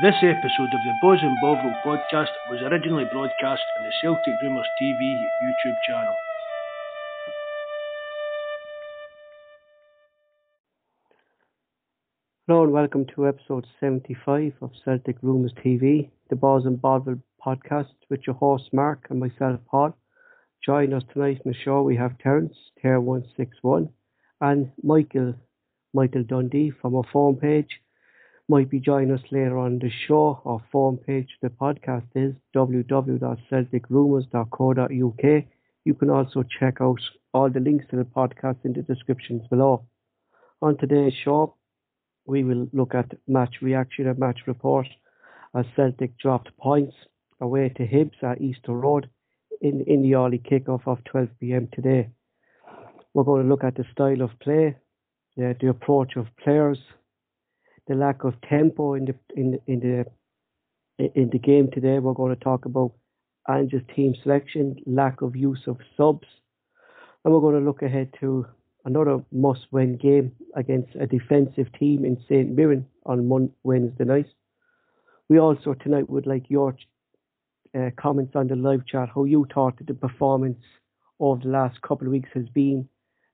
This episode of the Bawz and Bovril podcast was originally broadcast on the Celtic Rumours TV YouTube channel. Hello and welcome to episode 75 of Celtic Rumours TV, the Bawz and Bovril podcast with your host Mark and myself Paul. Join us tonight in the show we have Terence, Ter161, and Michael, Michael Dundee from our phone page might be joining us later on the show. Our phone page, the podcast is www.celticrumours.co.uk. You can also check out all the links to the podcast in the descriptions below. On today's show, we will look at match reaction and match report as Celtic dropped points away to Hibs at Easter Road in, in the early kickoff of 12 pm today. We're going to look at the style of play, the, the approach of players, the lack of tempo in the in in the in the game today. We're going to talk about Ange's team selection, lack of use of subs, and we're going to look ahead to another must-win game against a defensive team in St Mirren on Wednesday night. We also tonight would like your uh, comments on the live chat, how you thought that the performance over the last couple of weeks has been.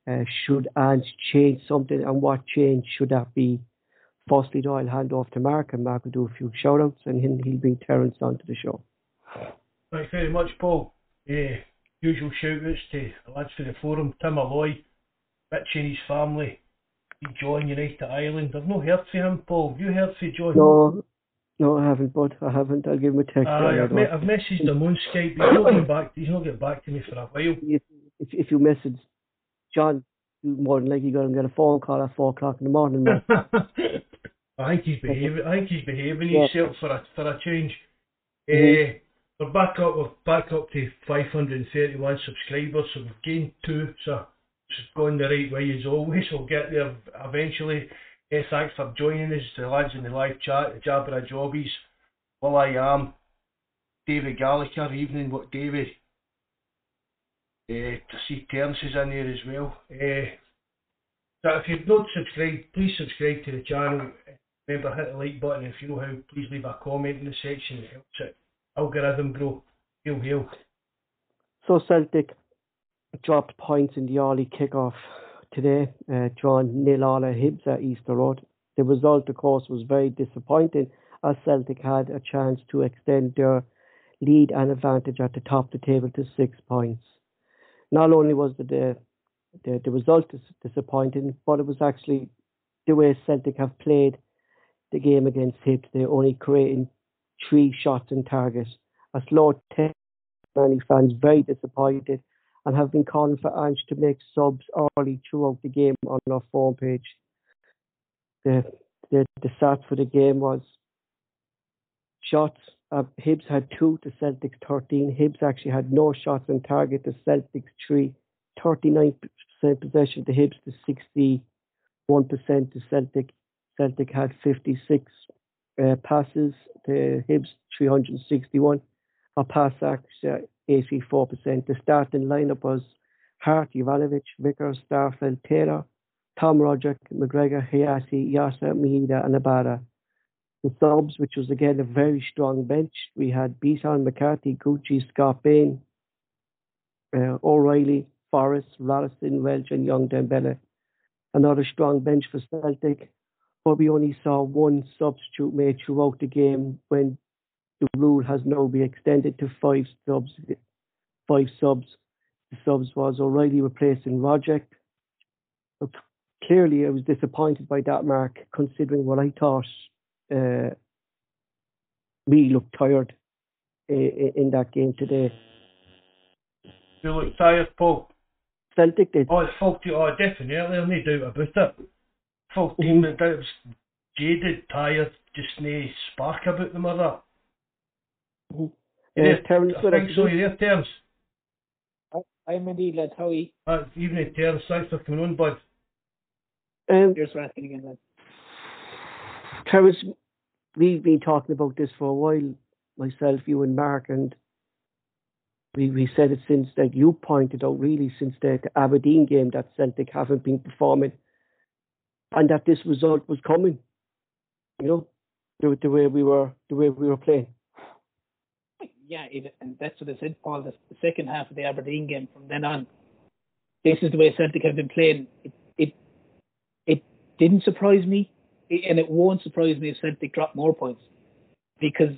Uh, should Ange change something, and what change should that be? Firstly, though, I'll hand off to Mark, and Mark will do a few shout outs, and he'll, he'll bring Terence onto the show. Thanks very much, Paul. Uh, usual shout outs to the lads for the forum Tim Alloy, Rich and his family, John United Ireland. I've not heard from him, Paul. Have you heard from John? No, no, I haven't, bud. I haven't. I'll give him a text. I've, me- I've messaged him on Skype. He's not getting back. He's not getting back to me for a while. If, if, if you message John, you more than likely you're going to get a phone call at four o'clock in the morning. I think he's behaving. I think he's behaving Yeah. himself for a for a change. Mhm. Uh, we're back up. We're back up to 531 subscribers, so we've gained two. So it's going the right way as always. We'll get there eventually. Uh, thanks for joining us, the lads in the live chat, the Jabra Jobbies. Well, I am David Gallagher. Evening, what David? Uh, to see Terence is in there as well. Uh, so if you've not subscribed, please subscribe to the channel. Remember, hit the like button if you know how. Please leave a comment in the section. It helps it algorithm grow. Hail, hail. So Celtic dropped points in the early kickoff today, uh, drawn nil all at Hibs at Easter Road. The result, of course, was very disappointing as Celtic had a chance to extend their lead and advantage at the top of the table to six points. Not only was the the, the, the result disappointing, but it was actually the way Celtic have played the game against Hibs. They're only creating three shots on target. A slow tempo many fans very disappointed and have been calling for Ange to make subs early throughout the game on our phone page. The the, the stats for the game was shots. Uh, Hibs had two to Celtics 13. Hibs actually had no shots on target to Celtics three. 39% possession to Hibs to 61% to Celtic. Celtic had 56 uh, passes to Hibs 361 a pass accuracy 84%. The starting lineup was Hart, Juranovic, Vickers, Starfelt, Taylor, Tom Rogic, McGregor, Hatate, Yasa, Maeda, and Abada. The subs, which was again a very strong bench, we had Bisan, McCarthy, Gucci, Scott Bain, uh, O'Riley, Forrest, Rollison, Welsh, and Young Dembele. Another strong bench for Celtic, but we only saw one substitute made throughout the game when the rule has now been extended to five subs. Five subs. The subs was O'Riley replacing Rogic. Clearly, I was disappointed by that mark, considering what I thought uh, we looked tired in, in that game today. You look tired, Paul. Celtic did. Oh, it's faulty. Oh, definitely. No doubt about it. Full Mhm. team. It was jaded, tired, just no spark about them or that. Uh, Yeah, I with think us. so. You there, Terence? I'm indeed, lads. How are you? Uh, evening, Terence. Thanks for coming on, bud. Um, Cheers for asking again, lads. Terence, we've been talking about this for a while, myself, you, and Mark, and we, we said it since, like you pointed out, really, since the, the Aberdeen game that Celtic haven't been performing and that this result was coming. You know, the, the way we were the way we were playing. Yeah, it, and that's what I said, Paul. The, second half of the Aberdeen game from then on, this is the way Celtic have been playing. It it, it didn't surprise me, and it won't surprise me if Celtic drop more points because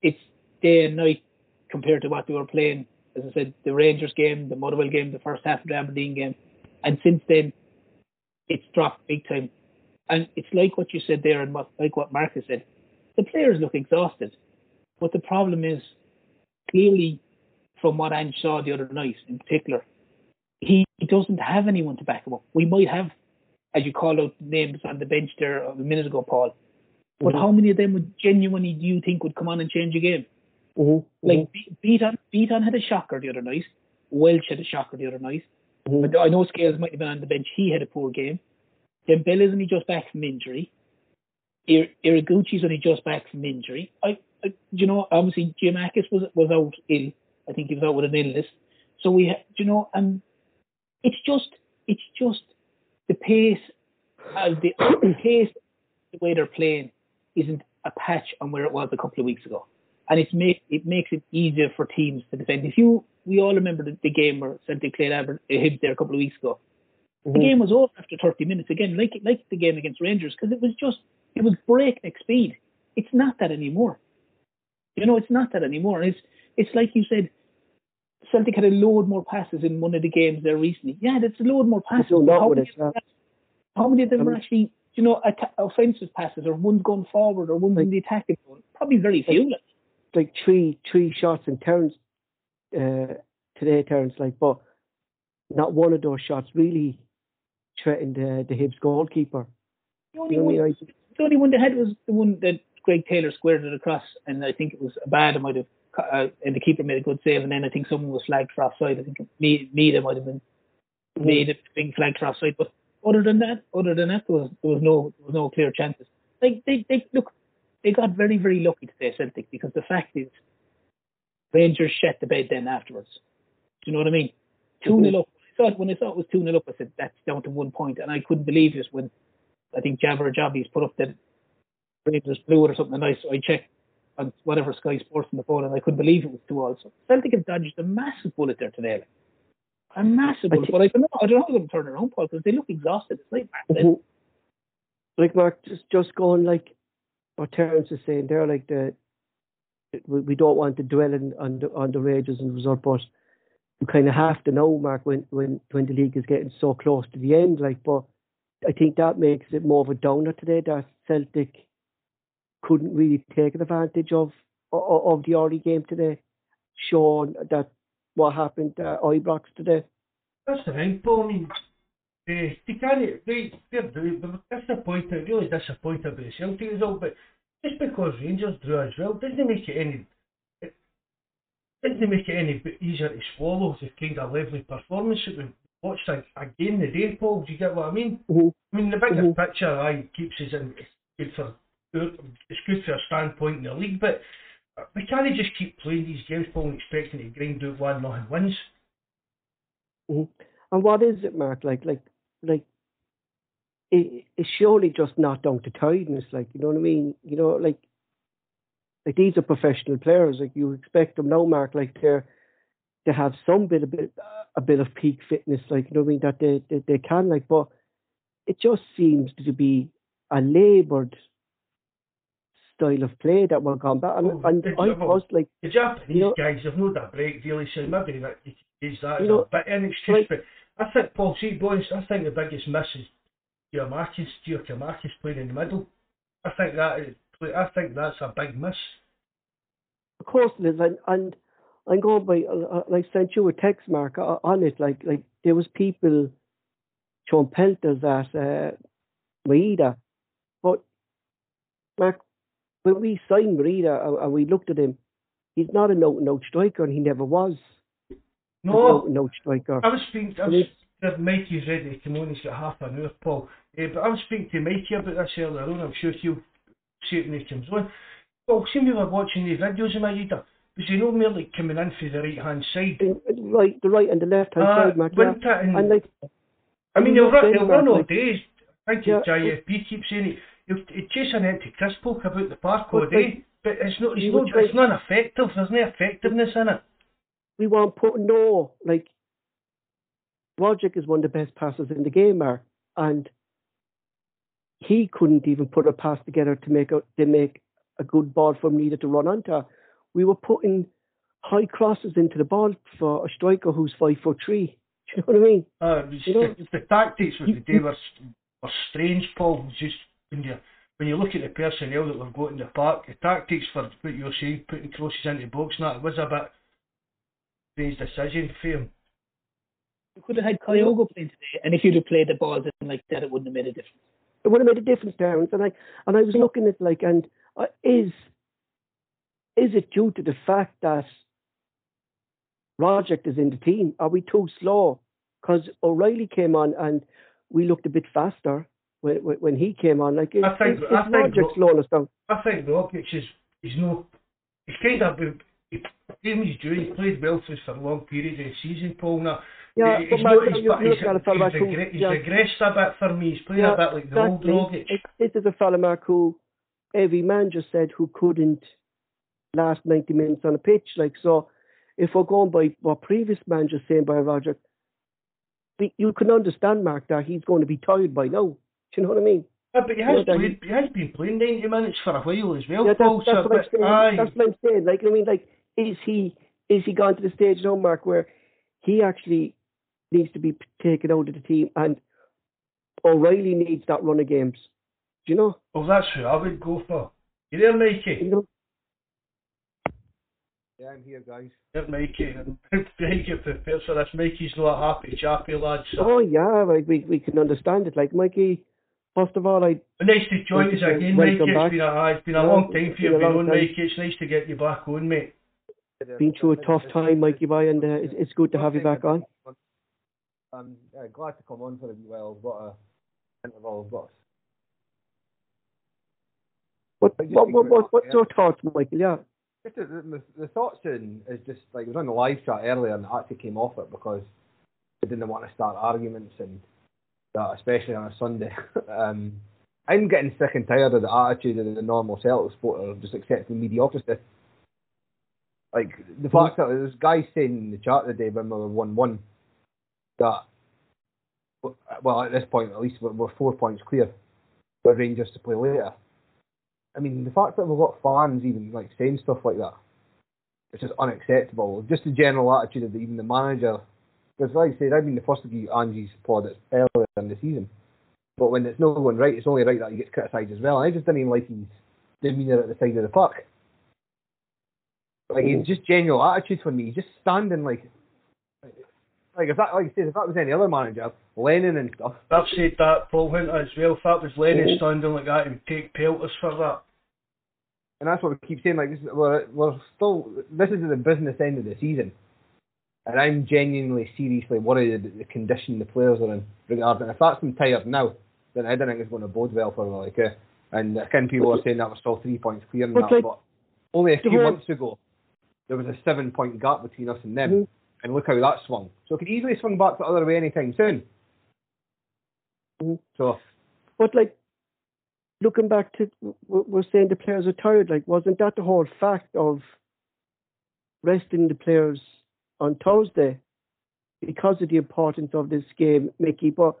it's day and night compared to what they were playing. As I said, the Rangers game, the Motherwell game, the first half of the Aberdeen game, and since then, it's dropped big time. And it's like what you said there, and what, like what Marcus said. The players look exhausted, but the problem is clearly from what Ange saw the other night, in particular, he, he doesn't have anyone to back him up. We might have, as you call out names on the bench there a minute ago, Paul. But Mhm. how many of them would genuinely do you think would come on and change a game? Mm-hmm. Like Be- Beaton, Beaton had a shocker the other night. Welsh had a shocker the other night. But I know Scales might have been on the bench. He had a poor game. Then Bell is only just back from injury. Ir- Ideguchi's only just back from injury. I, I, you know, obviously Giakoumakis was was out ill. I think he was out with an illness. So we, ha- you know, and it's just, it's just the pace, uh, the, the pace, the way they're playing isn't a patch on where it was a couple of weeks ago, and it's make it makes it easier for teams to defend. If you, we all remember the, the game where Celtic played Aber- uh, Hibs there a couple of weeks ago. The Mhm. game was over after 30 minutes again, like like the game against Rangers, because it was just it was breakneck speed. It's not that anymore. You know, it's not that anymore. It's it's like you said, Celtic had a load more passes in one of the games there recently. Yeah, that's a load more passes. how, many it, of them, how many of them are actually, you know, atta- offensive passes, or one's going forward, or one's in the attacking zone? Probably very few. like. like three three shots in turns uh, today, Terence. Like, but not one of those shots really threatened uh, the Hibs goalkeeper. The only You know one I the only one they had was the one that Greg Taylor squared it across, and I think it was a bad. It might have, uh, and the keeper made a good save, and then I think someone was flagged for offside. I think me, Maeda might have been made it being flagged for offside. But other than that, other than that, there was there was no there was no clear chances. Like they they look, they got very very lucky today, Celtic, because the fact is, Rangers shat the bed then afterwards. Do you know what I mean? Two Mhm. nil up. I thought when I saw it was two nil up, I said that's down to one point, and I couldn't believe it when I think Jabber Jobbies put up that Rangers blew it or something nice. So I checked on whatever Sky Sports on the phone, and I couldn't believe it was two all. So Celtic have dodged a massive bullet there today. like. A massive I bullet, but I don't know. I don't know how they're turn around, Paul, because they look exhausted. It's like. Mhm. Like Mark, just just going like what Terence is saying there, like the we, don't want to dwell in, on the on the rages and result, but you kind of have to know, Mark, when when when the league is getting so close to the end. Like, but I think that makes it more of a downer today that Celtic couldn't really take advantage of of, of the early game today, showing that what happened at Ibrox today. That's the thing. I mean, uh, they can't, they, they're, they're disappointed, really disappointed the Celtic result, but just because Rangers drew as well doesn't make it any, it doesn't make it any easier to swallow the kind of lively performance that we watched a, a game the day, Paul. Do you get what I mean? Mhm. I mean, the bigger Mhm. picture, I keeps us in, it's good for, it's good for a standpoint in the league, but we can't just keep playing these games, Paul, and expecting to grind out one nothing wins. Mhm. And what is it, Mark? Like, like, like, it, it's surely just not down to tiredness. Like, you know what I mean? You know, like, like these are professional players. Like, you expect them now, Mark. Like, they're they have some bit, a bit, a bit of peak fitness. Like, you know what I mean? That they they, they can. Like, but it just seems to be a laboured style of play that we're going back. And, Oh, and I was like. The Japanese You know- guys have not that break really, so maybe that is, that You know, a bit an excuse. like- but I think Paul, see, boys, I think the biggest miss is Giakoumakis, Giakoumakis playing in the middle. I think that is, I think that's a big miss. Of course it is, and, and I'm going by. Uh, I sent you a text mark on it. Like like there was people showing pelters at uh, Maeda, but Mark, when we signed Maeda and, and we looked at him, he's not a and out striker, and he never was No, and striker. I was speaking. I was, that Mikey's ready to come on. He's got half an hour, Paul. Eh, but I was speaking to Mikey about this earlier on. I'm sure he'll see it when he comes on. Well, see, we were watching the videos of Maeda. Was he no merely coming in through the right hand side? Right, the right and the left hand Ah, side, went it and And like, I mean, he'll run, he'll run all like- days. I think Yeah. JFP keeps saying it. It's just an empty crisp poke about the park all But, day. like, But it's not. It's not. It's not effective. There's no effectiveness in it. we weren't putting no like Rogic is one of the best passers in the game, Mark, and he couldn't even put a pass together to make a to make a good ball for Nita to run onto. We were putting high crosses into the ball for a striker who's five foot three. Do you know what I mean? Uh, was You know- the, the tactics You- the day were, were strange, Paul. Just when you when you look at the personnel that we've got in the park, the tactics for what you're saying, putting crosses into the box, and that it was a bit strange decision for him. You could have had Kyogo playing today, and if you'd have played the balls in like that, it wouldn't have made a difference. It would have made a difference, Terence. And I and I was looking at like, and uh, is is it due to the fact that Rogic is in the team? Are we too slow? Because O'Riley came on and we looked a bit faster when when, when he came on. Like, is, I think- is, I think Rogic Ro- slowing us down? I think Rogic is he's no he's kind of been he game he's doing. He played well for us for a long period of the season, Paul. Now Yeah, he's but not. He's, he's, you look at a fella he's, regre- he's yeah, regressed a bit for me. He's playing Yeah, a bit like the old exactly. Rogic. This is a fella, Mark, who every man just said who couldn't last 90 minutes on a pitch. Like, so if we're going by what previous managers saying by Roger, you can understand, Mark, that he's going to be tired by now. Do you know what I mean? Yeah, but he has that played. He has been playing ninety minutes for a while as well, yeah, Paul. that's, that's so, what I'm saying. aye, That's what I'm saying. Like, I mean, like, is he is he gone to the stage now, Mark, where he actually needs to be taken out of the team, and O'Riley needs that run of games. Do you know? well, that's who I would go for. You there, Mikey? You know? Yeah, I'm here, guys. There, Mikey. Mikey prepared for this. Mikey's not a happy chappy lad. So. Oh yeah, like we we can understand it. Like Mikey, first of all, I Nice to join us Welcome again, Mikey. It's been a, it's been a Yeah, long time it's for you been a on. Mikey. It's nice to get you back on, mate. Been through a tough time, Mikey boy, and uh, it's, it's good to have you back on. I'm uh, glad to come on for the while. What a interval. What What what what, what what's your thoughts, Michael? Yeah, just the, the, the thoughts in is just like it was on the live chat earlier and I actually came off it because I didn't want to start arguments and that, especially on a Sunday. um, I'm getting sick and tired of the attitude of the normal Celtic supporter of just accepting mediocrity. Like the fact that there's guys saying in the chat today when we were one one that well at this point at least we're, we're four points clear for Rangers to play later. I mean, the fact that we've got fans even like saying stuff like that, it's just unacceptable. Just the general attitude of the, even the manager. Because, like I said, I've been the first to give Ange's plaudits earlier in the season. But when it's not going right, it's only right that he gets criticised as well. And I just didn't even like his demeanour at the side of the puck. Like, it's just general attitude for me. He's just standing like. Like if that, like I said, if that was any other manager, Lennon and stuff, I've said that, Paul Hunter, as well. If that was Lennon standing like that, and take pelters for that. and that's what we keep saying. Like this, is- we're we're still this is the business end of the season, and I'm genuinely seriously worried that the condition the players are in regarding. If that's them tired now, then I don't think it's going to bode well for them. Like, uh, and I can people are saying that we're still three points clear in But that, like- but only a few months ago there was a seven point gap between us and them, Mhm. and look how that swung. So it could easily swing back the other way anytime soon. Mhm. So but like looking back to we're saying the players are tired. Like, wasn't that the whole fact of resting the players on Thursday because of the importance of this game, Mickey? But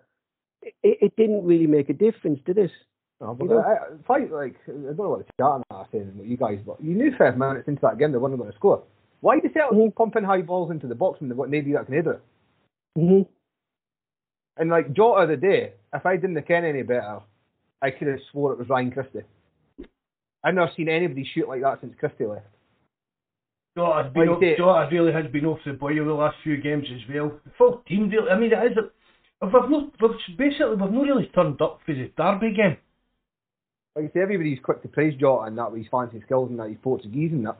it, it didn't really make a difference, did it? No, but You know? I, I, fight like I don't know what the chat are saying about you guys, but you knew five minutes into that game they weren't going to score. Why do Celtic Mhm. keep pumping high balls into the box when they've got nobody that can hit it? Mm-hmm. And like Jota the day, if I didn't ken any better, I could have swore it was Ryan Christie. I've never seen anybody shoot like that since Christie left. Jota has been Like off, you Jota really has been off the boil the last few games as well. The full team, deal. I mean, it is. A, we've not, we've, basically, we've not really turned up for the Derby game. Like I say, everybody's quick to praise Jota and that with his fancy skills and that he's Portuguese and that.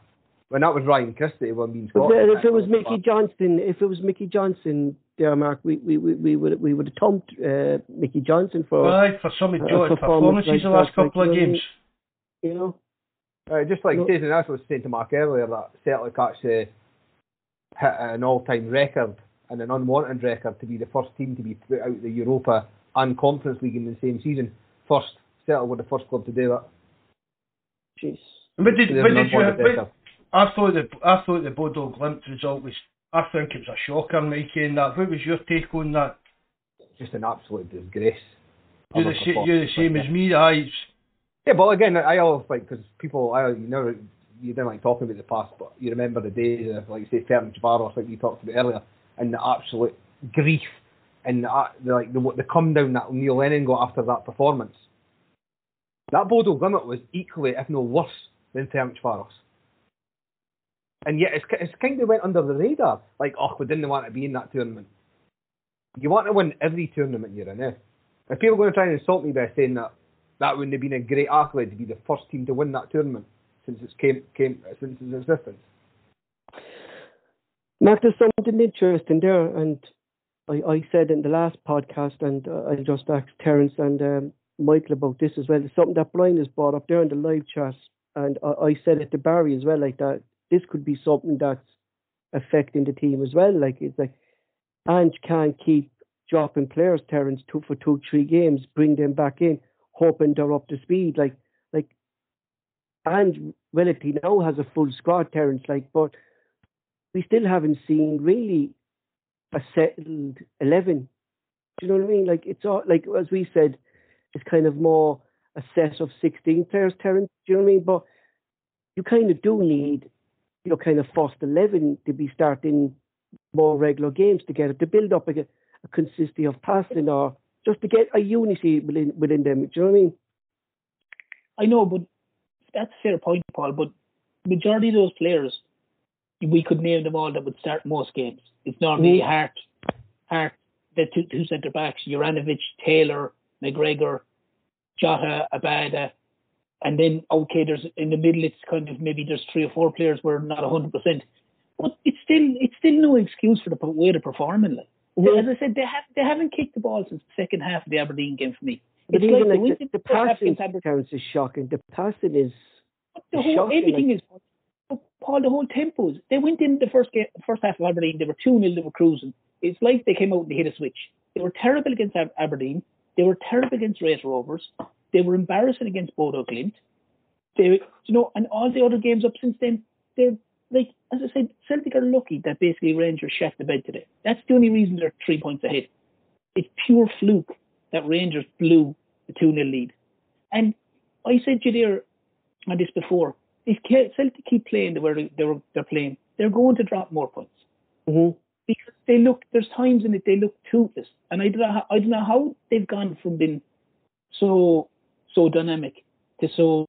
When that was Ryan Christie, when being Scottish. then if it was Mickey Johnston, if it was Mickey Johnston, dear Mark, we we we, we would we would have thumped uh, Mickey Johnston for Aye, for some of uh, Jota's performance performances like the last that, like, couple of games. you know. Uh, just like No. Jason, that's what I was saying to Mark earlier, that Celtic actually hit an all-time record and an unwanted record to be the first team to be put out the Europa and Conference League in the same season. First Celtic were the first club to do that. Jeez. But did, but did you, won it but. I thought the I thought the Bodo Glimt result was. I think it was a shocker, Mikey. And that. What was your take on that? Just an absolute disgrace. You're the, a sa- you're the performance. same as me. I Yeah, but again, I always like because people, I you never, you didn't like talking about the past, but you remember the days of like you say Ferencvaros, like you talked about earlier, and the absolute grief and the, the like the the come down that Neil Lennon got after that performance. That Bodo Glimt was equally, if no worse, than Ferencvaros. And yet, it's, it's kind of went under the radar. Like, oh, we didn't want to be in that tournament. You want to win every tournament you're in, eh? If people are going to try and insult me by saying that that wouldn't have been a great accolade to be the first team to win that tournament since its came came since its existence. Mark, there's something interesting there, and I, I said in the last podcast, and uh, I just asked Terence and um, Michael about this as well. It's something that Brian has brought up there in the live chat, and I, I said it to Barry as well, like that this could be something that's affecting the team as well. Like it's like Ange can't keep dropping players, Terence, two for two, three games, bring them back in, hoping they're up to speed. Like like Ange relatively now has a full squad, Terence, like but we still haven't seen really a settled eleven. Do you know what I mean? Like it's all like as we said, it's kind of more a set of sixteen players, Terence. Do you know what I mean? But you kind of do need your kind of first eleven to be starting more regular games together to build up a, a consistency of passing or just to get a unity within within them. Do you know what I mean? I know, but that's a fair point, Paul. But majority of those players, we could name them all that would start most games. It's normally Mm. Hart, Hart, the two, two centre backs, Juranovic, Taylor, McGregor, Jota, Abada, and then okay, there's in the middle. It's kind of maybe there's three or four players where not hundred percent, but it's still it's still no excuse for the way they're performing. Like. Mhm. As I said, they have they haven't kicked the ball since the second half of the Aberdeen game for me. But It's like like the, into the the passing, against Aberdeen. Is shocking. The passing is The It's whole shocking, everything is. But Paul, the whole tempos. They went in the first game, first half of Aberdeen. They were two 0 They were cruising. It's like they came out and they hit a switch. They were terrible against Aberdeen. They were terrible against Raith Rovers. They were embarrassing against Bodo Glimt. They, you know, and all the other games up since then, they're like as I said, Celtic are lucky that basically Rangers shat the bed today. That's the only reason they're three points ahead. It's pure fluke that Rangers blew the two 0 lead. And I said to you there on this before, if Celtic keep playing the way they- they're, they're playing, they're going to drop more points mhm. Because they look. There's times in it they look toothless, and I don't know. How, I don't know how they've gone from being so so dynamic to so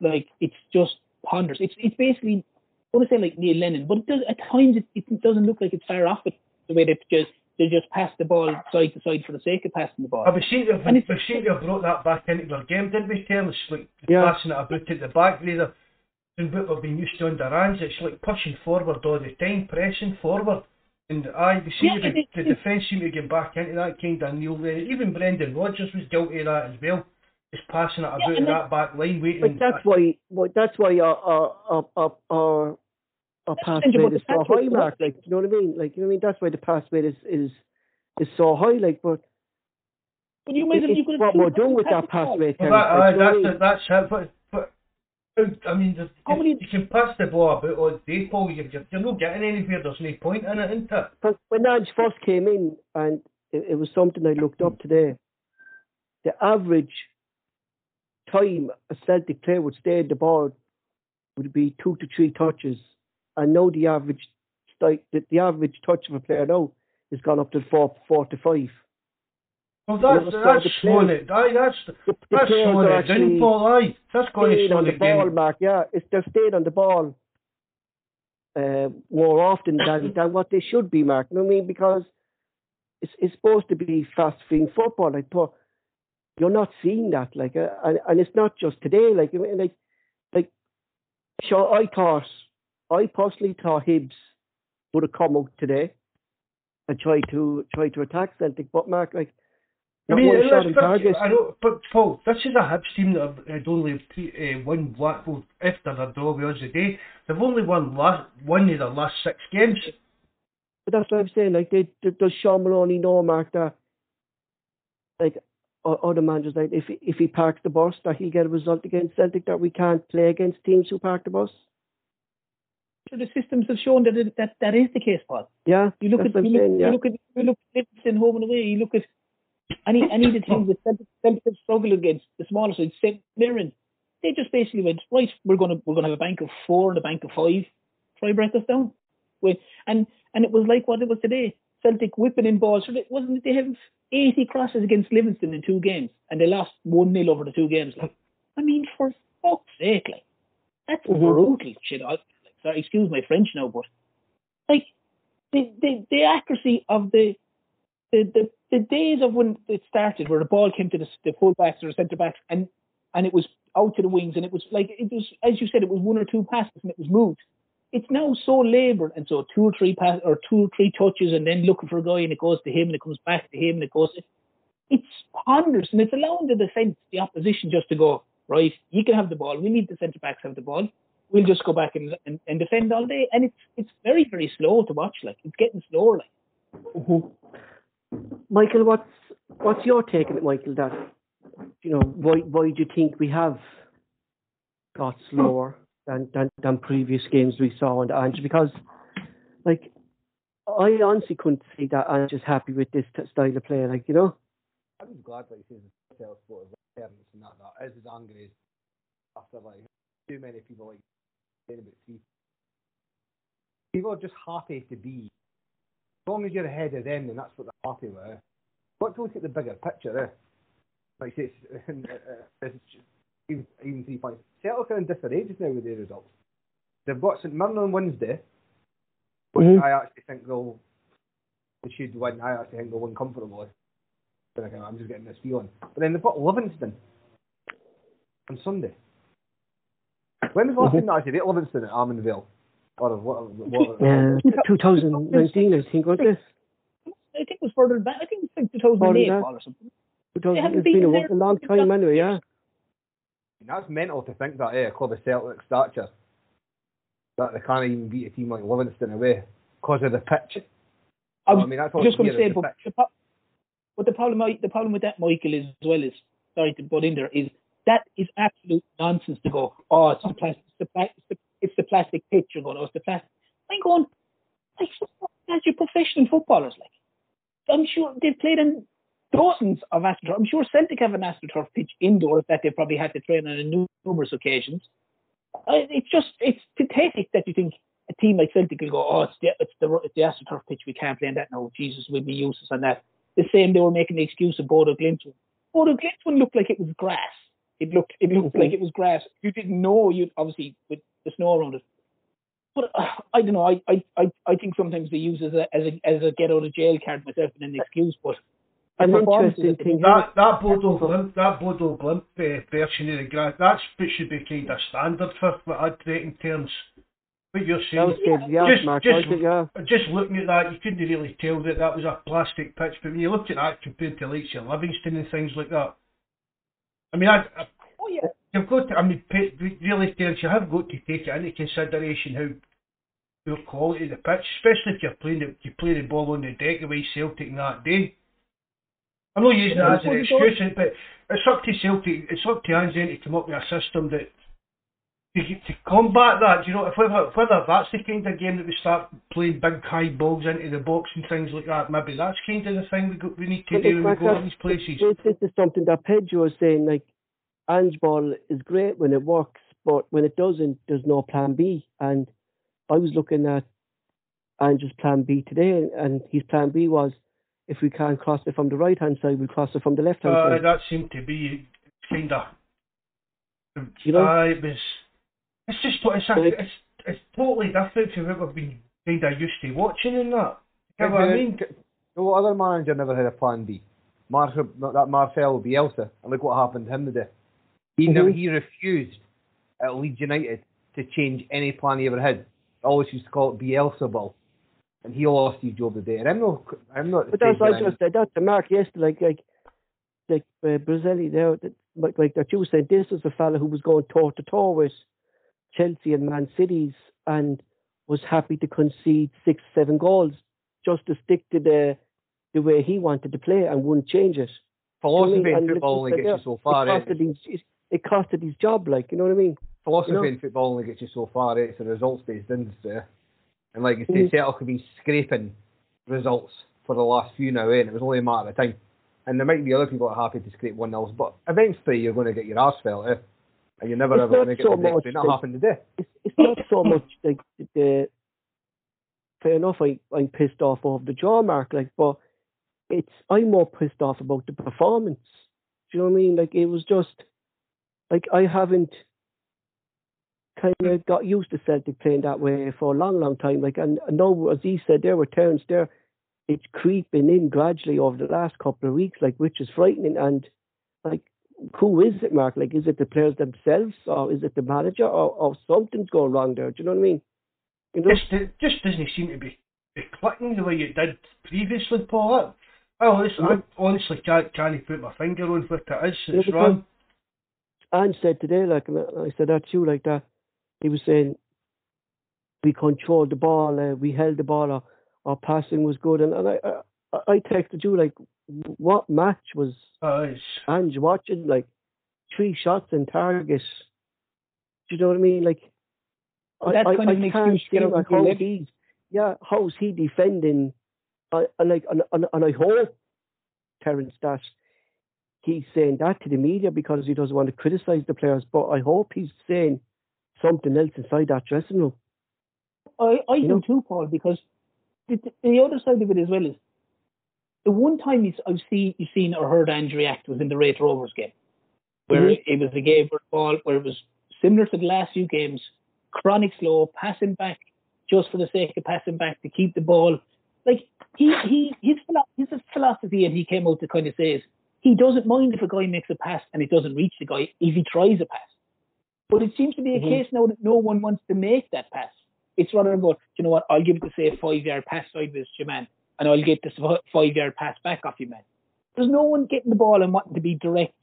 like it's just ponderous. It's it's basically I want to say like Neil Lennon, but it does at times it, it doesn't look like it's far off it the way they just they just pass the ball side to side for the sake of passing the ball. I was seem to have, And it's- we seem to have brought that back into their game, didn't we, Terence? Like Yeah. passing it about at the back rather than what we've been used to under Ange. It's like pushing forward all the time, pressing forward. And I, see Yeah, the, the defence seem to get back into that kind of Neil. Even Brendan Rodgers was guilty of that as well. Just passing it about in that- back line, waiting. But that's why, well, that's why our our our our, our, pass rate is so high, Mark. Like, you know what I mean? Like, you know what I mean? That's why the pass rate is is is so high. Like, but but you might have you could what we're doing with that pass rate. Well, that, like, aye, you know what I that's that's it. But, but I mean, How you, many- you can pass the ball about all day, Paul. You're, you're, not getting anywhere. There's no point in it, isn't it? When Ange first came in, and it, it was something I looked up today, the average time a Celtic player would stay in the ball would be two to three touches, and now the average the, the average touch of a player now has gone up to four four to five. Well, that's, that's the players- it. Aye, that's, The, the that's players slowing it down, actually Paul. Aye, that's going to slow on the the ball. Mark. Yeah, it's they're staying on the ball uh, more often than than what they should be, Mark. You know what I mean? Because it's it's supposed to be fast free football, like but you're not seeing that, like, uh, and and it's not just today, like, I mean, like, like, sure, I thought, I personally thought Hibs would have come out today and try to try to attack Celtic, but Mark, like, I mean, one let's shot on put- target. I know, but Paul, this is a Hibs team that have had only uh, won Blackpool after their draw with us today. They've only won last one of their last six games. But that's what I'm saying. Like, they, they, does Shaun Maloney know, Mark, that like other managers like if if he parks the bus that he'll get a result against Celtic that we can't play against teams who park the bus. So the systems have shown that it, that that is the case, Paul. Yeah, You look at what I'm you look, yeah. you look at you look at Livingston home and away. You look at any any of the teams that Celtic, Celtic have struggled against the smaller side, St Mirren. They just basically went right. We're gonna we're gonna have a bank of four and a bank of five. Try break us down. With and and it was like what it was today. Celtic whipping in balls. Wasn't it they have 80 crosses against Livingston in two games and they lost one 0 over the two games. Like, I mean, for fuck's sake, like that's Mhm. brutal shit. I, like, sorry, excuse my French now, but like the the, the accuracy of the the, the the days of when it started, where the ball came to the, the full backs or the centre backs, and and it was out to the wings, and it was like it was as you said, it was one or two passes and it was moved. It's now so laboured, and so two or three pass or two or three touches, and then looking for a guy, and it goes to him, and it comes back to him, and it goes. It's ponderous, and it's allowing the defence, the opposition, just to go right. You can have the ball. We need the centre backs have the ball. We'll just go back and, and and defend all day, and it's it's very very slow to watch. Like it's getting slower. Like. Mhm. Michael, what's what's your take on it, Michael? That you know, why why do you think we have got slower than than, than previous games we saw the Ange? Because, like, I honestly couldn't see that Ange is happy with this style of play. Like, you know, I'm just glad that he says sport is parents and that that is as angry as after like too many people like saying about three. People are just happy to be as long as you're ahead of them, then that's what they're happy with. Got to look at the bigger picture, eh? Like it's, it's even, even three points. Celtic are in different ages now with their results. They've got St Mirren on Wednesday, which Mhm. I actually think they'll they should win. I actually think they'll win comfortably. But I'm just getting this feeling. But then they've got Livingston on Sunday. When was the last Mhm. time that I actually beat Livingston at Almondvale? Or what? what, uh, 2019, I think, wasn't it? I think it was further back. I think it was like 2008 Further back. Paul, or something. 2000, haven't it's been beaten a, a long time anyway. Yeah. That's mental to think that, eh? A club of Celtic stature. That they can't even beat a team like Livingston away because of the pitch. I was I mean, that's all just going to say, is the but pitch. the, but the problem, the problem with that, Michael, is as well is sorry to butt in there is that is absolute nonsense to go. Oh, it's the plastic, it's the, it's the, it's the plastic pitch. You're going, oh, it's the plastic. I'm going, like, as your professional footballers, like, I'm sure they've played in dozens of AstroTurf. I'm sure Celtic have an AstroTurf pitch indoors that they probably had to train on numerous occasions. It's just, it's pathetic that you think a team like Celtic will go, oh, it's the, it's the, it's the AstroTurf pitch, we can't play on that. No, Jesus, we'd be useless on that. The same, they were making the excuse of Bodo Glimt. Bodo Glimt looked like it was grass. It looked, it looked like it was grass. You didn't know, you obviously, with the snow around it. But uh, I don't know. I, I, I, I think sometimes they use it as a as a as a get out of jail card myself and an excuse. But the An performances interesting that they thing. That that Bodo Glimt, that Bodo Glimt uh, version of the grass, that's what should be kind of standard for what I'd rate in terms. What you're saying, good. Yeah, Just- Mark, just- it? yeah. just looking at that, you couldn't really tell that that was a plastic pitch. But when you looked at that compared to like your Livingston and things like that, I mean, I, I, oh yeah, you've got to. I mean, really, terms, you have got to take it into consideration how poor quality the pitch, especially if you're playing the, you play the ball on the deck the way Celtic in that day. I'm not using that as an excuse, but it's up to Celtic, it's up to then to come up with a system that to, to combat that. You know, if whether, whether that's the kind of game that we start playing big high balls into the box and things like that, maybe that's kind of the thing we go, we need to But do when we go to these places. This, is something that Pedro was saying. Like, Ange ball is great when it works, but when it doesn't, there's no plan B. And I was looking at Ange's plan B today, and his plan B was if we can't cross it from the right hand side, we'll cross it from the left hand Uh, side. that seemed to be kind of. You know? It was. It's just it's, a, Like- it's it's totally different from what we've been kind of used to watching and that. You know what I mean? No other manager never had a plan B. Mar- that Marcelo Bielsa, and look what happened to him today. He Mhm. never, he refused at Leeds United to change any plan he ever had. I always used to call it Bielsa ball, and he lost his job today. And I'm not, I'm not. But that's saying what I just said that to Mark yesterday. Like, like, like uh, Brazili there, that, like, like that you said, this was a fella who was going toe to toe with Chelsea and Man City's and was happy to concede six, seven goals just to stick to the the way he wanted to play and wouldn't change it. philosophy in football only gets you so it far. eh? costed his it costed his job, like you know what I mean. Philosophy you know- in football only gets you so far. eh? It's a results-based industry. And like you say, Mhm. Celtic have been scraping results for the last few now, eh? and it was only a matter of time. And there might be other people that are happy to scrape one nils, but eventually you're going to get your arse felt, eh? And you're never It's ever not going to get so the much victory. That that- happened today. It's it's not so much like the fair enough. I I'm pissed off over the draw mark, like, but it's I'm more pissed off about the performance. Do you know what I mean? Like it was just like I haven't kind of got used to Celtic playing that way for a long, long time. Like, and I know as he said, there were turns there. It's creeping in gradually over the last couple of weeks, like which is frightening. And like, who is it, Mark? Like, is it the players themselves, or is it the manager, or, or something's going wrong there? Do you know what I mean? You know, Just, it just doesn't seem to be, be clicking the way it did previously, Paul. I, honestly, I honestly can't, can't put my finger on what it is. Yeah, It's because- wrong. Ange said today, like, I I said that to you, like that. He was saying we controlled the ball, uh, we held the ball, our, our passing was good, and, and I, I, I texted you like, what match was it's, Ange watching? Like, three shots in target. Do you know what I mean? Like, I, That's I, kind I of an can't excuse to get out like of how yeah, how's he defending? I, and like, and, and, and I hope Terence that he's saying that to the media because he doesn't want to criticise the players, but I hope he's saying something else inside that dressing room. I, I You do know? too, Paul, because the, the other side of it as well is the one time I've seen you've seen or heard Ange react was in the Raith Rovers game, where Mhm. it was a game where the ball where it was similar to the last few games, chronic slow, passing back just for the sake of passing back to keep the ball. Like he he his philo- his philosophy, and he came out to kind of say is he doesn't mind if a guy makes a pass and it doesn't reach the guy if he tries a pass. But it seems to be a Mhm. case now that no one wants to make that pass. It's rather than "Do you know what, I'll give it to say a five yard pass sideways to your man, and I'll get this five yard pass back off you, man. There's no one getting the ball and wanting to be direct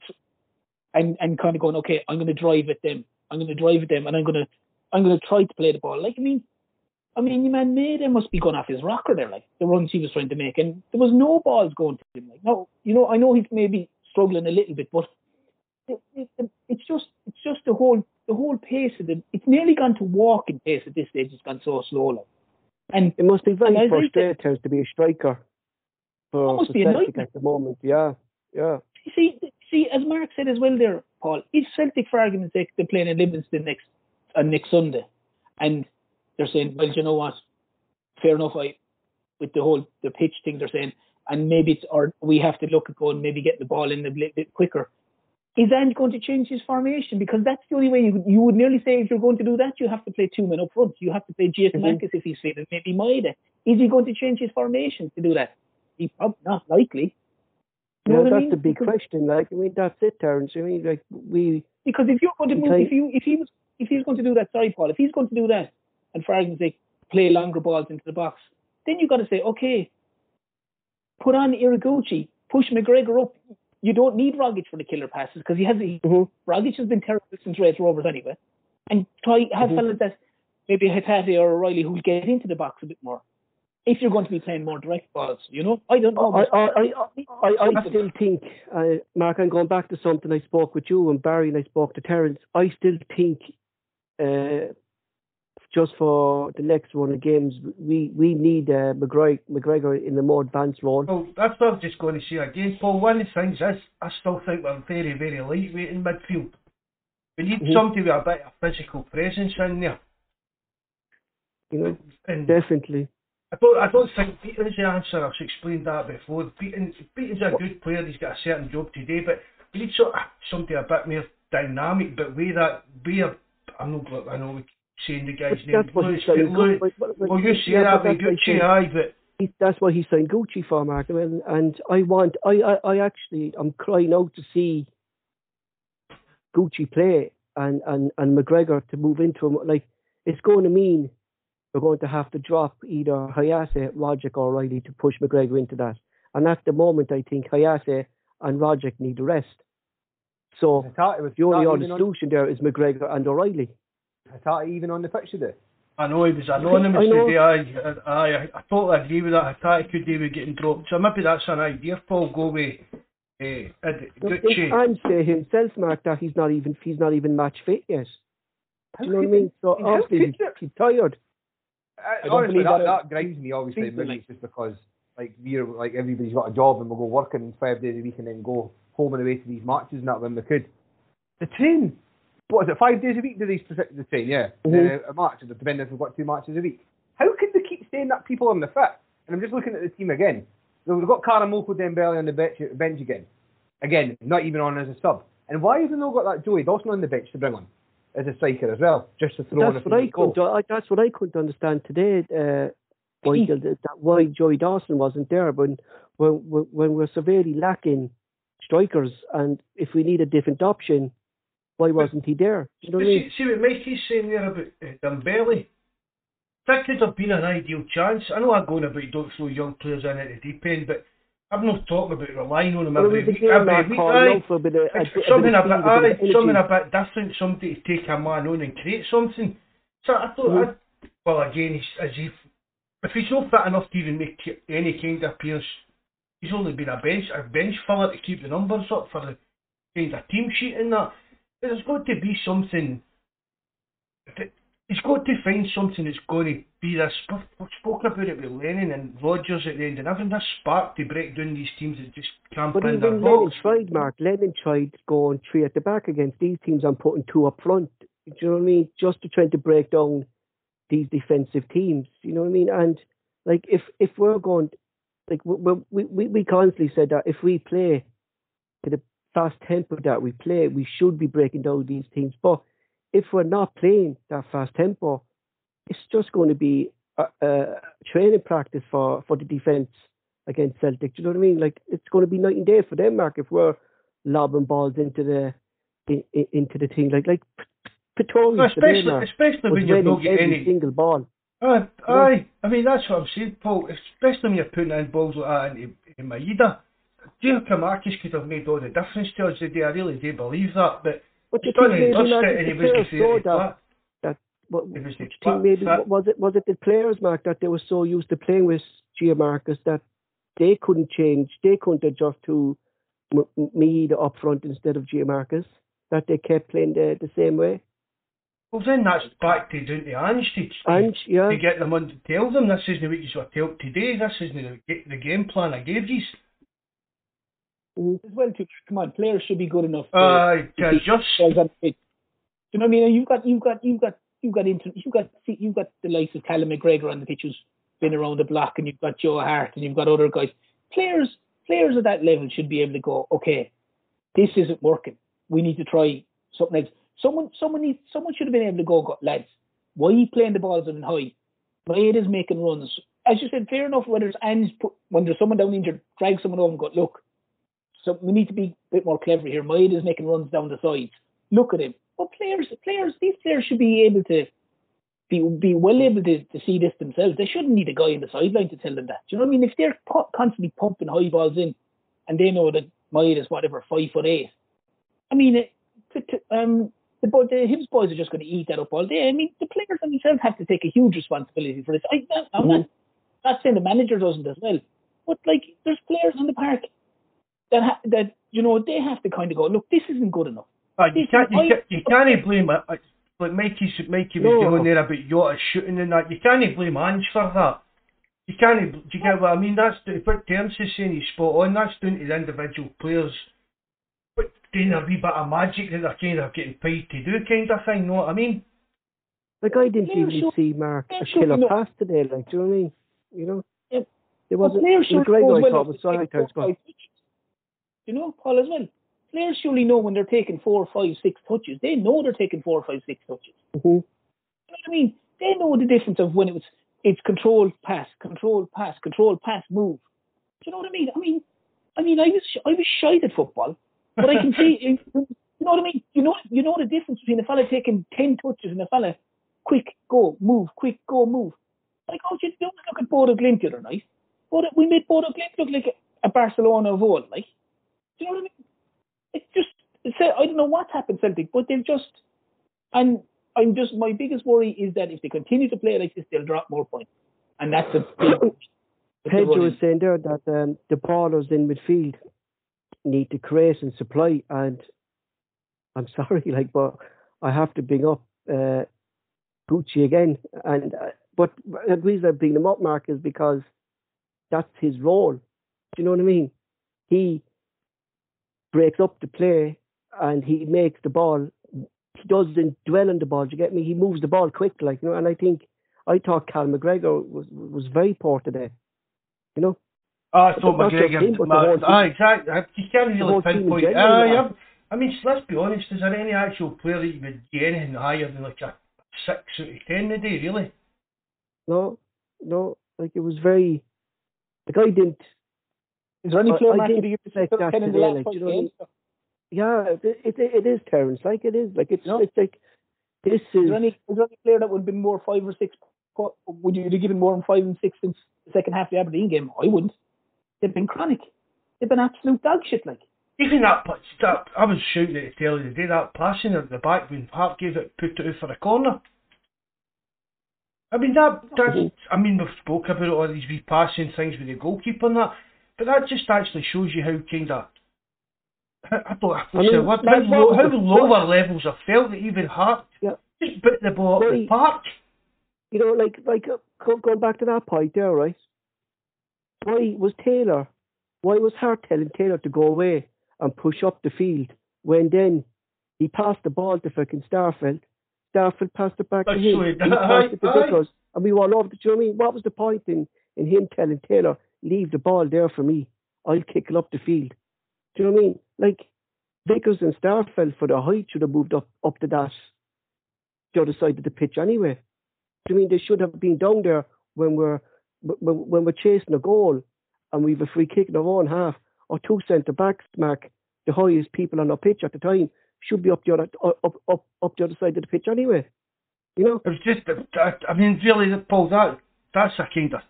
and, and kind of going, okay, I'm going to drive at them, I'm going to drive at them, and I'm going to I'm going to try to play the ball. Like I mean, I mean, your man Maeda must be going off his rocker there, like the runs he was trying to make, and there was no balls going to him. Like no, you know, I know he's maybe struggling a little bit, but it, it, it's just it's just the whole the whole pace of it. It's nearly gone to walking pace at this stage. It's gone so slow, like. And It must be very And I think that- frustrating to be a striker for, It must for be a Celtic at the moment. Yeah, yeah. see, see, as Mark said as well there, Paul, if Celtic, for argument's sake, they're playing in Livingston next on next Sunday, and they're saying, well, you know what, fair enough, I with the whole the pitch thing, they're saying, and maybe it's or we have to look at going maybe getting the ball in a little bit quicker. Is Ange going to change his formation? Because that's the only way you, you would nearly say if you're going to do that, you have to play two men up front. You have to play Jason Mhm. Mankis if he's fit, and maybe Maeda. Is he going to change his formation to do that? He probably not likely. You know I that's mean? the big Because- question. Like, I mean, that's it, Terence. I mean, like, we, Because if you're going to move, if you if he was if he's going to do that, sorry, Paul, if he's going to do that, and for argument's sake, play longer balls into the box, then you've got to say, okay, put on Ideguchi, push McGregor up. You don't need Rogic for the killer passes because he has he, Mhm. Rogic has been terrible since Red Rovers anyway, and try have Mhm. fellas that maybe Hatate or O'Riley who'll get into the box a bit more. If you're going to be playing more direct balls, you know, I don't know. I, I, I, I, I still think, uh, Mark, I'm going back to something I spoke with you and Barry and I spoke to Terence. I still think, uh, just for the next one of games, we, we need uh, McGregor, McGregor in the more advanced role. well, that's what I'm just going to say again, Paul. One of the things is, I still think we're very, very lightweight in midfield. We need Mhm. somebody with a bit of physical presence in there. You know, And definitely. I don't, I don't think Beaton's the answer. I've explained that before. Beaton, Beaton's a good player. He's got a certain job to do, but we need sort of somebody a bit more dynamic. But with that, we are. I'm not. I know we saying the guy's name. that's what Lewis, he's saying. Lewis, well, you say yeah, that, but but that's what Gucci, he's saying. aye, but that's what he signed Gucci for, Mark. And, and I want, I, I, I actually, I'm crying out to see Gucci play and, and, and McGregor to move into him. Like, it's going to mean we're going to have to drop either Hayase, Rogic, or Riley to push McGregor into that. And at the moment, I think Hayase and Rogic need a rest. So Hatate was the only Hatate other even on- solution there is McGregor and O'Riley. Hatate even on the pitch today. I know he was anonymous I know. today. Aye, aye, I, I totally agree with that. I thought he could do with getting dropped. So maybe that's an idea. Paul, go with Uh, Gucci. I'm saying himself, Mark, that he's not even he's not even match fit yet. Do you know what I mean? So I obviously he's, you- he's tired. I, I don't honestly, believe that, that that grinds me. Obviously, maybe like- it's just because like we're like everybody's got a job and we'll go working five days a week and then go home and away to these matches and that when we could. The train, what is it? Five days a week do these the train? Yeah, Mhm. uh, a match, depending if we've got two matches a week. How can they keep saying that people on the fit? And I'm just looking at the team again. So We've got Karamoko Dembele on the bench, bench again. Again, not even on as a sub. And why have they not got that Joey Dawson on the bench to bring on as a striker as well, just to throw on That's a what I couldn't. I, that's what I couldn't understand today. Uh, that, that why Joey Dawson wasn't there when when when we're severely lacking strikers, and if we need a different option, why wasn't he there? You know what I see, mean? see what Mikey's saying there about uh, Dembele. That could have been an ideal chance. I know I'm going about don't throw young players in at the deep end, but I'm not talking about relying on them Well, every week. Every week, aye. a bit of, a, a something a bit, speed, a bit aye, something a bit different. Somebody to take a man on and create something. So I thought, Mhm. I, well, again, as if if he's not fit enough to even make any kind of appearance, he's only been a bench a bench filler to keep the numbers up for the kind of team sheet and that. There's got to be something. He's got to find something that's going to be this. We've spoken about it with Lennon and Rogers at the end, and having this spark to break down these teams that just can't But in their even Lennon box. tried, Mark. Lennon tried going three at the back against these teams and putting two up front. Do you know what I mean? Just to try to break down these defensive teams. You know what I mean? And like if if we're going, like we we we, we constantly said that if we play at a fast tempo that we play, we should be breaking down these teams. But if we're not playing that fast tempo, it's just going to be a, a training practice for for the defense against Celtic. Do you know what I mean? Like it's going to be night and day for them, Mark. If we're lobbing balls into the in, in, into the thing, like like Pretorius today, especially, especially when you're not getting any. single ball. Aye, aye. I mean, that's what I'm saying, Paul. Especially when you're putting in balls like that into, into Maeda. Giakoumakis could have made all the difference to us today. I really do believe that. But you he's done think it, maybe dust it, and he was the that, what, It was the what flat- think maybe flat- was it was it the players, Mark, that they were so used to playing with Giakoumakis that they couldn't change, they couldn't adjust to M- M- Maeda up front instead of Giakoumakis, that they kept playing the, the same way. Well, then that's back to down to Ange to, And yeah, to get them on to tell them this isn't what you sort of today. This isn't the, the game plan I gave you. As well. To come on, players should be good enough. To, Aye, to to keep adjust. themselves on the pitch. Do you know what I mean? And You've got, you've got, you've got, you've got into, you've got, see, you've got the likes of Callum McGregor on the pitch who's been around the block, and you've got Joe Hart, and you've got other guys. Players, players at that level should be able to go, okay, this isn't working. We need to try something else. Someone, someone needs, someone should have been able to go, go lads. Why are you playing the balls on high? Wade is making runs. As you said, fair enough. Whether it's put, when there's someone down injured, drag someone over and go, look, so we need to be a bit more clever here. Maeda is making runs down the sides. Look at him. Well, players, players, these players should be able to be be well able to, to see this themselves. They shouldn't need a guy in the sideline to tell them that. Do you know what I mean? If they're constantly pumping high balls in, and they know that Maeda is whatever five foot eight, I mean, it, to, to, um, the, bo- the Hibs boys are just going to eat that up all day. I mean, the players themselves have to take a huge responsibility for this. I, I'm not, not saying the manager doesn't as well, but like, there's players in the park that ha- that you know they have to kind of go, look, this isn't good enough. Aye, you can't, you I- can't, you can't blame it. Like like Mikey, s- Mikey was No. going there about Jota shooting and that. You can't blame Ange for that. You can't. Do you get what I mean? That's the, what Terence is saying. He's spot on. That's down to the individual players. But doing a wee bit of magic that they're kind of getting paid to do, kind of thing. Know what I mean? like I didn't Players even should- see Mark a players should killer know- pass today. Like, do you know what I mean? You know, Yeah. there wasn't. players should McGregor, know I well thought if was they're sorry, taking times four, gone. five touches. You know, Paul as well. Players surely know when they're taking four, five, six touches. They know they're taking four, five, six touches. Mhm. You know what I mean? They know the difference of when it was it's controlled pass, controlled pass, controlled pass, move. Do you know what I mean? I mean, I mean, I was I was shied at football, but I can see. You know what I mean? You know, you know the difference between a fella taking ten touches and a fella quick go move, quick go move. Like, oh, you don't look at Bodo Glimt the other night. Bodo, we made Bodo Glimt look like a, a Barcelona of old. Like, do you know what I mean? It just, it's, I don't know what's happened Celtic, but they've just, and I'm just my biggest worry is that if they continue to play like this, they'll drop more points, and that's a big. Pedro was saying there that um, the ballers in midfield need to create and supply. And I'm sorry, like, but I have to bring up uh, Gucci again. And uh, but the reason I bring him up, Mark, is because that's his role. Do you know what I mean? He breaks up the play and he makes the ball. He doesn't dwell on the ball. Do you get me? He moves the ball quick, like you know. And I think I thought Cal McGregor was was very poor today. You know. Ah, I Not McGregor. him, but Ma- ah, exactly. You can't really whole team in pinpoint. Ah, yeah. I mean, let's be honest. Is there any actual player that you would get anything higher than like a six out of ten a day? Really? No, no. Like it was very. The guy didn't. Is there any player I Mark didn't you give expect that ten in the last like, you know what I mean? games? Yeah, it, it, it is Terrence. Like it is. Like it's No. it's like this Is is. there any is there any player that would have been more five or six? Would you have given more than five and six in the second half of the Aberdeen game? I wouldn't. They've been chronic. They've been absolute dog shit. Like Even that, that I was shouting at the telly today. That passing at the back when Hart gave it, put it out for a corner. I mean that. That's, mm-hmm. I mean we've spoke about all these wee passing things with the goalkeeper and that, but that just actually shows you how kind of. I don't. I mean, what, how, low, how the- lower levels I felt that even Hart Yeah. just bit the ball up the park. You know, like like uh, going back to that point there, right? Why was Taylor? Why was Hart telling Taylor to go away and push up the field when then he passed the ball to fucking Starfelt? Starfelt passed it back to That's him. so He passed it to aye. And we all over the. Do you know what I mean? What was the point in in him telling Taylor leave the ball there for me? I'll kick it up the field. Do you know what I mean? Like Vickers and Starfelt for the height should have moved up up to that the other side of the pitch anyway. Do you mean they should have been down there when we're when, we're chasing a goal and we've a free kick in our own half or two centre backs, Mark, the highest people on our pitch at the time should be up the other up up up the other side of the pitch anyway. You know? It was just, I mean, really, Paul, that that's a kind of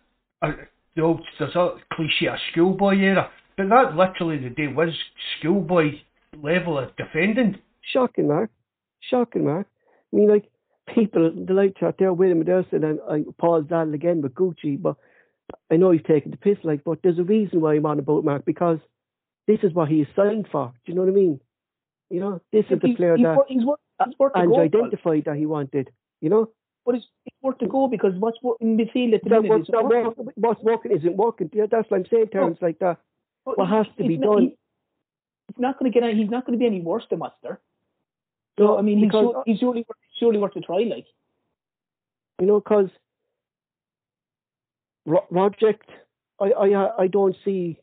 uh, the old there's a cliche of schoolboy era, but that literally the day was schoolboy level of defending. Shocking, Mark. Shocking, Mark. I mean, like, people, the light chat there, William Ederson and I, Paul Zadel again with Gucci, but I know he's taking the piss, like, but there's a reason why I'm on about Mark, because this is what he is signed for. Do you know what I mean? You know, this is the he's, player he's, that wor- he's worth he's and identified that he wanted, you know? But it's, it's worth the goal because what's wor- in midfield at the That, minute what, is that working. work, what's working isn't working. Yeah, that's what I'm saying, terms like that. But what has to he's be not- done- he- He's not going to get. any- He's not going to be any worse than what's there. No, So I mean, he's, sure, he's surely worth- surely worth a try. Like You know, because Project, I, I, I don't see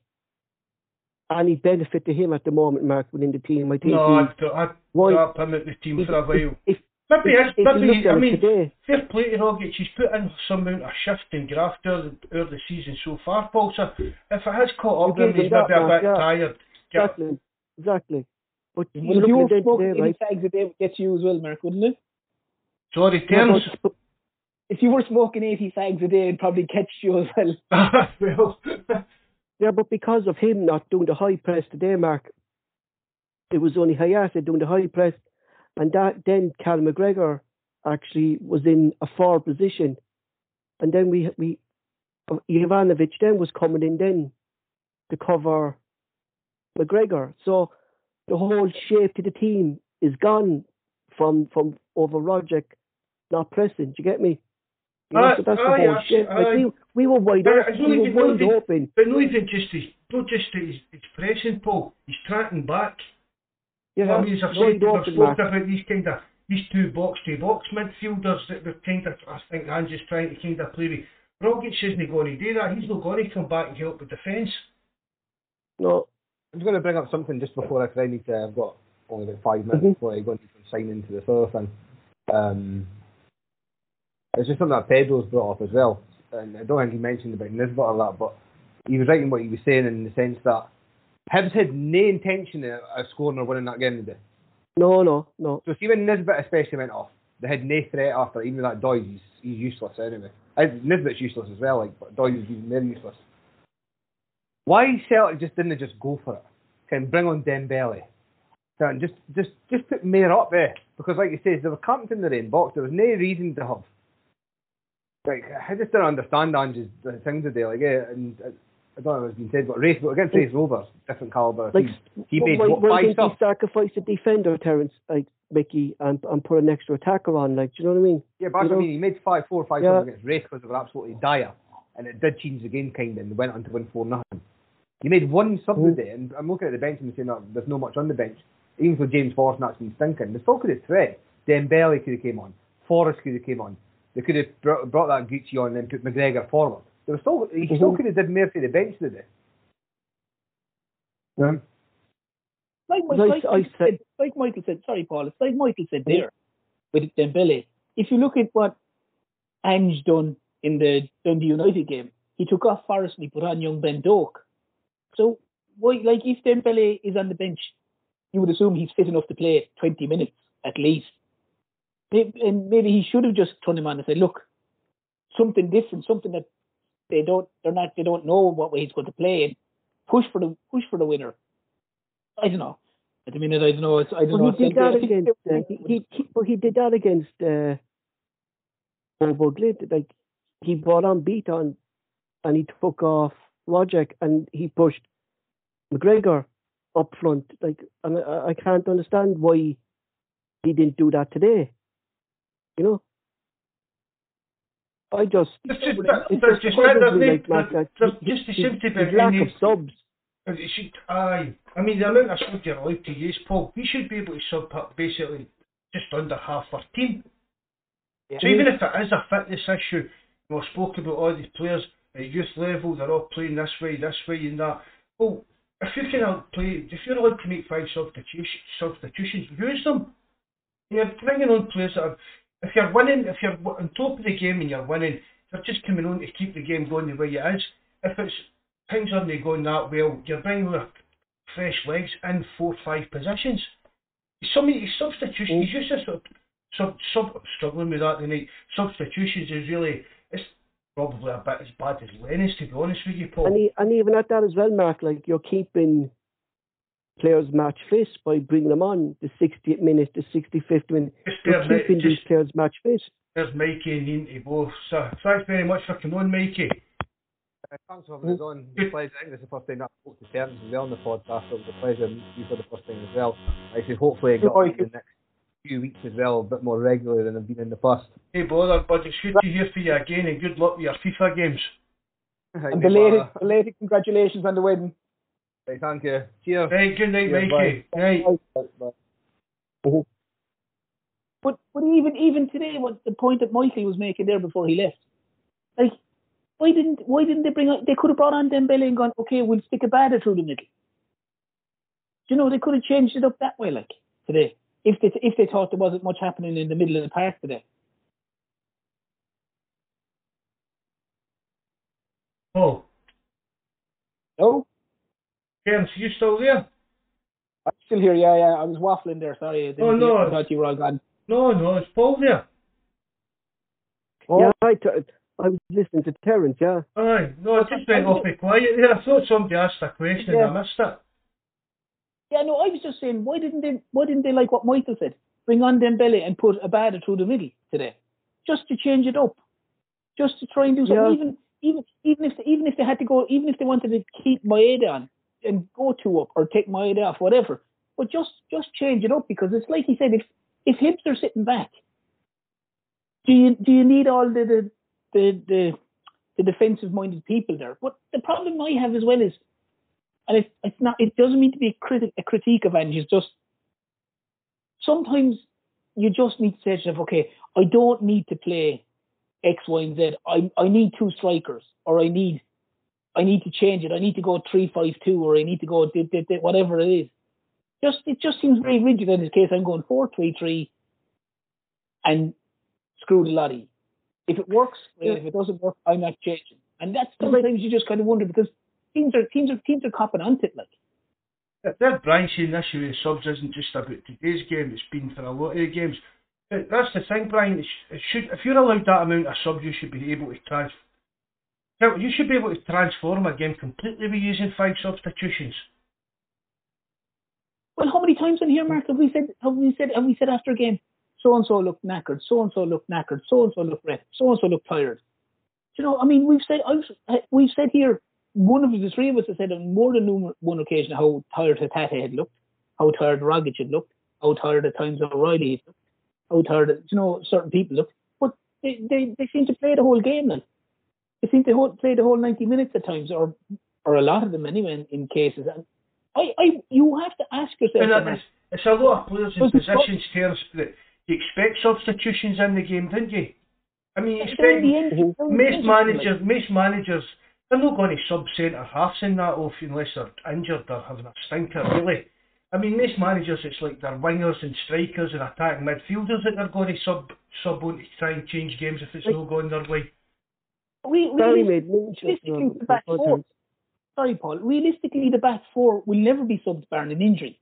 any benefit to him at the moment, Mark, within the team. I think No, he, I'd, I'd why, drop him team if, for a while. if, Maybe, if, it's, maybe I mean, today, fair play to Rogic. He's put in some amount of shift and graft over the, season so far, Paul. So if it has caught up You with him, give he's maybe that, a Mark, bit yeah. tired. Get- exactly, exactly. But you well, if look you at were smoking today, any right? fags a day, it would get you as well, Mark, wouldn't it? Sorry, Yeah, Terence. but- If you were smoking eighty fags a day, it'd probably catch you as well. well, Yeah, but because of him not doing the high press today, Mark, it was only Hatate doing the high press, and that then Cal McGregor actually was in a forward position, and then we we uh, Juranovic then was coming in then to cover McGregor. So the whole shape to the team is gone from from over Rogic not pressing. Do you get me? You know, Aye, so that's aye, the whole aye, shape. Like we, we were wide open. We were wide open. but not even just his, not just his, his pressing, Paul. He's tracking back. Yeah, I mean, as I've said, wide we've open, spoke about these kind of these two box to box midfielders that they're kind of, I think, Ange is trying to kind of play with. Rogic isn't going to do that. He's not going to come back and help with defence. No, I'm just going to bring up something just before I 'cause I need to. I've got only about five minutes Mhm. before I go into sign into this other thing. Um, it's just something that Pedro's brought up as well, and I don't think he mentioned about Nisbet or that, but he was right in what he was saying in the sense that Hibs had no intention of scoring or winning that game today. no, no, no. So see when Nisbet especially went off, they had no threat after even that Doyle, he's, he's useless anyway. Uh, Nisbet's useless as well, like, but Doyle's even more useless. Why Celtic just didn't just go for it? Can bring on Dembele. Can just just just put Mayor up there. Because like you say, they were camped in the own box. There was no reason to have like I just don't understand Ange's the thing today. Like yeah, and uh, I don't know if it's been said, but race but against Raith Rovers, different caliber. Like, he made why, what, why five he sacrifice a defender, Terence, like Mickey, and, and put an extra attacker on? Like, do you know what I mean? Yeah, but you I mean. He made five, four five Yeah. against Raith because they were absolutely dire, and it did change the game kind of, and they went on to win four nothing. He made one sub Mhm. today, and I'm looking at the bench and saying that there's no much on the bench. Even for James Forrest, that's been stinking. They still could have thread. Dembele could have came on. Forrest could have came on. They could have brought, brought that Gucci on and then put McGregor forward. They were still, he still Mhm. could have did more for the bench today. Yeah. Like, like, I- I Michael said- said, like Michael said, sorry, Paul, it's like Michael said there with Dembele. If you look at what Ange done in the Dundee United game, he took off Forrest and he put on young Ben Doak. So, why, like, if Dembele is on the bench, you would assume he's fit enough to play 20 minutes at least. Maybe, and maybe he should have just turned him on and said, look, something different, something that they don't, they're not, they don't know what way he's going to play, and push for the push for the winner. I don't know. At the minute, I don't know. It's, I don't Well, know. he did that against. Uh, he, he, he, well, he did that against uh. Like he brought on Beaton, and he took off Wojciech, and he pushed McGregor up front. Like, and I, I can't understand why he didn't do that today. You know. I just just, it's it's just, that, like that, just they his- seem to be his lack of subs. It should, aye. I mean, the amount of subs you're allowed to use, Paul, we should be able to sub up basically just under half our team. Yeah. So even if it is a fitness issue, we spoke about all these players at youth level, they're all playing this way, this way, and that. Well, if you can play, if you're allowed to make five substitutions, substitutions, use them. You're bringing on players that are, if you're winning, if you're on top of the game and you're winning, you're just coming on to keep the game going the way it is. If it's things aren't going that well, you're bringing with fresh legs in four, five positions. Some of these substitutions, mm. you just sort of sub, sub, struggling with that tonight. Substitutions is really, it's probably a bit as bad as Lennox, to be honest with you, Paul. And, e- and even at that as well, Mark, like you're keeping players match fit by bringing them on the 60th minute, the 65th minute. just You're there, keeping mate, these players match fit. there's Mikey and Ian to both. So thanks very much for coming on, Mikey. Uh, Thanks for having us on. It's a pleasure. I think this is the first time that I spoke to Terence as well on the podcast, so it was a pleasure meeting you for the first time as well. I say hopefully I get on in the next few weeks as well, a bit more regular than I've been in the past. Hey, brother, bud, it's good to hear from you again and good luck with your FIFA games. And no belated, belated congratulations on the wedding. Right, thank you. Cheers. Right, good night, Yeah, Mikey. Right. But but even even today, what the point that Mikey was making there before he left, like why didn't why didn't they bring out? They could have brought on Dembele and gone, okay, we'll stick a batter through the middle. You know they could have changed it up that way, like today, if they if they thought there wasn't much happening in the middle of the park today. Oh. No, Terence, you still there? I'm still here. Yeah, yeah. I was waffling there. Sorry, I Oh, no. I thought you were all gone. No, no, it's Paul there. Oh, Yeah, I, t- I was listening to Terence, yeah. Aye, no, it just went awfully quiet there. I thought somebody asked a question Yeah. and I missed it. Yeah, no, I was just saying, why didn't they? Why didn't they like what Michael said? Bring on Dembele and put a batter through the middle today, just to change it up, just to try and do something. Yeah. Even even even if even if they had to go, even if they wanted to keep Maeda on and go two up or take Maeda off, whatever, but just just change it up because it's like he said, if if Hibs are sitting back, do you do you need all the the the, the, the defensive minded people there? But the problem I have as well is and it, it's not. It doesn't mean to be a, critic, a critique of Ange. It's just sometimes you just need to say to yourself, okay, I don't need to play X, Y, and Z. I I need two strikers, or I need I need to change it. I need to go three five two, or I need to go di- di- di- whatever it is. Just it just seems very rigid in this case. I'm going four three three, and screw the lottie. If it works, great. If it doesn't work, I'm not changing. And that's sometimes you just kind of wonder because teams are teams are teams are copping onto it like. That Brian saying the issue with subs isn't just about today's game, it's been for a lot of the games. That's the thing, Brian. It it should, if you're allowed that amount of subs, you should be able to trans. You should be able to transform a game completely by using five substitutions. Well, how many times in here, Mark, have we said have we said have we said after a game, so and so looked knackered, so and so looked knackered, so and so looked wrecked, so and so looked tired. You know, I mean, we've said I've, we've said here one of the three of us have said on more than one occasion how tired Hatate had looked, how tired Rogic had looked, how tired at times O'Riley had looked, how tired you know certain people looked. But they, they, they seem to play the whole game now. They seem to play the whole ninety minutes at times, or or a lot of them anyway in, in cases. And I, I you have to ask yourself. And it's, it's a lot of players in positions, terms that you expect substitutions in the game, didn't you? I mean, you expect most managers, most managers they're not going to sub centre halves in that off unless they're injured or having a stinker, really. I mean, most managers, it's like their wingers and strikers and attacking midfielders that they're going to sub sub on to try and change games if it's like, not going their way. We, we made realistically, the back four, sorry, Paul. Realistically, the back four will never be subbed barring an injury.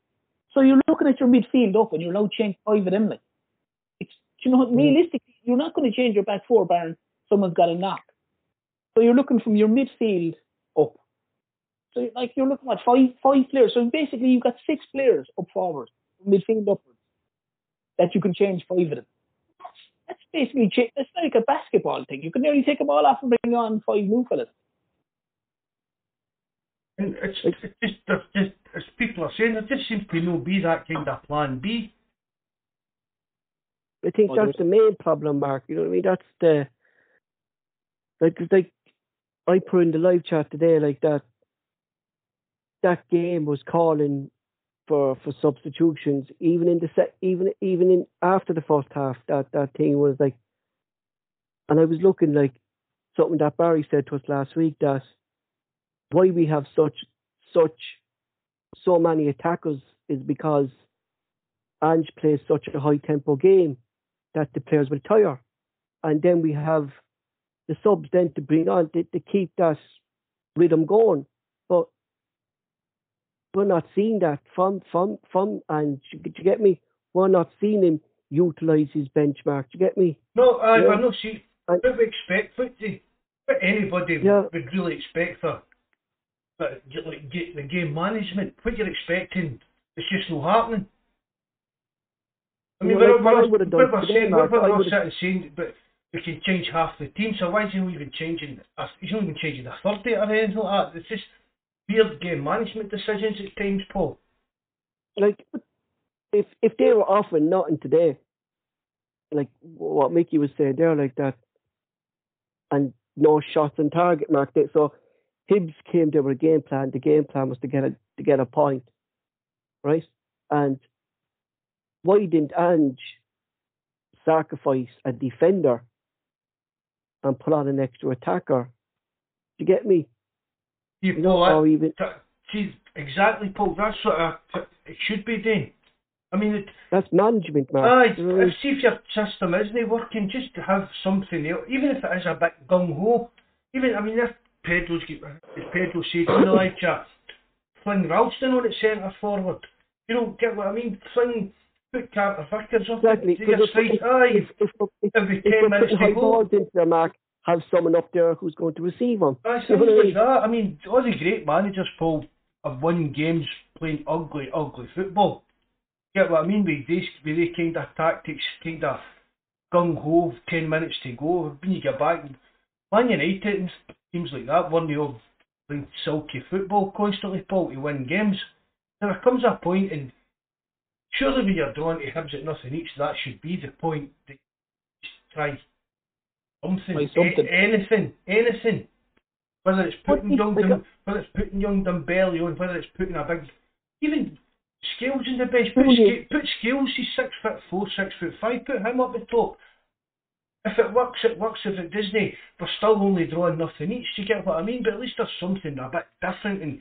So you're looking at your midfield up, and you're now changing five of them. Like, it's you know, mm. realistically, you're not going to change your back four barring someone's got a knock. So you're looking from your midfield up. So like you're looking at five five players. So basically you've got six players up forward, midfield upwards, that you can change five of them. That's, that's basically it's like a basketball thing. You can nearly take a ball off and bring on five new fellas. And it's, it's just, there's just, as people are saying, there just seems to no be that kind of plan B. I think that's the main problem, Mark. You know what I mean? That's the like, like I put in the live chat today like that that game was calling for for substitutions even in the set even even in after the first half that that thing was like and I was looking like something that Barry said to us last week that why we have such such so many attackers is because Ange plays such a high tempo game that the players will tire. And then we have the subs then to bring on to, to keep that rhythm going. We're not seeing that from from from and you, you get me? We're not seeing him utilise his benchmark. Do you get me? No, I, yeah. I know. See, what we expect what anybody yeah. would really expect for, but like get the game management. What you're expecting, it's just not happening. I mean, well, we're, we're, we're, we're, saying, we're, we're, we're sitting saying, but we can change half the team. So why is he not even changing? He's not even changing the third date or anything like that. It's just weird game management decisions at times, Paul. Like, if if they were offering nothing today, like what Mickey was saying there, like that, and no shots on target mark. It. So Hibs came there with a game plan. The game plan was to get a to get a point, right? And why didn't Ange sacrifice a defender and put on an extra attacker. Do you get me? You, you know, or even see exactly, Paul. That's what I, it should be doing. I mean, it, that's management, man. Aye, you see if your system isn't working, just to have something else, even if it is a bit gung ho. Even I mean, if Pedro's as Pedro said in the live chat, fling Ralston on its centre forward. You don't get what I mean? Fling put Carter Vickers up exactly. to your side. Aye, if, if, if, every if 10 minutes to go. into the mark, have someone up there who's going to receive them. Things like that. I mean, all the great managers, Paul, have won games playing ugly, ugly football. Get what I mean? With these, with these kind of tactics, kind of gung ho, 10 minutes to go, when you get back. Man United and teams like that, one they all playing silky football constantly, Paul, to win games. There comes a point in Surely when you're drawn to Hibs at nothing each, that should be the point that you try something, something. A- anything, anything. Whether it's putting young, Dum- whether it's putting young Dembele on, whether it's putting a big, even Scales in the bench. Put, Sc- put Scales, he's six foot four, six foot five. Put him up the top. If it works, it works. If it doesn't, we're still only drawing nothing each. Do you get what I mean? But at least there's something a bit different and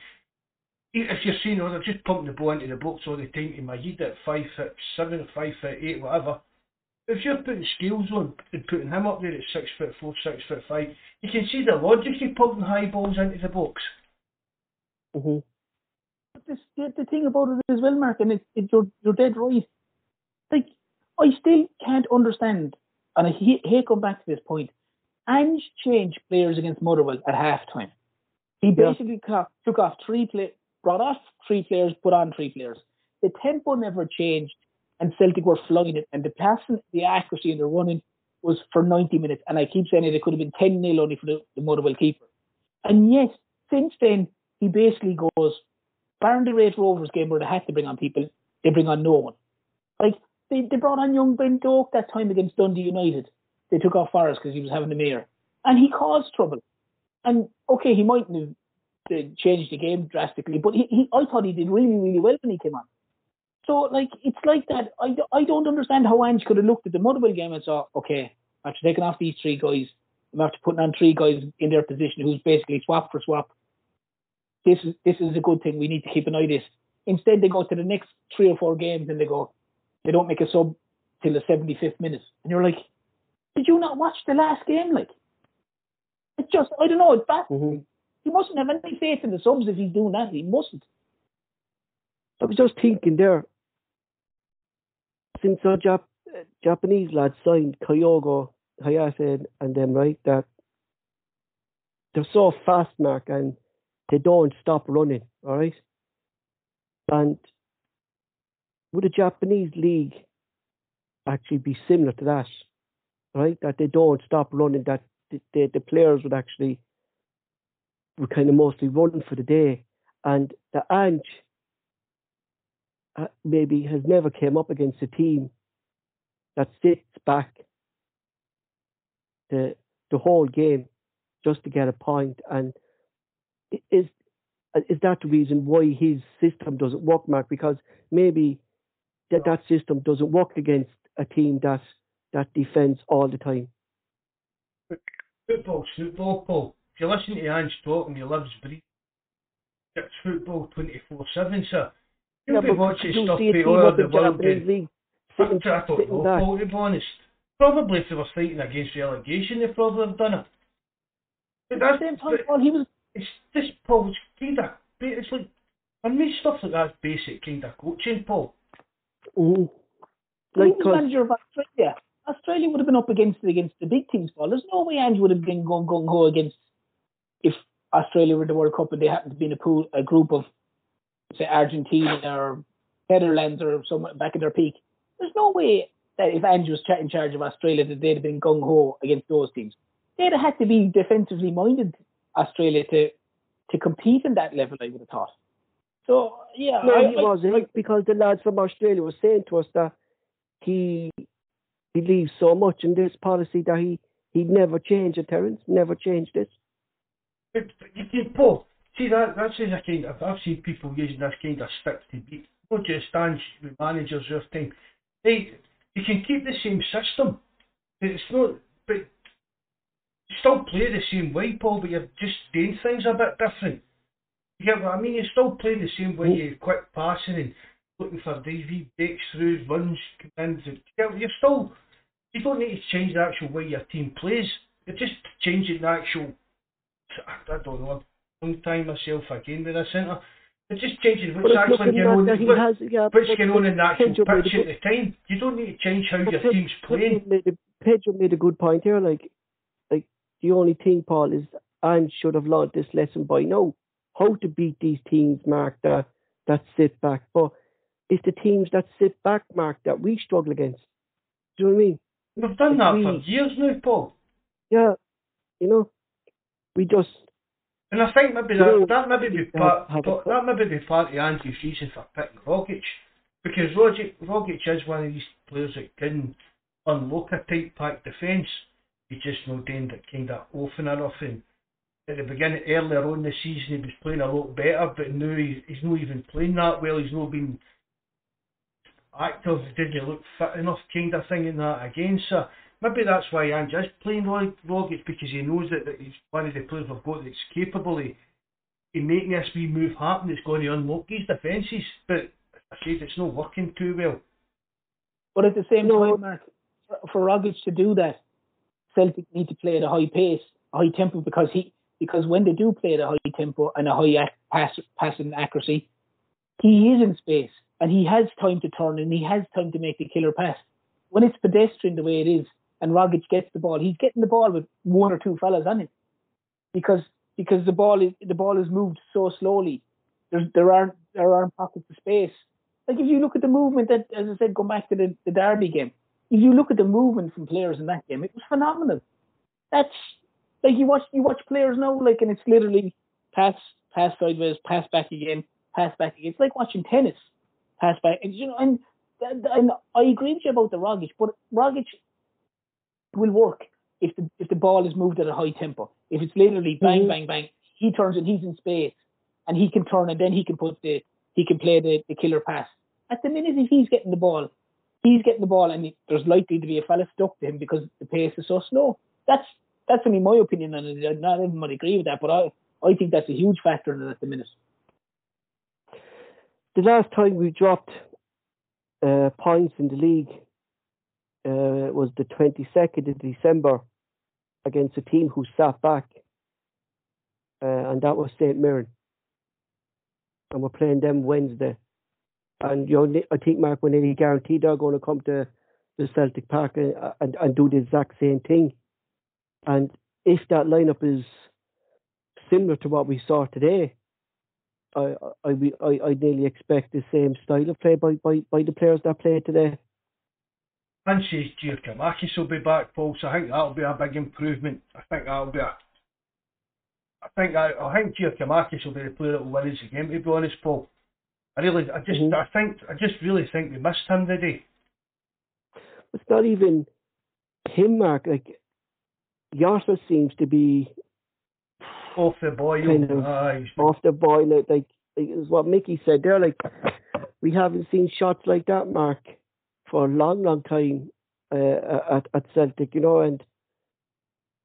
if you're seeing, oh, they're just pumping the ball into the box oh, all the time to my head at five foot seven, five foot eight, whatever. If you're putting Scales on and putting him up there at six foot four, six foot five, you can see the logic of pumping high balls into the box. Mm-hmm. But this, the, the thing about it as well, Mark, and it, it, you're, you're dead right. Like, I still can't understand, and I hate, hate come back to this point. Ange changed players against Motherwell at half time. He basically yeah. took off three play, brought off three players, put on three players. The tempo never changed, and Celtic were flying it. And the passing, the accuracy, and the running was for 90 minutes. And I keep saying it, it could have been 10 0 only for the, the Motherwell keeper. And yes, since then, he basically goes, Barron the Raith Rovers game where they had to bring on people, they bring on no one. Like, they, they brought on young Ben Doak that time against Dundee United. They took off Forrest because he was having the mayor. And he caused trouble. And, okay, he mightn't have uh, changed the game drastically, but he, he, I thought he did really, really well when he came on. So, like, it's like that. I, I don't understand how Ange could have looked at the Motherwell game and saw, okay, after taking off these three guys, I'm after putting on three guys in their position who's basically swap for swap. This is this is a good thing. We need to keep an eye on this. Instead, they go to the next three or four games and they go, they don't make a sub till the 75th minute, and you're like, did you not watch the last game? Like, it's just I don't know. It's bad. hmm He mustn't have any faith in the subs if he's doing that. He mustn't. I was just thinking there, since our Jap- Japanese lads signed Kyogo, Hatate, and them, right, that they're so fast, Mark, and they don't stop running, all right? And would a Japanese league actually be similar to that, right? That they don't stop running, that the, the, the players would actually would kind of mostly run for the day, and the Ange Uh, maybe has never came up against a team that sits back the the whole game just to get a point. and is uh, is that the reason why his system doesn't work mark because maybe that that system doesn't work against a team that that defends all the time Football's football, Paul. If you listen to Ange talking, he lives, breathes, it's football 24 7, sir. You'll Yeah, be watching you stuff see a be all up the world Japanese getting league I sitting, don't know. Paul, to be honest. Probably if they were fighting against relegation, they probably have done it. But At the that's, same time, but he was it's this, Paul, it's kind of, it's like, I mean, stuff like that's basic kind of coaching, Paul. He Like, was 'cause- manager of Australia. Australia would have been up against against the big teams, Paul. There's no way Ange would have been gung gung ho against if Australia were the World Cup and they happened to be in a pool, a group of say Argentina or Netherlands or someone back in their peak. There's no way that if Ange was in charge of Australia that they'd have been gung ho against those teams. They'd have had to be defensively minded Australia to to compete in that level. I would have thought. So yeah, No, I, he I- wasn't I- because the lads from Australia were saying to us that he believes so much in this policy that he he'd never change it, Terence, never change this. But, but you can, Paul, see that that's a kind of I've seen people using this kind of stick to beat. Not just managers this time. They you can keep the same system. It's not but you still play the same way, Paul, but you're just doing things a bit different. You get what I mean? You're still playing the same way, You're quick passing and looking for DV breakthroughs, runs, commands. You're still you don't need to change the actual way your team plays. You're just changing the actual I don't know, long time myself again with a centre. It's just changing what's actually going on, that he what- has, yeah, what's going on in the actual Pedro pitch at the time. You don't need to change how your Pe- team's Pedro playing. made, a, Pedro made a good point here. Like, like the only thing, Paul, is Ange should have learned this lesson by now. How to beat these teams, Mark, that that sit back. But it's the teams that sit back, Mark, that we struggle against. Do you know what I mean? We've done that for years now, Paul. Yeah, you know, we just And I think maybe that, that maybe be part have part- a- that maybe be part of Ange's reason for picking Rogic. Because Rogic Rogic is one of these players that can unlock a tight pack defence. He just no doing that kind of often enough and at the beginning earlier on the season he was playing a lot better but now he's, he's not even playing that well, he's not been active, didn't look fit enough kind of thing in that again. So maybe that's why Ange is playing Roy Rogic because he knows that, that he's one of the players we've got that's capable of, of making this wee move happen that's going to unlock his defences. But I said it's not working too well. But at the same No. time, Mark, for, for Rogic to do that, Celtic need to play at a high pace, a high tempo, because he because when they do play at a high tempo and a high ac- pass passing accuracy, he is in space and he has time to turn and he has time to make the killer pass. When it's pedestrian the way it is, and Rogic gets the ball, he's getting the ball with one or two fellas on it, because because the ball is the ball is moved so slowly. There's there aren't there aren't pockets of space. Like if you look at the movement that, as I said, going back to the, the Derby game, if you look at the movement from players in that game, it was phenomenal. That's like you watch you watch players now, like and it's literally pass, pass sideways, pass back again, pass back again. It's like watching tennis, pass back, and you know, and and I agree with you about the Rogic, but Rogic will work if the if the ball is moved at a high tempo. If it's literally bang, mm-hmm. bang, bang, he turns and he's in space, and he can turn and then he can put the he can play the, the killer pass. At the minute, if he's getting the ball, he's getting the ball, and there's likely to be a fella stuck to him because the pace is so slow. That's that's only my opinion, and not everybody agree with that, but I I think that's a huge factor in it at the minute. The last time we dropped uh, points in the league uh, was the 22nd of December against a team who sat back, uh, and that was St. Mirren. And we're playing them Wednesday. And you know, I think Mark, when nearly guaranteed they're going to come to the Celtic Park and, and, and do the exact same thing. And if that lineup is similar to what we saw today, I I I I nearly expect the same style of play by, by, by the players that played today. And says Giakoumakis will be back, Paul. So I think that'll be a big improvement. I think that'll be a. I think I, I think Giakoumakis will be the player that will win us the game. To be honest, Paul. I really, I just, mm-hmm. I think, I just really think we missed him today. It's not even him, Mark. Like Jota seems to be off the boil. Kind of off the boil. Like, like is what Mickey said there. Like we haven't seen shots like that, Mark, for a long, long time uh, at at Celtic. You know, and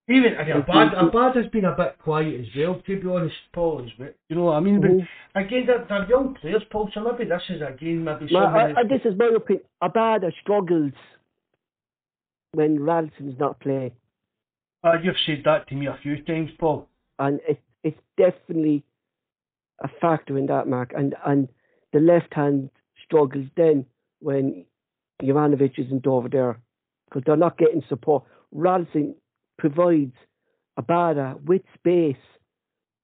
even I mean, Abad, Abad has been a bit quiet as well, to be honest, Paul. Is but you know what I mean. Mm-hmm. But again, they're, they're young players, Paul. So maybe this is again maybe. My, I, I, this is my opinion. Abad struggles when Ralston's not playing. Uh, you've said that to me a few times, Paul. And it, it's definitely a factor in that, Mark. And and the left hand struggles then when Juranovic isn't over there because they're not getting support. Ralston provides Abada with space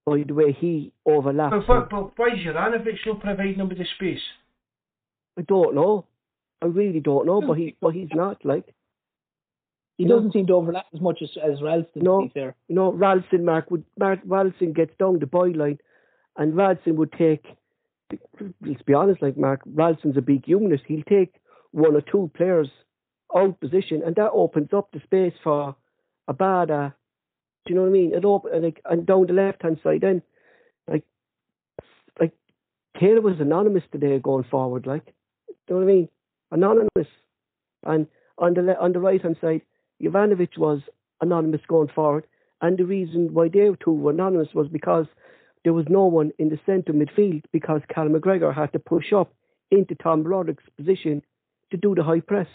by the way he overlaps. But, but, but why is Juranovic not providing him with the space? I don't know. I really don't know, but he hmm. but he's not like. He doesn't seem to overlap as much as, as Ralston, no, to be fair. No, Ralston, Mark, would, Mark, Ralston gets down the byline and Ralston would take, let's be honest, like Mark, Ralston's a big unit. He'll take one or two players out position and that opens up the space for a Abada. Uh, do you know what I mean? It open, like, and down the left hand side then, like, like Taylor was anonymous today going forward, like, do you know what I mean? Anonymous. And on the on the right hand side, Juranovic was anonymous going forward, and the reason why they two were anonymous was because there was no one in the centre midfield because Cal McGregor had to push up into Tom Broderick's position to do the high press.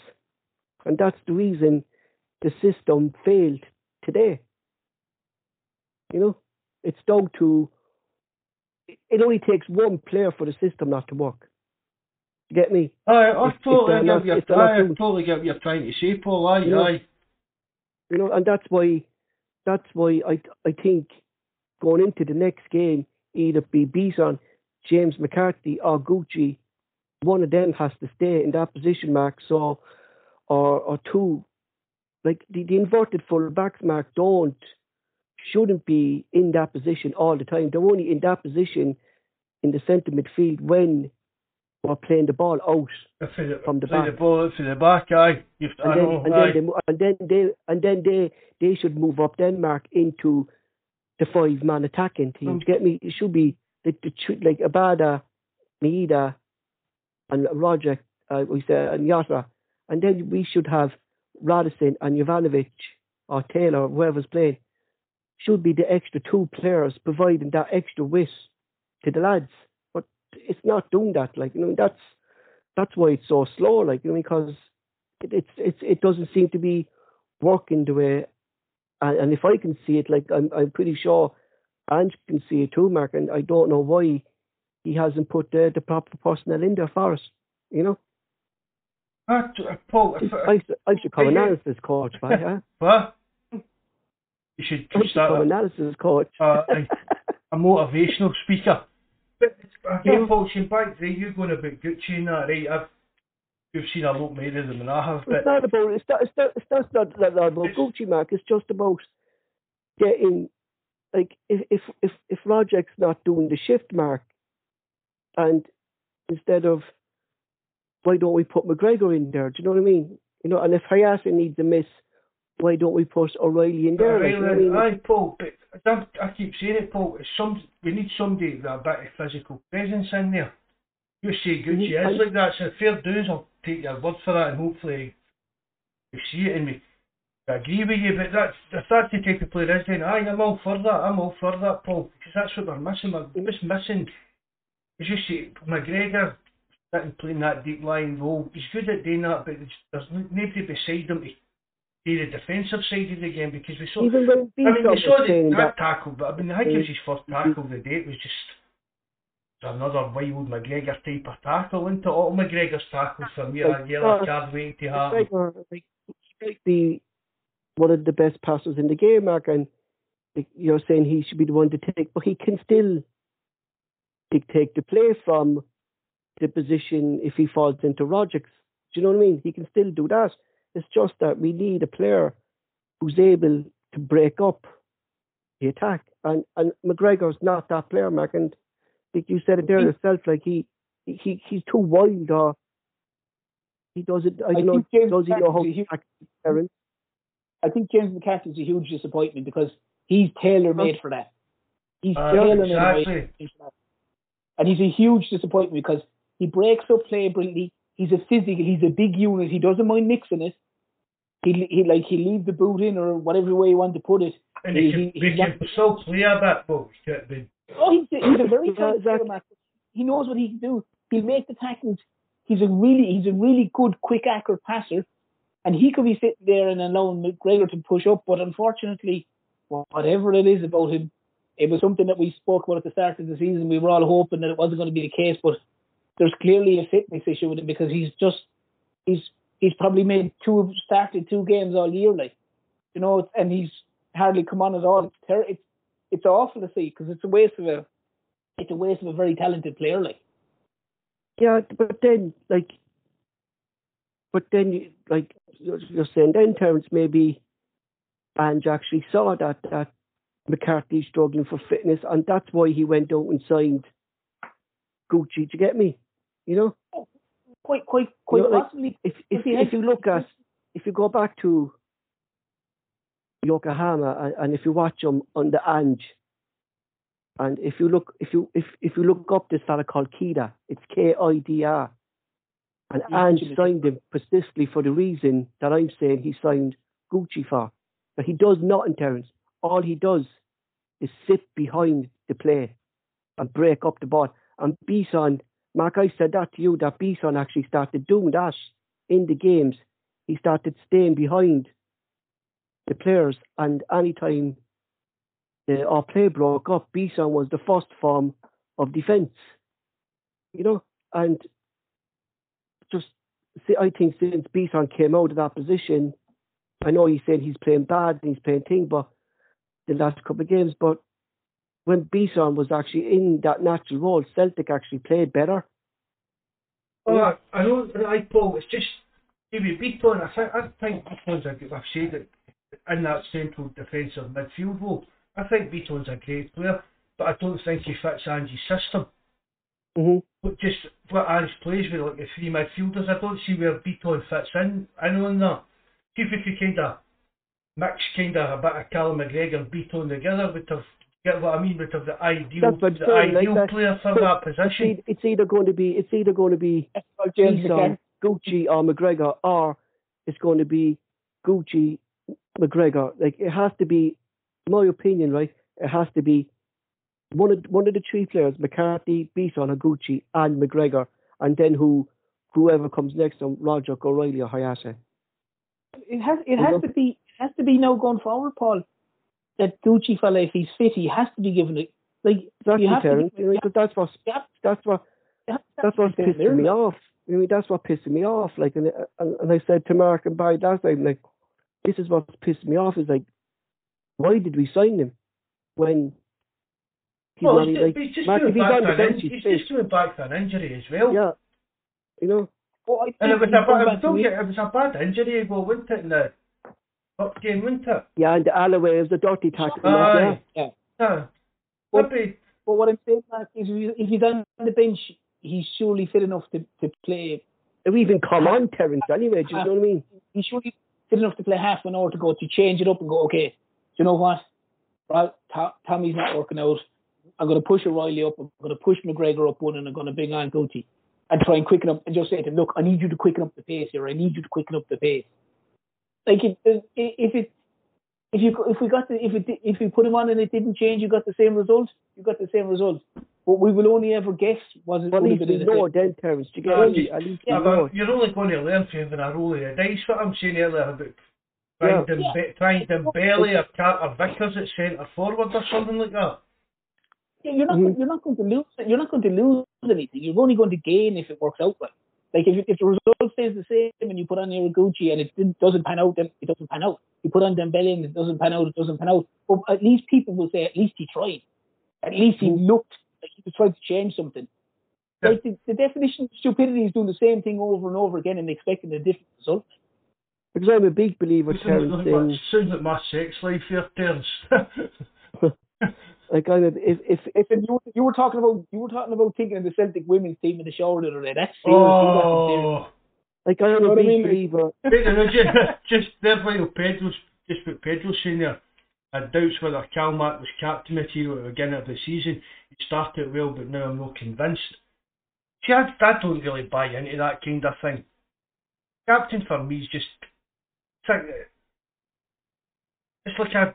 And that's the reason the system failed today. You know, it's down to it only takes one player for the system not to work. You get me? I, I totally get what you're, I totally get what you're trying to say, Paul. Aye, you know, aye. You know, and that's why that's why I I think going into the next game, either be Beeson, James McCarthy, or Gucci, one of them has to stay in that position, Mark. So, or or two, like the, the inverted full backs, Mark, don't shouldn't be in that position all the time. They're only in that position in the centre midfield when we're playing the ball out the, from the back. the ball to the back, aye. You've, and, then, know, and, aye. Then they, and then they and then they they should move up Denmark into the five man attacking team. Mm. Get me? It should be the, the like Abada, Maeda, and Roger. Uh, we say and Jota, and then we should have Radisson and Juranovic or Taylor, whoever's playing, should be the extra two players providing that extra width to the lads But it's not doing that. Like you know, that's that's why it's so slow. Like you know, because it, it's it's it doesn't seem to be working the way. And, and if I can see it, like I'm I'm pretty sure Ange can see it too, Mark. And I don't know why he hasn't put the the proper personnel in there for us. You know. Uh, Paul, if, I, should, I should come analysis coach, right? Huh? What? You should, I should come analysis coach. Uh, a, a motivational speaker. But again, Paul, back there, you're going about Gucci and that, right? I've you've seen a lot more of them than I have. But it's not about it's not it's not, it's not, not, not about Gucci, Mark. It's just about getting like if if if if Roderick's not doing the shift mark, and instead of why don't we put McGregor in there? Do you know what I mean? You know, and if Hayashi needs a miss, why don't we put O'Riley in there? Know I mean? Aye, Paul, but I, I keep saying it, Paul. It's some we need somebody with a bit of physical presence in there. You say Gucci Mhm. is like that, so fair dues. I'll take your word for that, and hopefully you see it in me. I agree with you, but that's if that's the type of player is, then aye, I'm all for that. I'm all for that, Paul, because that's what we're missing. We're just missing. As you say, McGregor sitting playing that deep line role. He's good at doing that, but there's- nobody beside him to do the defensive side of the game because we saw. Even when I mean, we saw the, that tackle, but I mean, I think it was his first tackle of the day. It was just another wild McGregor type of tackle, isn't it? All McGregor's tackles for me are Like, yellow uh, card waiting to happen. Like, he might be one of the best passers in the game, Mark, and you're saying he should be the one to take, but he can still dictate the play from the position if he falls into Rodgers. Do you know what I mean? He can still do that. It's just that we need a player who's able to break up the attack, and and McGregor's not that player, Mark. And like you said it there yourself, like he he he's too wild or he doesn't. I I don't know. think James Does he know how a to huge- attack Aaron? I think James McCarthy's a huge disappointment because he's tailor made for that. He's Uh, tailor made exactly. for that. And he's a huge disappointment because he breaks up play brilliantly. He's a physical, he's a big unit. He doesn't mind mixing it. He he like he leave the boot in or whatever way you want to put it. And he, He- can, he- he he's can not- still play a bit, but he can't be. Oh, he's a, he's a very Yeah, talented player, He knows what he can do. He'll make the tackles. He's a really he's a really good, quick, accurate passer, and he could be sitting there and allowing McGregor to push up. But unfortunately, whatever it is about him, it was something that we spoke about at the start of the season. We were all hoping that it wasn't going to be the case, but there's clearly a fitness issue with him because he's just he's he's probably made two started two games all year, like you know, and he's hardly come on at all. It's ter- it's it's awful to see because it's a waste of a it's a waste of a very talented player, like. Yeah, but then like, but then like you're saying then Terence maybe Ange actually saw that that McCarthy's struggling for fitness, and that's why he went out and signed Gucci to get me. You know, Quite quite quite You know, like, possibly. if if If if you look at if you go back to Yokohama and, and if you watch him under Ange, and if you look if you if if you look up this fella called Kida, it's K I D R, and Yeah, Ange signed him specifically for the reason that I'm saying he signed Gucci for. But he does nothing, Terence. All he does is sit behind the play and break up the ball. And Bison, Mark, I said that to you that Bison actually started doing that in the games. He started staying behind the players, and anytime the, our play broke up, Bison was the first form of defence. You know, and just see, I think since Bison came out of that position, I know he's saying he's playing bad and he's playing thing, but the last couple of games, but when Bison was actually in that natural role, Celtic actually played better. Well, I, I don't like Paul. It's just maybe Beaton. I think I think Beaton's a good. I've said it in that central defensive midfield role. I think Beaton's a great player, but I don't think he fits Ange's system. hmm But just what Ange plays with, like the three midfielders, I don't see where Beaton fits in. in on that. See if we could kind of mix kind of a bit of Callum McGregor and Beaton together, would have get what I mean? Would have the ideal, That's I'm the saying, like ideal that. player for that It's, position. either, it's either going to be it's either going to be That's about James Bison, Gucci or McGregor, or it's going to be Gucci, McGregor. Like it has to be, my opinion, right? It has to be one of one of the three players: McCarthy, Bison, or Gucci, and McGregor, and then who whoever comes next, um, on Rogic, O'Riley, or Hatate. It has it has to be it has to be now going forward, Paul. That Gucci fella, if he's fit, he has to be given it. Like Exactly, you have Terence. to, You that's what you that's what you have to that's what's have pissing me off. I mean, that's what pissing me off. Like, and, and, and I said to Mark and Barry last time, like, this is what's pissing me off. Is like, why did we sign him when he's Well, not like, he's just Mark, going if he's back on to the an bench, he's he's just going back to an injury as well. Yeah, you know, Well, I And it was a bad, don't get, it was a bad injury, well, wasn't it, in the cup game, wasn't it? yeah, and the Alloway was a dirty tackle. Aye. Yeah. Yeah. Well- Maybe But what I'm saying, Mark, is if he's on the bench, he's surely fit enough to, to play. Or even come on, Terence, anyway, do you know what I mean? He's surely fit enough to play half an hour to go to change it up and go, okay, do you know what? Right, To- Tommy's not working out. I'm going to push O'Riley up. I'm going to push McGregor up one, and I'm going to bring on Gucci and try and quicken up and just say to him, look, I need you to quicken up the pace here. I need you to quicken up the pace. Like if if it if you if we got the if it if you put him on and it didn't change, you got the same result. You got the same result. But we will only ever guess was it Well, at would least have we know same. then, Terence. Do you get Yeah, me? you- At least Yeah, we know. but you're only going to learn from having a roll of the dice. What I'm saying earlier about trying to Yeah. be- trying to belly or Carter Vickers at centre forward or something like that. Yeah, you're not Mhm. you're not going to lose you're not going to lose anything. You're only going to gain if it works out well. Like if if the result stays the same and you put on Gucci and it didn't, doesn't pan out, then it doesn't pan out. You put on Dembele and it doesn't pan out, it doesn't pan out. But at least people will say at least he tried. At least he mm-hmm. looked like he was trying to change something. Yeah. Like the, the definition of stupidity is doing the same thing over and over again and expecting a different result. Because I'm a big believer, Sounds Terence, like, my, in sounds like my sex life here, Terence. like I'm a, if if If you, you were talking about you were talking about thinking of the Celtic women's team in the shower the other day. That's serious. You got oh. like I'm You know a what I big mean? believer. Wait, just, just there while Pedro's, just what Pedro's saying there, I doubts whether Calmac was captain material at the beginning of the season. He started well, but now I'm not convinced. See, I, I don't really buy into that kind of thing. Captain for me is just, it's like, it's like a, a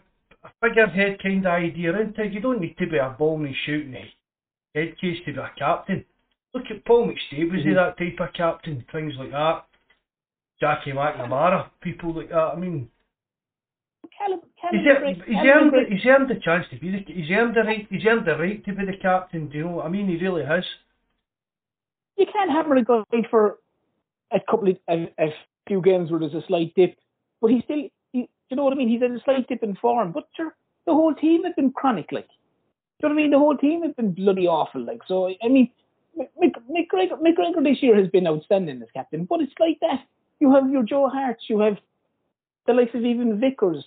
figurehead kind of idea, isn't it? You don't need to be a ball and shooting head case to be a captain. Look at Paul McStay, was he Mhm. that type of captain? Things like that. Jackie McNamara, people like that. I mean, Callum, Callum he's, ear- he's, earned, he's earned the chance to be the, he's earned the right, he's earned the right to be the captain. Do you know what I mean? He really has. you can't hammer a guy for a couple of a, a few games where there's a slight dip, but he's still, he, you know what I mean? He's had a slight dip in form, but sure, the whole team has been chronic, like. Do you know what I mean? The whole team has been bloody awful, like. So I mean, Mc- Mc- McGregor, McGregor this year has been outstanding as captain, but it's like that. You have your Joe Harts, you have the likes of even Vickers.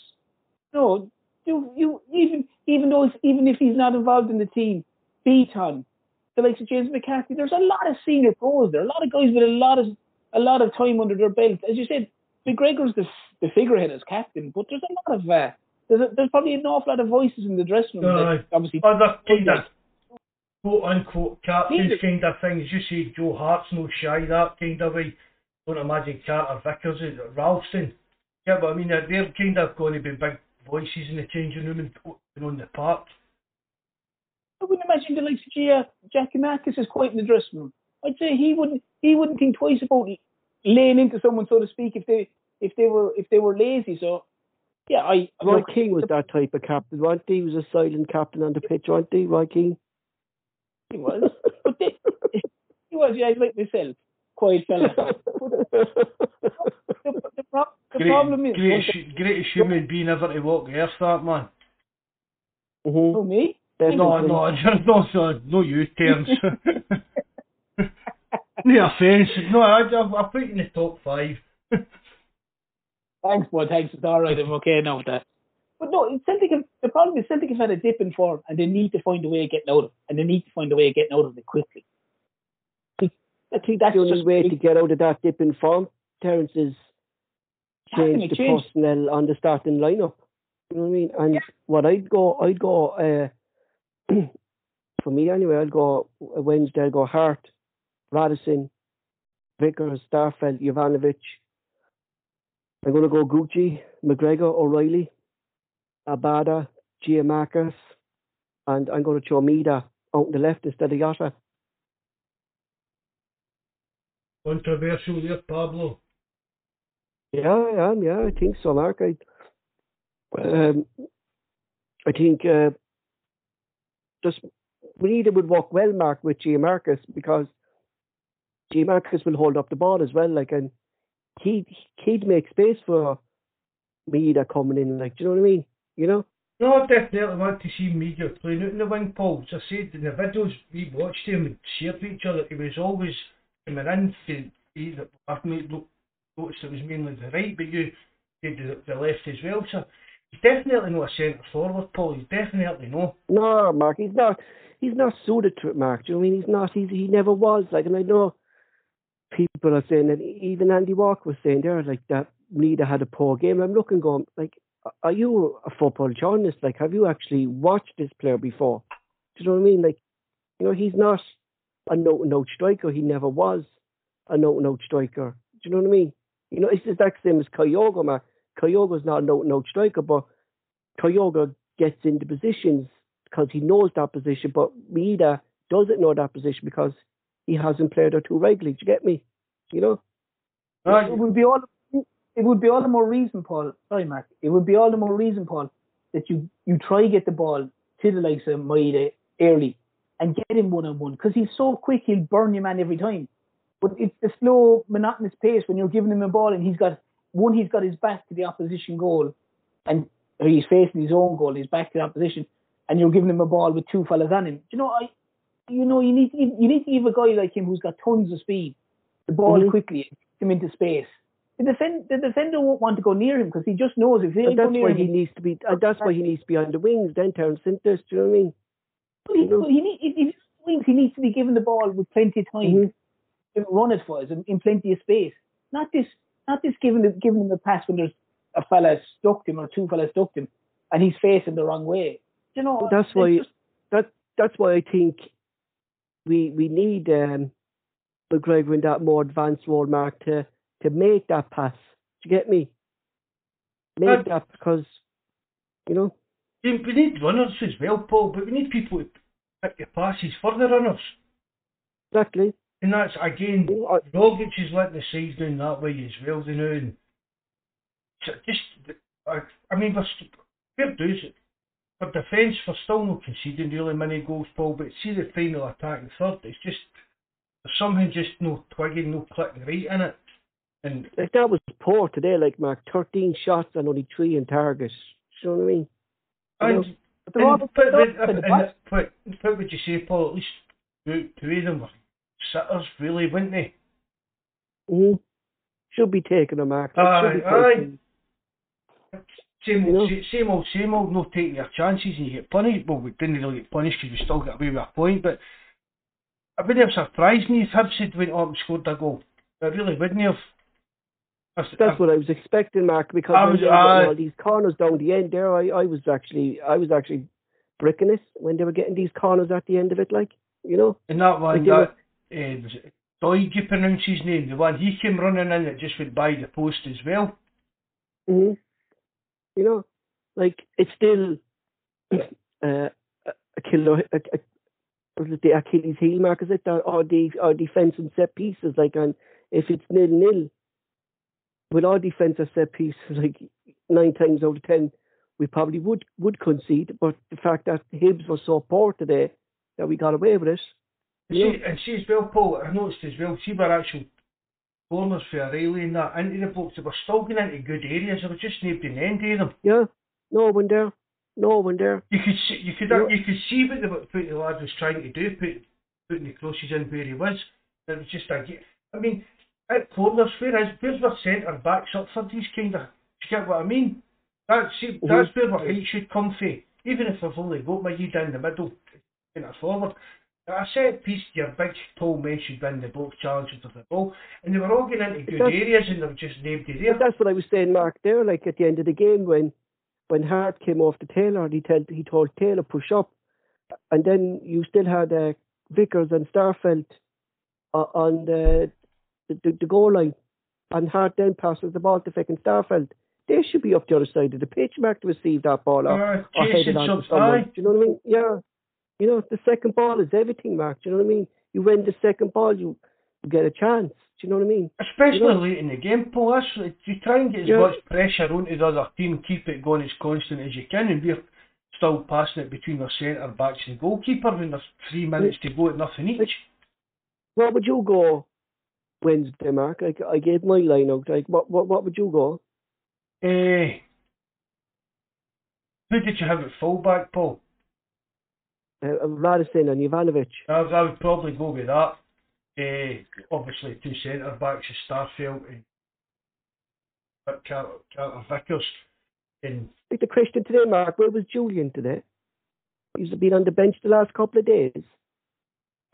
No, you you even even though even if he's not involved in the team, Beaton, the likes of James McCarthy. There's a lot of senior pros there, a lot of guys with a lot of a lot of time under their belt. As you said, McGregor's the the figurehead as captain, but there's a lot of uh, there's a, there's probably an awful lot of voices in the dressing room. Obviously, Other kind of quote unquote captains kind of things. You see Joe Hart's no shy that kind of way. Don't imagine Carter Vickers, it Ralston. Yeah, but I mean they're, they're kind of going to be big voices in the changing room and, and on the park. I wouldn't imagine the likes of Gia, Jackie Marcus is quite in the dressing room. I'd say he wouldn't he wouldn't think twice about laying into someone, so to speak, if they if they were if they were lazy. So yeah, I Roy look, King was that type of captain, wasn't he? He was a silent captain on the pitch, wasn't he, Roy Keane? he was, but they, he was yeah, like myself, quiet fella. The, the, pro- the Great, problem is greatest, greatest human being ever to walk the earth, that man. Mhm. oh, me. No, no, no, no, no, you, Terence. no offence. No, I, I, I put you in the top five. Thanks, bud. Thanks. It's all right. I'm okay now with that. But no, Celtic. Have, the problem is Celtic have had a dip in form, and they need to find a way of getting out of it, and they need to find a way of getting out of it quickly. I think that's the only just way to get out of that dip in form, Terence, is Having change the change. personnel on the starting lineup. You know what I mean? And what I'd go, I'd go, uh, for me anyway, I'd go uh, Wednesday, I'd go Hart, Ralston, Vickers, Starfelt, Juranovic. I'm going to go Gucci, McGregor, O'Riley, Abada, Giakoumakis, and I'm going to throw Maeda out on the left instead of Jota. Controversial there, Pablo. Yeah, I am. Yeah, I think so, Mark. I, um, I think uh, just Reader would work well, Mark, with Giakoumakis because Giakoumakis will hold up the ball as well. Like, and he he'd make space for Maeda coming in. Like, do you know what I mean? You know? No, I definitely want to see Maeda playing out in the wing, Paul. As I said in the videos we watched him and shared with each other, he was always coming in. To, either, I've made, noticed it was mainly the right, but you did the, the left as well. So he's definitely not a centre forward, Paul. He's definitely no. No, Mark, he's not. He's not suited to it, Mark. Do you know what I mean? He's not. He's, he never was. Like, and I know people are saying that. Even Andy Walker was saying there, like that. Neither had a poor game. I'm looking, going like, are you a football journalist? Like, have you actually watched this player before? Do you know what I mean? Like, you know, he's not a note note striker. He never was a note note striker. Do you know what I mean? You know, it's the exact same as Kyogo, man. Kyogo's not a note note striker, but Kyogo gets into positions because he knows that position, but Maeda doesn't know that position because he hasn't played there too regularly. Do you get me? You know? Right. It would be all it would be all the more reason, Paul. Sorry, Mark. It would be all the more reason, Paul, that you you try to get the ball to the likes of Maeda early and get him one on one because he's so quick he'll burn your man every time. But it's the slow, monotonous pace when you're giving him a ball and he's got one, he's got his back to the opposition goal, and he's facing his own goal, he's back to the opposition, and you're giving him a ball with two fellas on him. Do you know, I, you know, you need to, you need to give a guy like him who's got tons of speed the ball Mhm. quickly, him into space. The, defend, the defender won't want to go near him because he just knows if ain't go that's why him, he needs to be. And that's why he needs to be on the wings. Then Terence Sintes. Do you know what I mean? he, you know. he, need, if he needs to be given the ball with plenty of time Mhm. to run it for us in, in plenty of space. Not this, not this giving the, giving him the pass when there's a fella stuck him or two fellas stuck him, and he's facing the wrong way. Do you know? That's why- just- that that's why I think we we need um, McGregor in that more advanced role, Mark, to to make that pass. Do you get me? Make Uh, that because you know. We need runners as well, Paul, but we need people to pick your passes for the runners. Exactly. And that's again, You know, I- Rogic is letting the sides down that way as well, you know. And so just, I, I mean, we're, st- fair dues. For defence, we're still not conceding really many goals, Paul. But see the final attack and third, it's just there's something just no twigging, no clicking right in it. And like that was poor today. Like Mark, thirteen shots and only three in target. You know what I mean? You know, but all- and, but, but, and, but, what would you say, Paul? At least two, two of them were sitters, really, wouldn't they? mhm. Should be taking a mark. Like, Aye, taken. Same old, sa- same old, same old. No taking your chances and you get punished. Well, we didn't really get punished because we still got away with a point. But it wouldn't have surprised me if Hibs had went up and scored a goal. It really wouldn't have. That's, That's what I was expecting, Mark, because I was- were I- all these corners down the end there, I, I was actually I was actually bricking it when they were getting these corners at the end of it, like you know. And that one, Like that uh, was it Doig, you pronounce his name. The one he came running in that just went by the post as well. hmm You know, like it's still uh, a killer. A, a, the Achilles heel, Mark? Is it or, or the defense and set pieces? Like, and if it's nil nil, with our defense and set pieces, like nine times out of ten, we probably would would concede. But the fact that Hibs was so poor today that we got away with it. And Yeah. And see as well, Paul. I noticed as well. See, where actual corners for O'Riley and that into the blocks, they were still going into good areas. There was just nobody in the end of them. Yeah, no one there, no one there. You could see, you could Yeah. you could see what the what the lad was trying to do, put putting the crosses in where he was. It was just a I mean, at corners, where is where's our centre backs up for these kind of? Do you get what I mean? That's see, mm-hmm. that's where our height should come from. Even if we've only got my you down the middle, in forward. A set piece, your big tall men should win the box challenges of the ball, and they were all getting into good areas, and there was just nobody there. That's what I was saying, Mark. There, like at the end of the game, when when Hart came off the Taylor, and he told he told Taylor push up, and then you still had uh, Vickers and Starfelt uh, on the, the the goal line, and Hart then passes the ball to and Starfelt. They should be up the other side of the pitch, Mark, to receive that ball or, Uh, or head it on to someone. Do you know what I mean? Yeah. You know, the second ball is everything, Mark. Do you know what I mean? You win the second ball, you, you get a chance. Do you know what I mean? Especially You know- late in the game, Paul. That's you try and get as Yeah. much pressure onto the other team, keep it going as constant as you can, and we're still passing it between the centre backs and goalkeeper when there's three minutes to go at nothing each. What would you go Wednesday, Mark? I, I gave my line out. Like, what, what, what would you go? Eh, who did you have at fullback, Paul? Uh, Ralston and Juranovic. I, I would probably go with that. Eh, obviously, two centre backs, Starfelt and Carter, Carter Vickers. And Like the question today, Mark. Where was Julian today? He's been on the bench the last couple of days.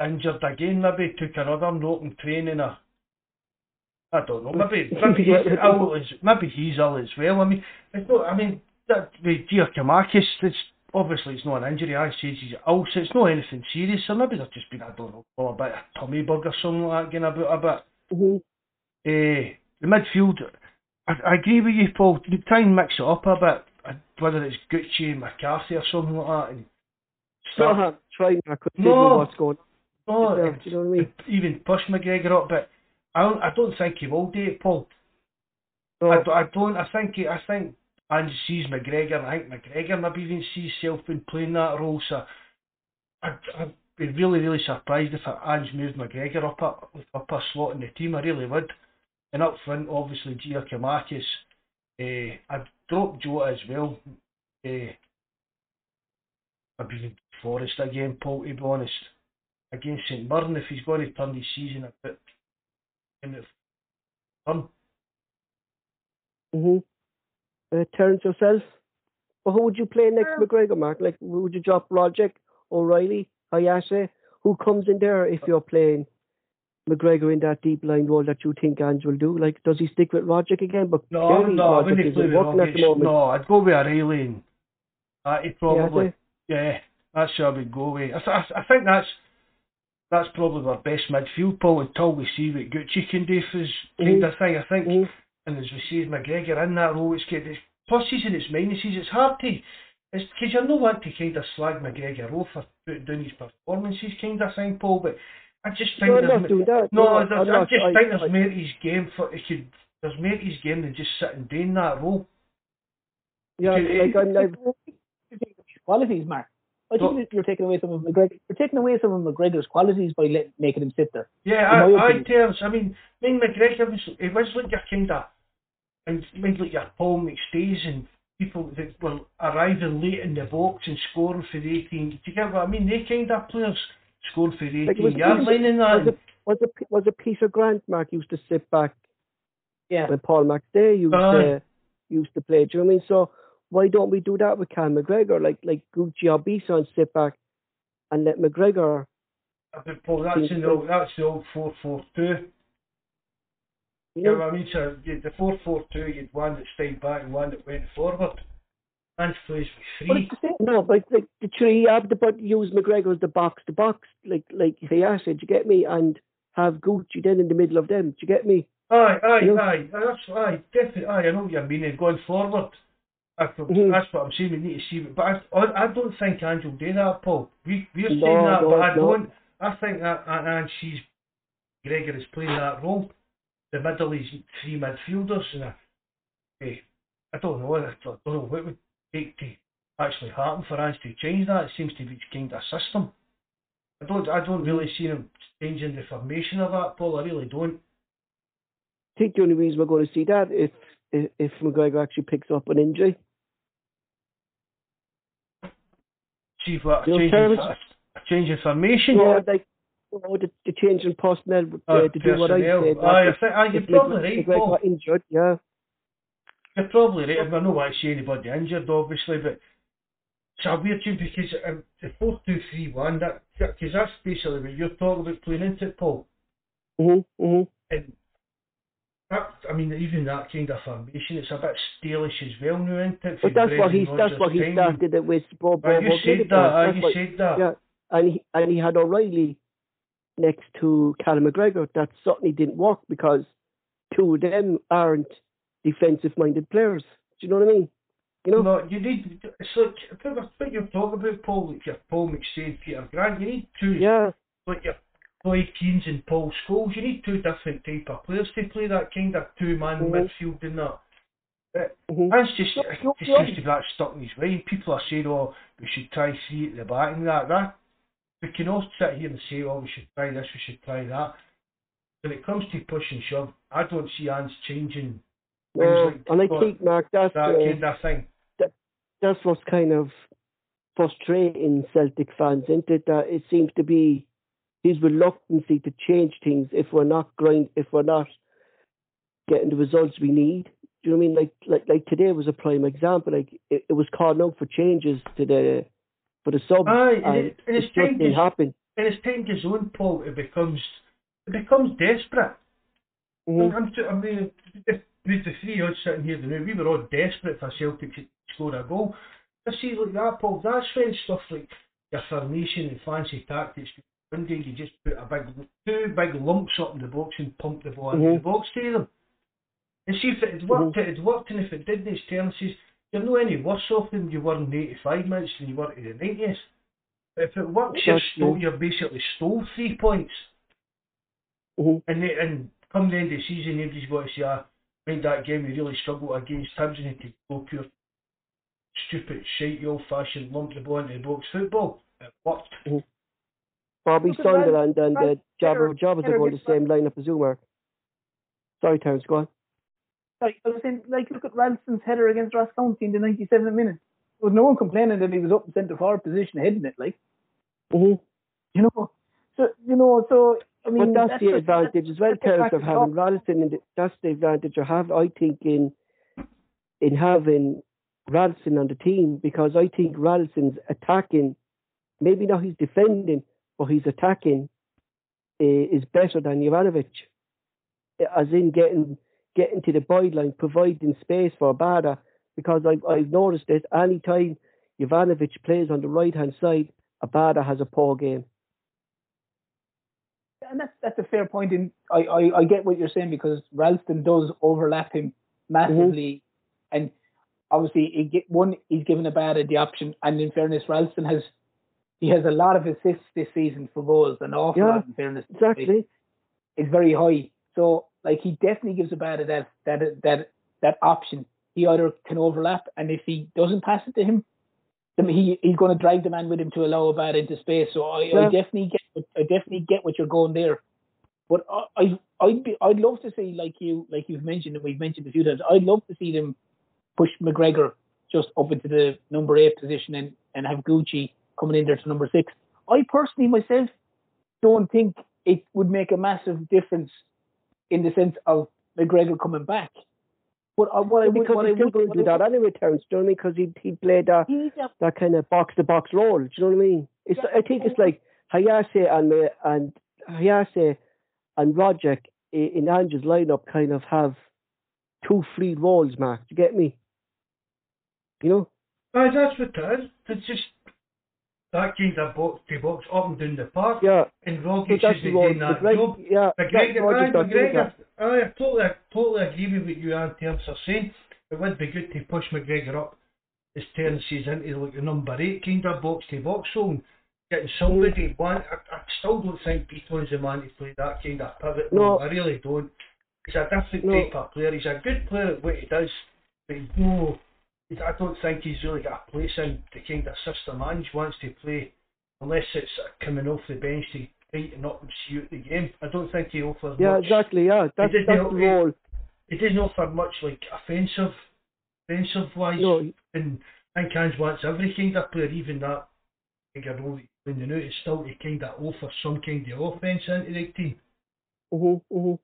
injured again, maybe took another note in training. Or, I don't know. Maybe maybe he's ill. As, maybe he's ill as well. I mean, it's not. I mean, that with Giakoumakis, it's obviously it's not an injury. I says he's so it's not anything serious. So maybe there's just been I don't know, a bit of tummy bug or something like that getting about a bit. hmm Uh, the midfield, I, I agree with you, Paul. You try and mix it up a bit, uh, whether it's Gucci, McCarthy, or something like that. And start, Uh-huh. Try Mark. considering No. what's going on. and Do you know what I mean? even push McGregor up, but I don't, I don't think he will do it, Paul. I, don't- I don't. I think he, I think Ange sees McGregor. I think McGregor maybe even sees himself in playing that role. So I'd, I'd be really, really surprised if Ange moved McGregor up a up a slot in the team. I really would. And up front, obviously Giakoumakis. Uh, I'd drop Jota as well. Uh, I'd be Forrest again, Paul. To be honest, against St Mirren, if he's going to turn his season a bit, and if turn hmm Uh, Terence yourself. Well, who would you play next McGregor, Mark? Like, would you drop Rogic, O'Riley, Hatate? Who comes in there if you're playing McGregor in that deep line role that you think Ange will do? Like, does he stick with Rogic again? But No, clearly no, I Rogic wouldn't isn't play with working at the Rogic. No, I'd go with O'Riley and uh, he'd probably, Hatate? yeah, that's who I would go with. I, th- I, I think that's that's probably our best midfield, Paul, until we see what Gucci can do for his kind Mhm. of thing. I think, Mhm. And as we see McGregor in that role, it's. It's pluses and it's minuses. It's hard to, it's because you're not want to kind of slag McGregor off for putting down his performances, kind of thing, Paul. But I just think No, there's no, there's, I just I- think there's I- more to his game for he could. There's more to his game than just sitting doing that role. Yeah, like I'm like, qualities, Mark. I think you're taking away some of McGregor. You're taking away some of McGregor's qualities by let, making him sit there. Yeah, I, I terms. I mean, I mean McGregor was he was like your kind of, and mind like your Paul McStays and people that were arriving late in the box and scoring for the 18. Do you get what I mean? They kind of players scoring for the Like, it was 18 yard Peter- line and that. was it was it was it Peter Grant? Mark used to sit back Yeah. when Paul McStay used Aye. to used to play. Do you know what I mean? So why don't we do that with Cal McGregor? Like like Gucci or Bison sit back and let McGregor. But Paul, that's in the old, that's the old 4-4-2. You You know what I mean? So you- the 4-4-2, you'd one that stayed back and one that went forward. And plays with But three. same. no, but like the three have the but use McGregor as the box to box, like like Hatate, do you get me? And have Gucci then in the middle of them. Do you get me? Aye, aye, You know? aye. That's aye, definitely. Aye, I know what you mean. And going forward, I, thought- Mhm. that's what I'm saying. We need to see. But I, I, don't think Ange will do that, Paul. We, we're saying No, that, no, but I no. don't. I think that Ange sees Gregor is playing that role. The middle is three midfielders, and I, I don't know. I don't know what would take to actually happen for Ange to change that. It seems to be kind of a system. I don't. I don't really see him changing the formation of that, Paul. I really don't. I think the only reason we're going to see that if if, if McGregor actually picks up an injury. See what a Your change, in, a change in formation. No, like know, the, the change in personnel uh, Oh, to do what I said. Aye, I that think, aye, you're probably right, Paul. got injured, yeah. You're probably right. I don't want to see anybody injured, obviously, but it's a weird thing because um, the 4 2 3 1, that, because that's basically what you're talking about playing into it, Paul. Mhm, mhm. And that, I mean, even that kind of formation, it's a bit stalish as well now, isn't it? But that's what he that's what he started it with. Bob Bob you said that, you said that. Yeah, and he and he had O'Riley next to Callum McGregor. That certainly didn't work because two of them aren't defensive minded players. Do you know what I mean? You know? No, you need. It's like what you're talking about, Paul. Like your Paul McStay, Peter Grant. You need two, Yeah. like your Roy Keane and Paul Scholes. You need two different type of players to play that kind of two-man Mhm. midfield and that. mhm. That's just it just seems to be that stuck in his way. People are saying, "Oh, we should try three at the back," and that. That we can all sit here and say, "Oh, we should try this, we should try that." When it comes to push and shove, I don't see Ange changing No, like and I that- think Mark, that's that uh, kind of thing. that's what's kind of frustrating Celtic fans, isn't it? That it seems to be his reluctancy to change things if we're not grind, if we're not getting the results we need. Do you know what I mean? Like like like today was a prime example. Like it, it was called out for changes to the for the subs, Aye, and, and it, and it it's time to, happen. and it's time goes on, Paul. It becomes it becomes desperate. Mhm. I'm, t- I mean, if, with the three odds sitting here now, we were all desperate for Celtic to score a goal. I see like that, Paul. That's when stuff like your formation and fancy tactics. One day you just put a big, two big lumps up in the box and pump the ball into Mhm. the box to them. And see if it had worked, it had worked, and if it didn't, it's telling says you're no any worse off than you were in the 85 minutes than you were in the 90s. If it works, you're, stole, you're basically stole three points. Mhm. And they, and come the end of the season, everybody's got to say, ah, mind that game, we really struggled against Hibs and to go pure stupid, shite, old fashioned lump the ball into the box football. It worked. Bobby Look Sunderland and uh, Ralph Jabba Taylor- are going the same lineup as Umar. Sorry, Terence, go on. Like, I was saying, like, look at Ralston's header against Ross County in the 97th minute. There was no one complaining that he was up in centre forward position heading it, like, Mhm. you know. So, you know, so, I mean, But that's, the just- advantage as well, that's the Terence, of having Ralston. And that's the advantage you have, I think, in in having Ralston on the team because I think Ralston's attacking, maybe not he's defending, but he's attacking uh, is better than Juranovic, as in getting getting to the byline, providing space for Bada. Because I've I've noticed that any time Juranovic plays on the right hand side, Abada has a poor game. and that's that's a fair point. In I, I, I get what you're saying because Ralston does overlap him massively, mm-hmm. and obviously he get, one he's given a bad at the option, and in fairness, Ralston has he has a lot of assists this season for goals, an awful Yeah, lot. In fairness, Exactly. is very high. So like he definitely gives Abada that that that that option. He either can overlap, and if he doesn't pass it to him, then he he's going to drag the man with him to allow Abada into space. So I, I definitely get what- I definitely get what you're going there. But I I I'd be I'd love to see like you like you've mentioned and we've mentioned a few times. I'd love to see them push McGregor just up into the number eight position and and have Gucci coming in there to number six. I personally myself don't think it would make a massive difference in the sense of McGregor coming back. But I, what I would, because what I he's still would, going to do I that anyway, Terence. Do you know what I mean? Because he he played that a- that kind of box to box role. Do you know what I mean? It's Yeah. I think it's like Hatate and Me- and Hatate and Rogic i- in Ange's lineup kind of have two free roles, Mark. Do you get me? You know? Aye, that's what it is. It's just that kind of box to box up and down the park. Yeah. And So has the been role. doing that McGregor, job. yeah. McGregor, that's Rodgers aye, not doing McGregor, aye, oh, I totally, totally agree with what you and Terence are saying. It would be good to push McGregor up Terence says into like the number eight kind of box to box zone. Getting somebody one, I, I still don't think Beaton's the man to play that kind of pivot No. I really don't. He's a different No. type of player. He's a good player at what he does, but he's no. I don't think he's really got a place in the kind of system Ange wants to play, unless it's coming off the bench to tighten up and see out the game. I don't think he offers Yeah, much. exactly. Yeah, that's that's help the role. He doesn't offer much like offensive, offensive wise. No, And I think Ange wants every kind of player, even that I think I role he's playing now, is still to kind of offer some kind of offence into the team. mhm, mhm.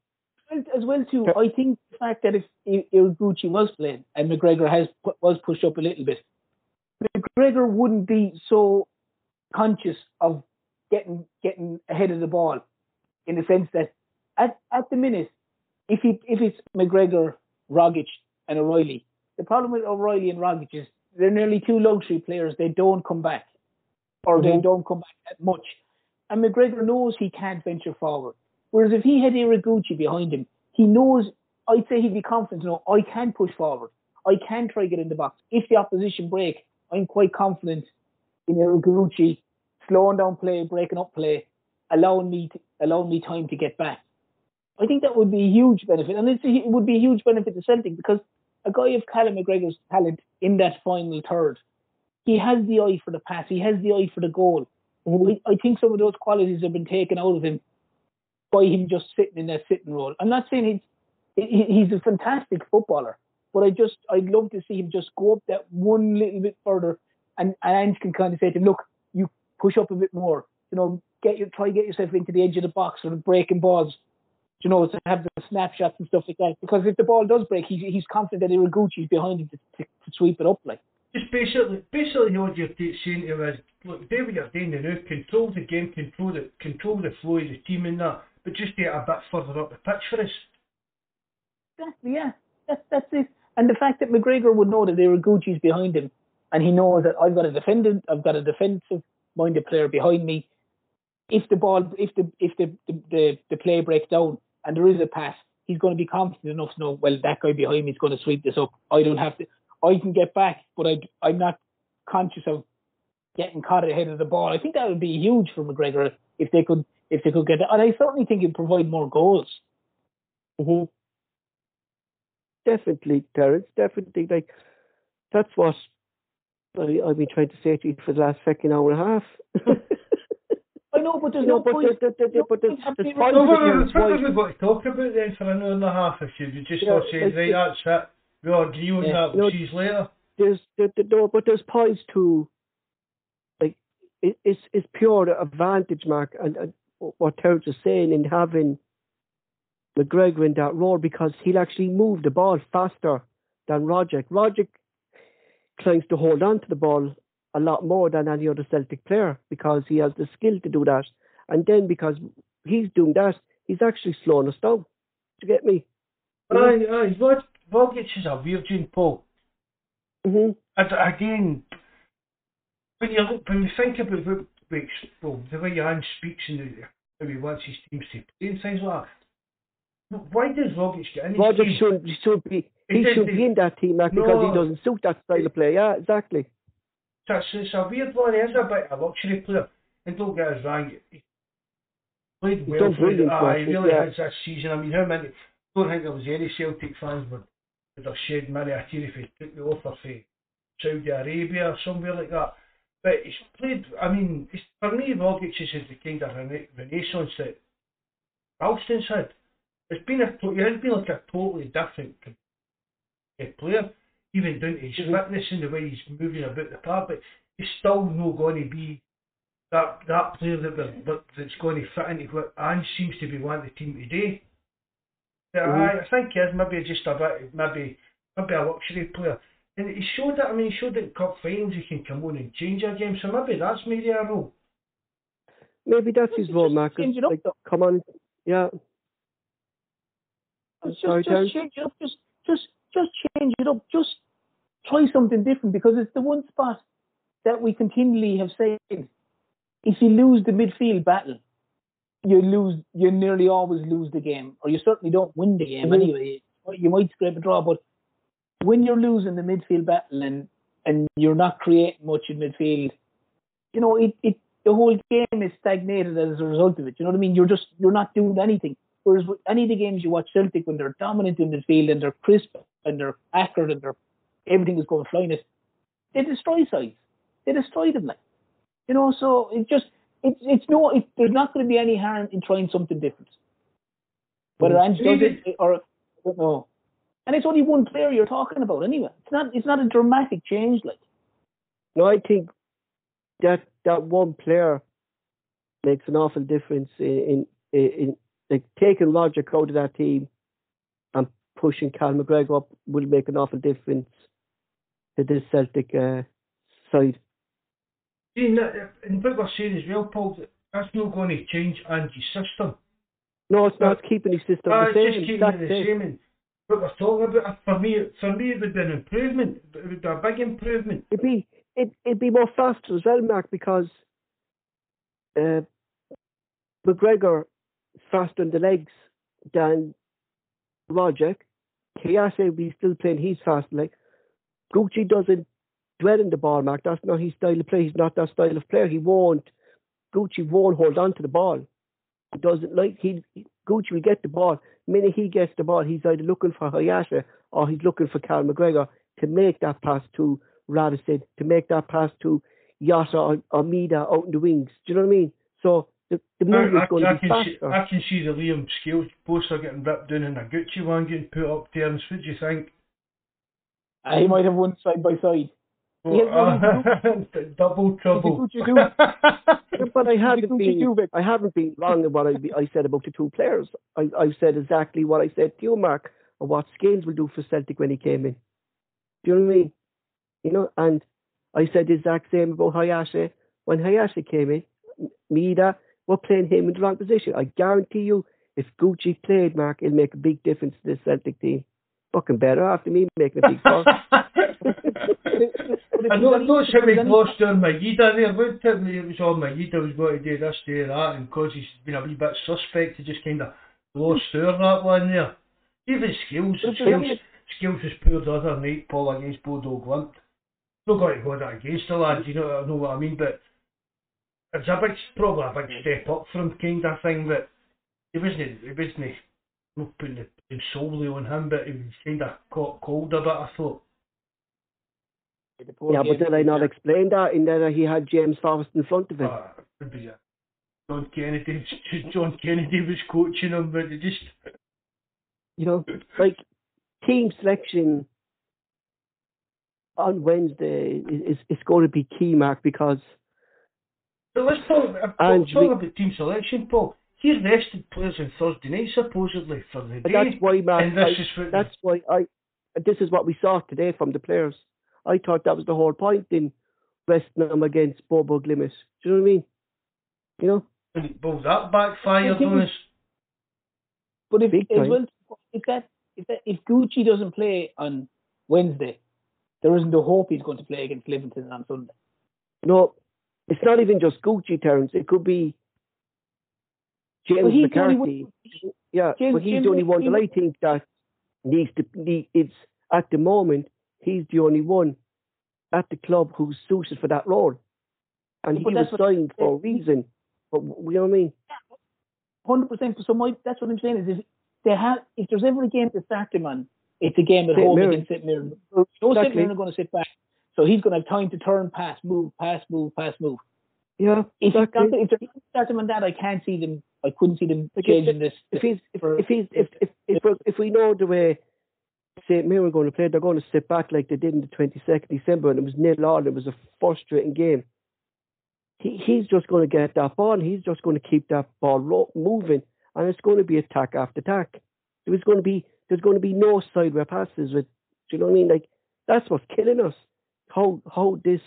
As well too. I think the fact that if I- Ideguchi was playing and McGregor has was pushed up a little bit, McGregor wouldn't be so conscious of getting getting ahead of the ball, in the sense that at at the minute, if he if it's McGregor, Rogic, and O'Riley, the problem with O'Riley and Rogic is they're nearly two luxury players. They don't come back, or they Mhm. don't come back that much. And McGregor knows he can't venture forward. Whereas if he had Ideguchi behind him, he knows, I'd say he'd be confident to know, I can push forward. I can try get in the box. If the opposition break, I'm quite confident in Ideguchi slowing down play, breaking up play, allowing me to, allowing me time to get back. I think that would be a huge benefit, and a, it would be a huge benefit to Celtic because a guy of Callum McGregor's talent in that final third, he has the eye for the pass, he has the eye for the goal. I think some of those qualities have been taken out of him by him just sitting in that sitting role. I'm not saying he's he's a fantastic footballer, but I just I'd love to see him just go up that one little bit further, and and Ange can kind of say to him, look, you push up a bit more, you know, get your try get yourself into the edge of the box or breaking balls. you know, to have the snapshots and stuff like that. Because if the ball does break, he's he's confident that Ideguchi's behind him to, to, to sweep it up. Like Just basically, basically what you're saying to is, look, do what you're doing now, control the game, control the, control the flow of the team and that, just get a bit further up the pitch for us. exactly, yeah, that's it. And the fact that McGregor would know that Ideguchi's behind him, and he knows that I've got a defendant, I've got a defensive minded player behind me. If the ball, if the if the the, the, the play breaks down and there is a pass, he's going to be confident enough to know, well, that guy behind me is going to sweep this up. I don't have to. I can get back, but I, I'm not conscious of getting caught ahead of the ball. I think that would be huge for McGregor if they could if they could get that. And I certainly think it'd provide more goals. hmm Definitely, Terence. Definitely, like that's what I, I've been trying to say to you for the last second hour and a half. I know, but there's no, no, but point. there, there, there, no but there's, point having there's to- points Well, what, against what, what why- have got to talk about then for an hour and a half if you you just Yeah, not saying, it's- right, that's it, we'll agree on Yeah. that, No, we'll see later. there's there, there, no, but there's points to like it, it's it's pure advantage, Mark, and, and what Terence is saying in having McGregor in that role because he'll actually move the ball faster than Rogic. Rogic tries to hold on to the ball a lot more than any other Celtic player because he has the skill to do that, and then because he's doing that, he's actually slowing us down. Do you get me? Aye, aye, Rod, Rogic is a virgin, Paul. hmm And again, when you look, when you think about what- well, the way Jan speaks and the, how he wants his teams to play and things like that, why does Rogic get in Rogic team? shouldn't, should be He he should be in that team Mark, because he doesn't suit that style of play. Yeah, exactly. It's, it's a weird one, he is a bit of a luxury player. And don't get us wrong, he played well done for brilliant Aye, uh, he us, really yeah. has this season. I mean, how many, don't think there was any Celtic fans would, would have shed many a tear if he took the offer for Saudi Arabia or somewhere like that. But he's played, I mean, for me, Rogic is the kind of rena- renaissance that Ralston's had. It's been a, he has been like a totally different player, even down to his Mhm. fitness and the way he's moving about the park, but he's still not going to be that that player that we're, that- that's going to fit into what Ange seems to be wanting the team today. Yeah, Mhm. I, I think he is maybe just a bit, maybe maybe a luxury player. And he showed that, I mean, he showed that cup finals he can come on and change a game, so maybe that's maybe a role. Maybe that's his role, Mark. change it up, Like, come on, yeah. Just, Sorry, just change it up. Just, just, just change it up. Just try something different because it's the one spot that we continually have said. If you lose the midfield battle, you lose. You nearly always lose the game, or you certainly don't win the game Mhm. anyway. You might scrape a draw, but when you're losing the midfield battle and and you're not creating much in midfield, you know it, it the whole game is stagnated as a result of it. You know what I mean? You're just you're not doing anything. Whereas with any of the games you watch Celtic when they're dominant in midfield and they're crisp and they're accurate and they're everything is going flying, it they destroy sides. They destroy them like you know. So it just it's it's no it, there's not going to be any harm in trying something different. Whether Mm. Ange does it or I don't know. And it's only one player you're talking about anyway. It's not it's not a dramatic change like. No, I think that that one player makes an awful difference in in, in like taking Rogic out of that team and pushing Cal McGregor up will make an awful difference to this Celtic uh, side. See, that, and what we're saying as well, Paul, that that's not going to change Ange's system. No, it's not keeping his system Uh, the same. just keeping it the same. What we're talking about, for me, for me, it would be an improvement. It would be a big improvement. It'd be it it'd be more faster as well, Mark, because uh, McGregor faster in the legs than Rogic. Hatate will be still playing his fast leg. Gucci doesn't dwell in the ball, Mark. That's not his style of play. He's not that style of player. He won't. Gucci won't hold on to the ball. He doesn't like he. Gucci will get the ball. The minute he gets the ball, he's either looking for Hatate or he's looking for Cal McGregor to make that pass to Ralston, to make that pass to Jota or, or Maeda out in the wings. Do you know what I mean? So the, the I, I, movement's going I to be can see, faster. I can see the Liam Scales poster getting ripped down and a Gucci one getting put up there. And what do you think? He might have won side by side. Oh, double trouble. What you do? but I haven't been? I haven't been wrong in what I, I said about the two players. I, I've said exactly what I said to you, Mark, of what Scales will do for Celtic when he came in. Do you know what I mean? You know, and I said the exact same about Hatate. When Hatate came in, Mida were playing him in the wrong position. I guarantee you, if Gucci played, Mark, it'll make a big difference to this Celtic team. Fucking better after me making a big fuss. I know, I know how we glossed on Maeda there. What told me it was all Maeda was going to do this, do that, and because he's been a wee bit suspect, he just kind of glossed over that one there. Even skills, skills, skills was poor the other night, Paul, against Bodo Glimt. Not going to go that against the lad, you know, I know what I mean, but it's a big, probably a big step up from kind of thing, but he wasn't, he wasn't, not putting it putting solely on him, but he was kind of caught cold a bit, I thought. yeah, but did I not explain that in that he had James Forrest in front of him? Uh, would be, John Kennedy, John Kennedy was coaching him, but it just You know, like team selection on Wednesday is, is, is going to be key, Mark, because But let's talk, And talk we- about team selection, Paul. He rested players on Thursday night, supposedly, for the day. that's why, Mark. and this I- is what, that's why I. This is what we saw today from the players. I thought that was the whole point in resting them against Bodo Glimt. Do you know what I mean? You know, well, that backfired on us. But if as well, if that if that if Gucci doesn't play on Wednesday, there isn't a hope he's going to play against Livingston on Sunday. no, it's not even just Gucci Terence. It could be James he's the only McCarthy. Yeah, James- but he's James the only one that I think that needs to. Need, it's at the moment he's the only one at the club who's suited for that role, and he was signed for a reason. But you know what I mean? Hundred percent. So my that's what I'm saying is if they have if there's ever a game to start him on, it's a game at St. home Mirren. against St. Mirren. No St. Exactly. Mirren are going to sit back, so he's going to have time to turn, pass, move, pass, move, pass, move. Yeah, If, exactly. if they start him on that, I can't see them. I couldn't see them changing this. if he's if, if he's if if if, we- if we know the way St. Mirren are going to play, they're going to sit back like they did in the twenty second December, and it was nil all. It was a frustrating game. He he's just going to get that ball. And he's just going to keep that ball ro- moving, and it's going to be attack after attack. There's going to be there's going to be no sideway passes. With do you know what I mean? Like that's what's killing us. How how this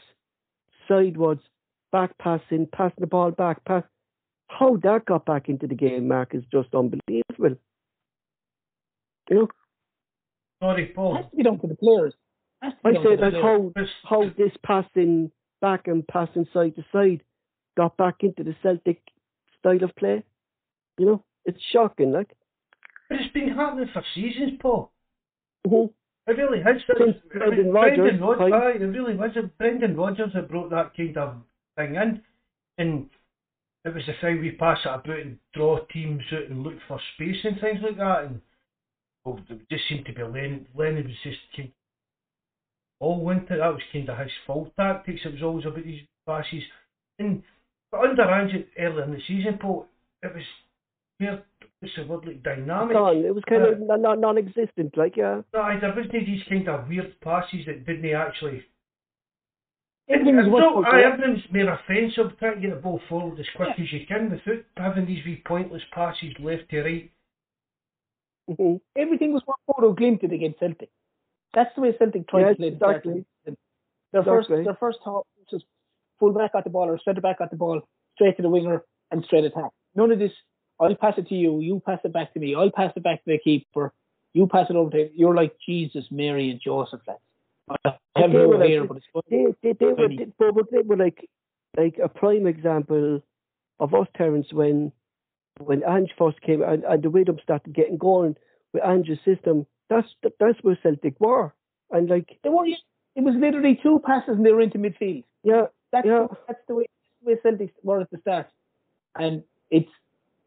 sidewards back passing, passing the ball back, pass how that got back into the game, Mark, is just unbelievable. You know, Sorry, It Paul. has to be done for the players. It has to be I done for said the like how how this passing back and passing side to side got back into the Celtic style of play. You know, it's shocking. Like, But it's been happening for seasons, Paul. Mhm. It really has. Since I Brendan Rodgers, Brendan Rodgers, right? aye, it really was. It Brendan Rodgers that brought that kind of thing in, and it was the thing we pass it about and draw teams out and look for space and things like that. And well, it just seemed to be Len. Lennon was just kind of all winter. that was kind of his fault tactics. It was always about these passes. And but under Ange earlier in the season, Paul, it was more. What's a word like dynamic? It was kind Uh, of non- non- non-existent. Like, yeah, No, there wasn't these kind of weird passes that didn't actually. Everything was no, workable. aye, everything's more offensive, trying to get the ball forward as quick as you can without having these wee pointless passes left to right. Mhm. everything was one Bodo Glimt did against Celtic. That's the way Celtic tried Yes, to play the start. exactly. Their first, Exactly. their first thought was just full back at the ball or centre back at the ball, straight to the winger and straight attack. None of this. I'll pass it to you. You pass it back to me. I'll pass it back to the keeper. You pass it over to him. You're like Jesus, Mary, and Joseph. Lads. They were like- they they, they were they, but they were like like a prime example of us Terence when when Ange first came and, and the rhythm started getting going with Ange's system. That's that's where Celtic were, and like They were. It was literally two passes and they were into midfield. yeah, That's Yeah. that's the way, the way Celtics were at the start, and it's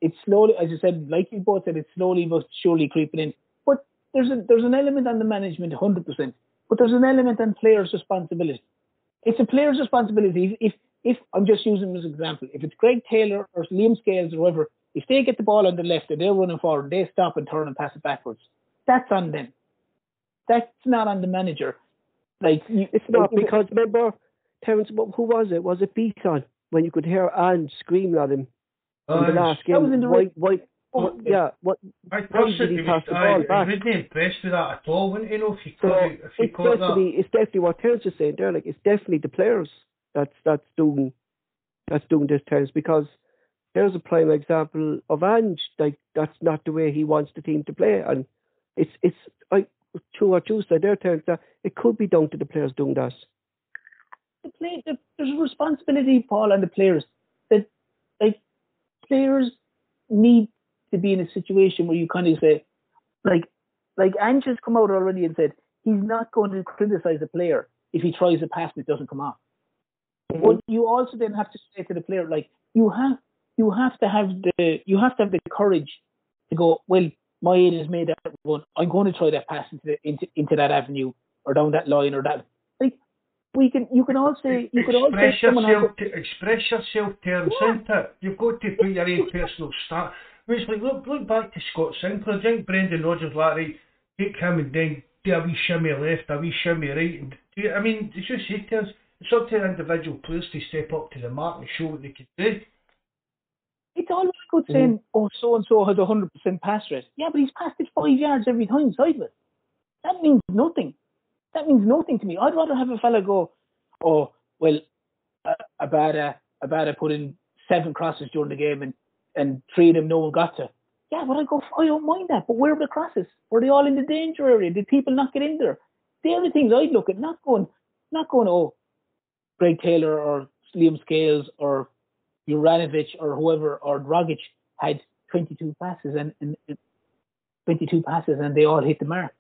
it's slowly, as you said, like you both said, it's slowly but surely creeping in. But there's a there's an element on the management, hundred percent. But there's an element on players' responsibility. It's a player's responsibility. If if I'm just using them as an example, if it's Greg Taylor or Liam Scales or whoever, if they get the ball on the left and they're running forward, they stop and turn and pass it backwards. That's on them. That's not on the manager. like you, It's not like, because remember, Terence, who was it? Was it Beaton when you could hear Ange screaming at him in the last game, that was in game? the Why, red- why, what, yeah, what? I Why did he personally pass the I, ball I back? wasn't impressed with that at all. Wouldn't you know if you So caught, if you it's caught that? definitely, it's definitely what Terence is saying there. Like it's definitely the players that's that's doing that's doing this Terence because there's a prime example of Ange. Like that's not the way he wants the team to play, and it's it's I true what you said there, Terence. That it could be down to the players doing that. the play, the, there's a responsibility, Paul, on the players. That like players need to be in a situation where you kind of say, like, like Ange has come out already and said he's not going to criticize a player if he tries a pass and it doesn't come off. Mm-hmm. But you also then have to say to the player, like, you have you have to have the you have to have the courage to go. Well, my aid has made that one. I'm going to try that pass into the, into into that avenue or down that line or that. Like, we can you can all say you could express someone has yourself, to, express yourself terms, Yeah. isn't it? You've got to put your own personal start. I mean, it's like, look, look back to Scott Sinclair. I think Brendan Rodgers like, right, take him and then do a wee shimmy left, a wee shimmy right. And do, I mean, it's just say to it's up to the individual players to step up to the mark and show what they can do. it's all very good saying, oh, so and so has a hundred percent pass rate. Yeah, but he's passed it five yards every time sideways. That means nothing. That means nothing to me. I'd rather have a fella go, oh, well, uh, Abada, Abada put in seven crosses during the game and, and three of them no one got to. Yeah, but I go, I don't mind that. But where are the crosses? Were they all in the danger area? Did people not get in there? They're the things I'd look at, not going, not going, oh, Greg Taylor or Liam Scales or Juranovic or whoever or Dragic had 22 passes and, and and 22 passes and they all hit the mark,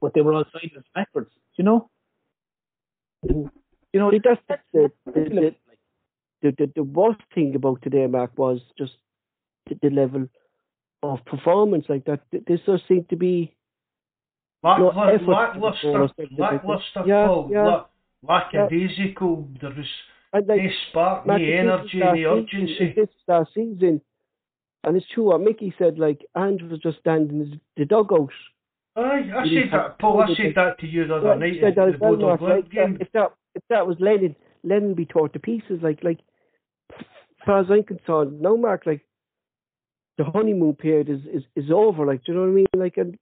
but they were all sideways backwards. You know, you know See, that's that's, that's the, the, the, the, the worst thing about today, Mark, was just the, the level of performance like that. Th- This does seem to be Lack, No, lack, effort lackluster, that. lackluster, Yeah. Lack, lackadaisical. There was and like no spark, no energy, no urgency. This is our season, and it's true what Mickey said. Like Andrew was just standing in the dugout. Aye, I said that, Paul. I said that to you the other Yeah, night said that the as well, Bodo Mark, Glimt like, game. If that if that was Lennon, Lennon be torn to pieces. Like like, as far as I'm concerned, no, Mark. Like the honeymoon period is is, is over. Like, do you know what I mean? Like, and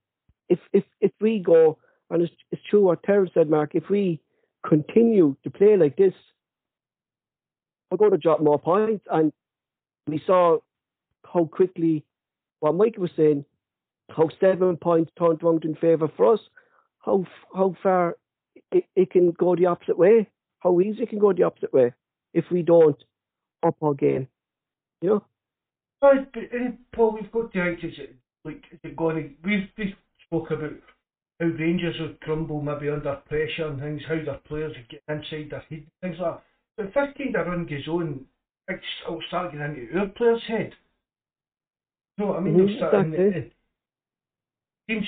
if if if we go and it's it's true what Terence said, Mark. If we continue to play like this, we're going to drop more points. And we saw how quickly what Mike was saying, how seven points turned around in favour for us. How how far it, it can go the opposite way. How easy it can go the opposite way if we don't up our game. You know. Aye, but uh, Paul, we've got to think, is it, like, is it going to, we've, we spoke about how Rangers would crumble maybe under pressure and things, how their players would get inside their head, things like that. But if this kind of run goes on, it's, it'll start getting into our players' head. You know what I mean? Mhm, start, and, exactly. and teams,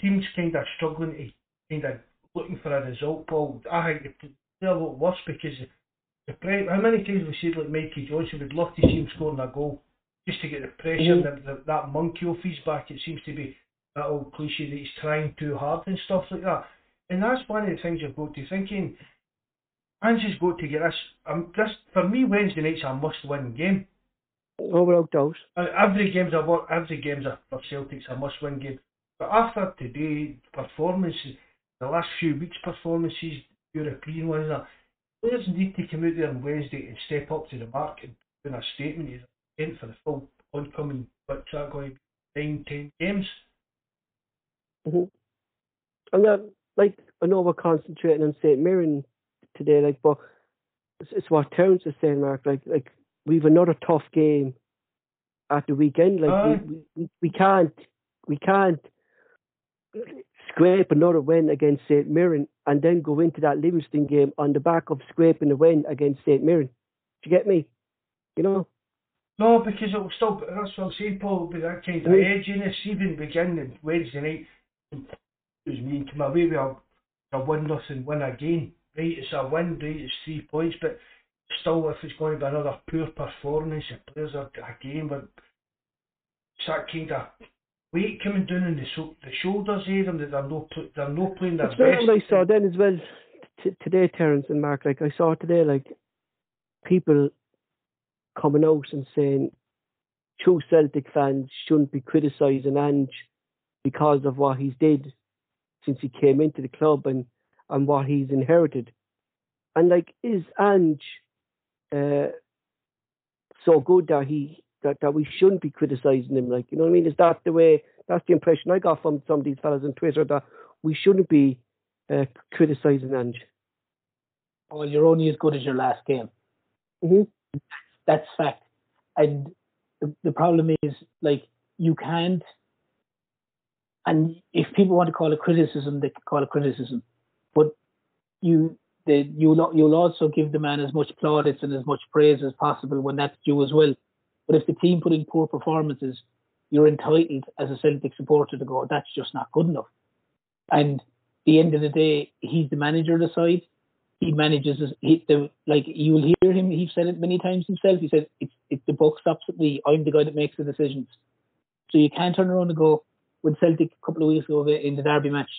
teams kind of struggling to kind of looking for a result, Paul. I think they're a lot worse because the pre- how many times we said like Mikey Johnston would love to see him scoring a goal just to get the pressure, Mhm. that, that, that monkey off his back. It seems to be that old cliche that he's trying too hard and stuff like that. And that's one of the things you've got to thinking. Ange's got to get this. Um, this for me, Wednesday night's a must-win game. Oh, doubt. Uh, every game's a every game's a for Celtic's a must-win game. But after today performances, the last few weeks' performances, European ones, players need to come out there on Wednesday and step up to the mark and put in a statement in for the full oncoming. What's that going? Nine, ten games. hmm And then, like, I know we're concentrating on St. Mirren today, like, but it's, it's what Terence is saying, Mark. Like, like we've another tough game at the weekend. Like, Aye. we, we, we can't, we can't scrape another win against St. Mirren and then go into that Livingston game on the back of scraping a win against St. Mirren. Do you get me? You know? No, because it'll still. That's what I'm saying, Paul. With that kind of Mhm. edginess, even beginning Wednesday night, it was me come away with a, a win nothing win again. Right, it's a win, right? It's three points, but still, if it's going to be another poor performance, the players are again, but it's that kind of weight coming down on the so, the shoulders of them that they're no they're no playing their That's not best. what I saw then as well, t- today, Terence and Mark, like I saw today, like people coming out and saying true Celtic fans shouldn't be criticising Ange because of what he's did since he came into the club and, and what he's inherited. And like, is Ange uh, so good that he that, that we shouldn't be criticising him? Like, you know what I mean? Is that the way? That's the impression I got from some of these fellas on Twitter that we shouldn't be uh, criticising Ange. Well, you're only as good as your last game. hmm That's fact. And the, the problem is, like, you can't. And if people want to call it criticism, they can call it criticism. But you, the, you'll you'll also give the man as much plaudits and as much praise as possible when that's due as well. But if the team put in poor performances, you're entitled as a Celtic supporter to go, that's just not good enough. And the end of the day, he's the manager of the side. He manages his, he, the like you'll hear him. He's said it many times himself. He said it's it's the buck stops at me. I'm the guy that makes the decisions. So you can't turn around and go with Celtic a couple of weeks ago in the Derby match.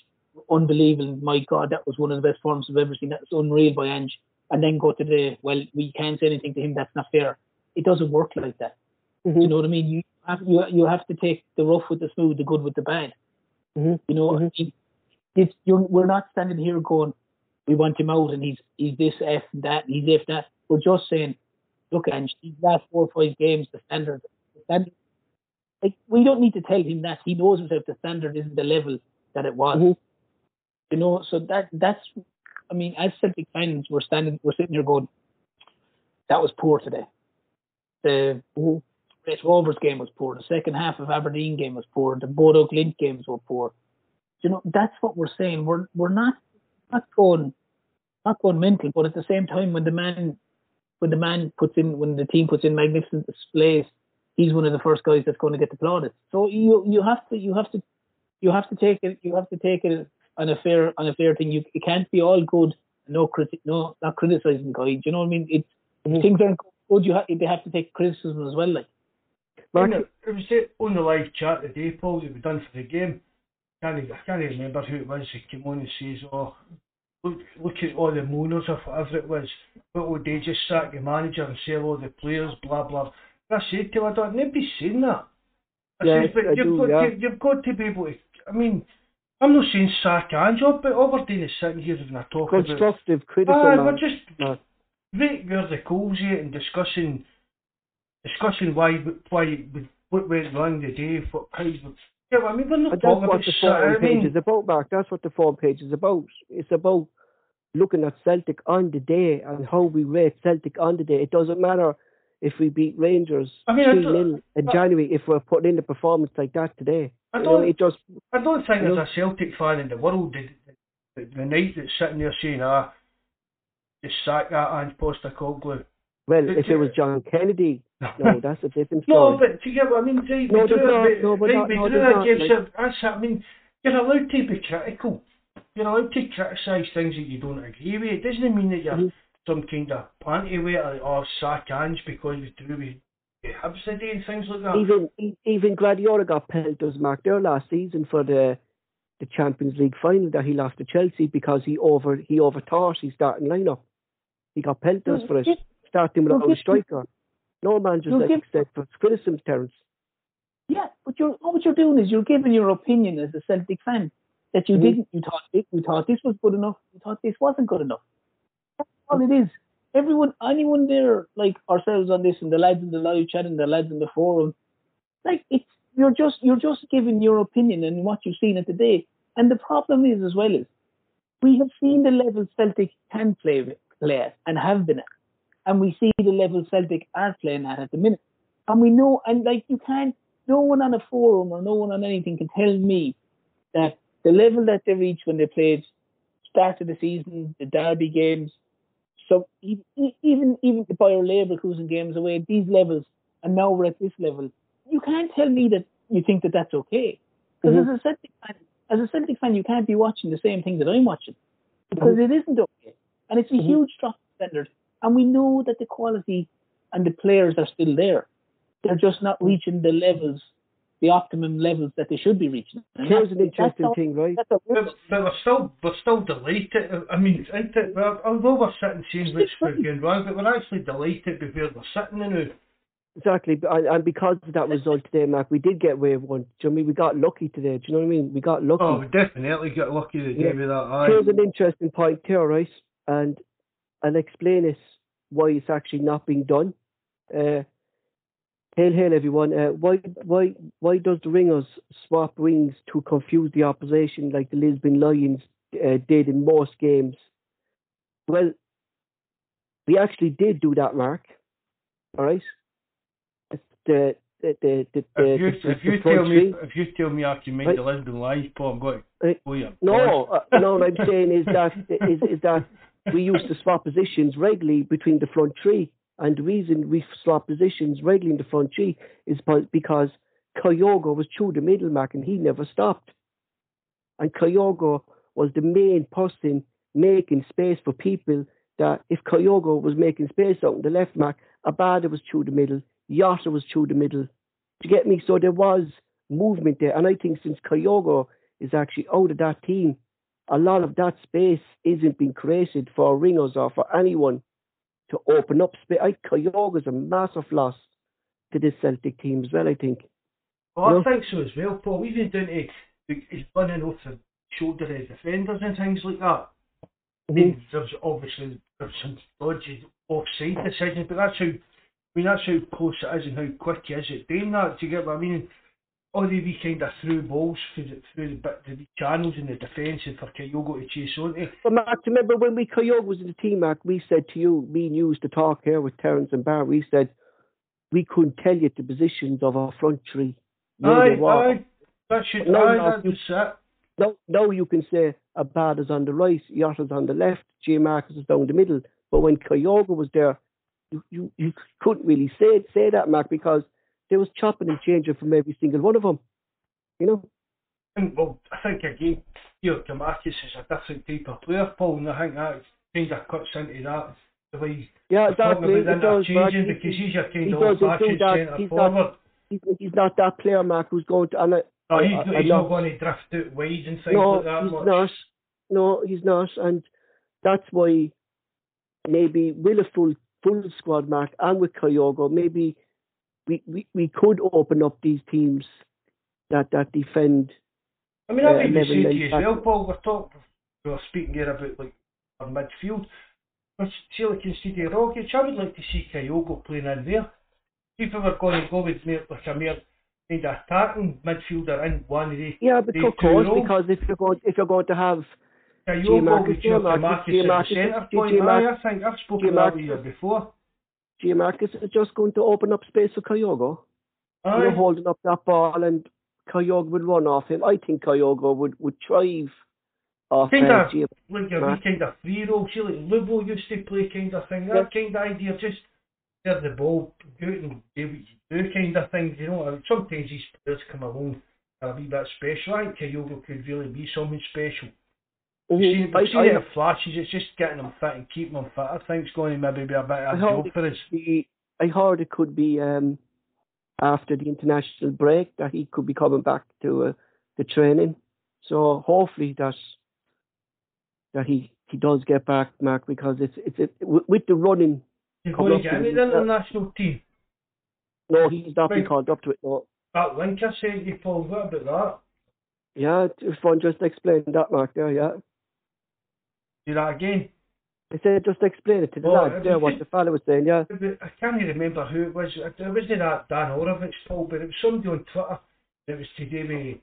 Unbelievable. My God, that was one of the best forms I've ever seen. That's unreal by Ange. And then go to the well, we can't say anything to him. That's not fair. It doesn't work like that. hmm You know what I mean? You have you you have to take the rough with the smooth, the good with the bad. hmm You know, Mhm. I it's you're, we're not standing here going, we want him out and he's he's this F and that, and he's if that. We're just saying, look, Ange, these last four or five games, the standard, the standard, like we don't need to tell him that. He knows himself. The standard isn't the level that it was. Mhm. You know, so that that's. I mean, as Celtic fans, we're standing, we're sitting here going, that was poor today. The Mhm. Raith Rovers game was poor. The second half of Aberdeen game was poor. The Bodo Glimt games were poor. You know, that's what we're saying. We're we're not not going not going mental, but at the same time, when the man when the man puts in when the team puts in magnificent displays, he's one of the first guys that's going to get the plaudits. So you you have to you have to you have to take it you have to take it on a fair on a fair thing. You it can't be all good. No criti- no not criticizing guys. You know what I mean? It's Mhm. things aren't good. You have they have to take criticism as well. Like Mark, It was it on the live chat today, Paul, that we done for the game. Can't, I can't remember who it was who came on and says, oh, look, look at all the moaners or whatever it was. What would they just sack the manager and sell all the players, blah, blah. I said to him, I don't, nobody's saying that. I Yeah, says, but I you've, do, got yeah. to, you've got to be able to, I mean, I'm not saying sack and job, but Aberdeen is sitting here and I talk about, constructive criticism. ah, we're just No. right where the coals at and discussing discussing why why what went wrong the day, what how yeah, I mean we're not And that's what about the forum I mean, page is about, Mark. That's what the forum page is about. It's about looking at Celtic on the day and how we rate Celtic on the day. It doesn't matter if we beat Rangers I mean, I 3 don't- 0 in I- January if we're putting in a performance like that today. I You know, don't it just I don't think there's a Celtic fan in the world that, that the night that's sitting there saying ah just sack that Ange Postecoglou. Well, But if it was John Kennedy, no, that's a different story. No, but to give, I mean, right, No, drew, not. we, No, but right, not- we no, not, game, like- that's, I mean, you're allowed to be critical. You're allowed to criticise things that you don't agree with. It doesn't mean that you're Mhm. some kind of panty weight or, or sack Ange because we drew with Hibs today and things like that. Even even Guardiola got pelters, Mark, there last season for the the Champions League final that he lost to Chelsea because he over he overthought his starting lineup. He got pelters for it, Just- starting a give- striker. No manager's Well, like except for criticism, Terence. Yeah, but you're all what you're doing is you're giving your opinion as a Celtic fan that you Mhm. didn't. You thought it, you thought this was good enough. You thought this wasn't good enough. That's all it is. Everyone, anyone there, like ourselves on this, and the lads in the live chat and the lads in the forum, like it's you're just you're just giving your opinion and what you've seen at the day. And the problem is as well is we have seen the level Celtic can play with- play at and have been at, and we see the level Celtic are playing at at the minute. And we know, and like you can't, no one on a forum or no one on anything can tell me that the level that they reached when they played start of the season, the derby games, so e- e- even even the Bayer Leverkusen games away, these levels, and now we're at this level. You can't tell me that you think that that's okay. Because Mhm. as a Celtic fan, as a Celtic fan, you can't be watching the same thing that I'm watching because it isn't okay, and it's a Mhm. huge drop standard. And we know that the quality and the players are still there. They're just not reaching the levels the optimum levels that they should be reaching. And Here's an that's- that's interesting all- thing, right? That's a But, but we're still we're still delighted. I mean, isn't it? Well, although we're sitting saying what's It's going wrong, but we're actually delighted with where we're sitting now. Exactly, but- and, and because of that result today, Mark, we did get wave one. Do you know what I mean? We got lucky today. Do you know what I mean? We got lucky. Oh, we definitely got lucky today Yeah. with that. Aye. Here's an interesting point here, right? And I'll explain this why it's actually not being done. Uh, hail, hail, everyone. Uh, why, why, why does the ringers swap rings to confuse the opposition like the Lisbon Lions uh, did in most games? Well, we actually did do that, Mark. All right. The the the the, If you, the, if you tell me if you tell me I can make Right. the Lisbon Lions, Paul, I'm going to oh yeah. No, uh, no. What I'm saying is that is is that we used to swap positions regularly between the front three, and the reason we swap positions regularly in the front three is because Kyogo was through the middle mark and he never stopped, and Kyogo was the main person making space for people. That if Kyogo was making space out in the left mark, Abada was through the middle, Jota was through the middle. Do you get me? So there was movement there, and I think since Kyogo is actually out of that team, a lot of that space isn't being created for ringers or for anyone to open up space. I Kyogo's a massive loss to this Celtic team as well, I think. Oh, well, No. I think so as well, Paul. Even down to he's running off the shoulder of defenders and things like that. I mean, mm-hmm. there's obviously there's some dodgy offside decisions, but that's how I mean that's how close it is and how quick he is at doing that. Do you get what I mean? All the wee kind of through balls through the through the, bit, the channels in the defence and for Kyogo to chase onto. But Mark, you remember when we Kyogo was in the team, Mark, we said to you, me and you used to talk here with Terence and Barry, we said we couldn't tell you the positions of our front three. Aye, aye, that should No, aye, no, that's it. Now, now you can say Abada's on the right, Jota's on the left, Giakoumakis is down the middle. But when Kyogo was there, you, you, you couldn't really say say that, Mark, because there was chopping and changing from every single one of them. You know? And, well, I think again, you know, Giakoumakis is a different type of player, Paul, and I think that kind of cuts into that. The way Yeah, exactly. It does, He- because he's your kind he of doesn't do old-fashioned centre He's forward. He's, he's not that player, Mark, who's going to. And I, No, he's, I- not, I he's know. not going to drift out wide and things no, like that he's much. not. No, he's not. And that's why maybe with a full full squad, Mark, and with Kyogo, maybe we, we, we could open up these teams that, that defend. I mean, I uh, think you 11 say to men you as well, Paul, we're talking, we were speaking here about like our midfield. But see, like instead of Rogic, I would like to see Kyogo playing in there. If we were going to go with more, like a mere kind of attacking midfielder in one of the Yeah, but These of course, because if you're going if you're going to have Kyogo Marcus, with your. Marcus, at the centre point, J. aye, Marcus, I think I've spoken about you before. Giakoumakis is just going to open up space for Kyogo. Aye. holding up that ball and Kyogo would run off him. I think Kyogo would, would thrive off Kind uh, of G- like Mark. wee kind of free roll, see like Lubo used to play kind of thing, that kind of idea, just get the ball, go out and do what you do kind of thing, you know, and sometimes these players come along a wee bit special, I think Kyogo could really be something special. Seen, I, we've seen I, it in flashes, it's just getting them fit and keeping them fit, I think it's going to maybe be a bit I of a job for us. be, I heard it could be um, after the international break that he could be coming back to uh, the training. So hopefully that that he, he does get back, Mark, because it's it's it, with the running. Come going to get into the- international team. No, he's not been called up to it. No. That link I sent you, Paul, what about that? Yeah, if one just explain that, Mark. There, yeah. Do that again? I said just explain it to the Oh, have there what the fella was saying. Yeah. I can't remember who it was. It wasn't that Dan Horowitz, Paul, but it was somebody on Twitter. It was today with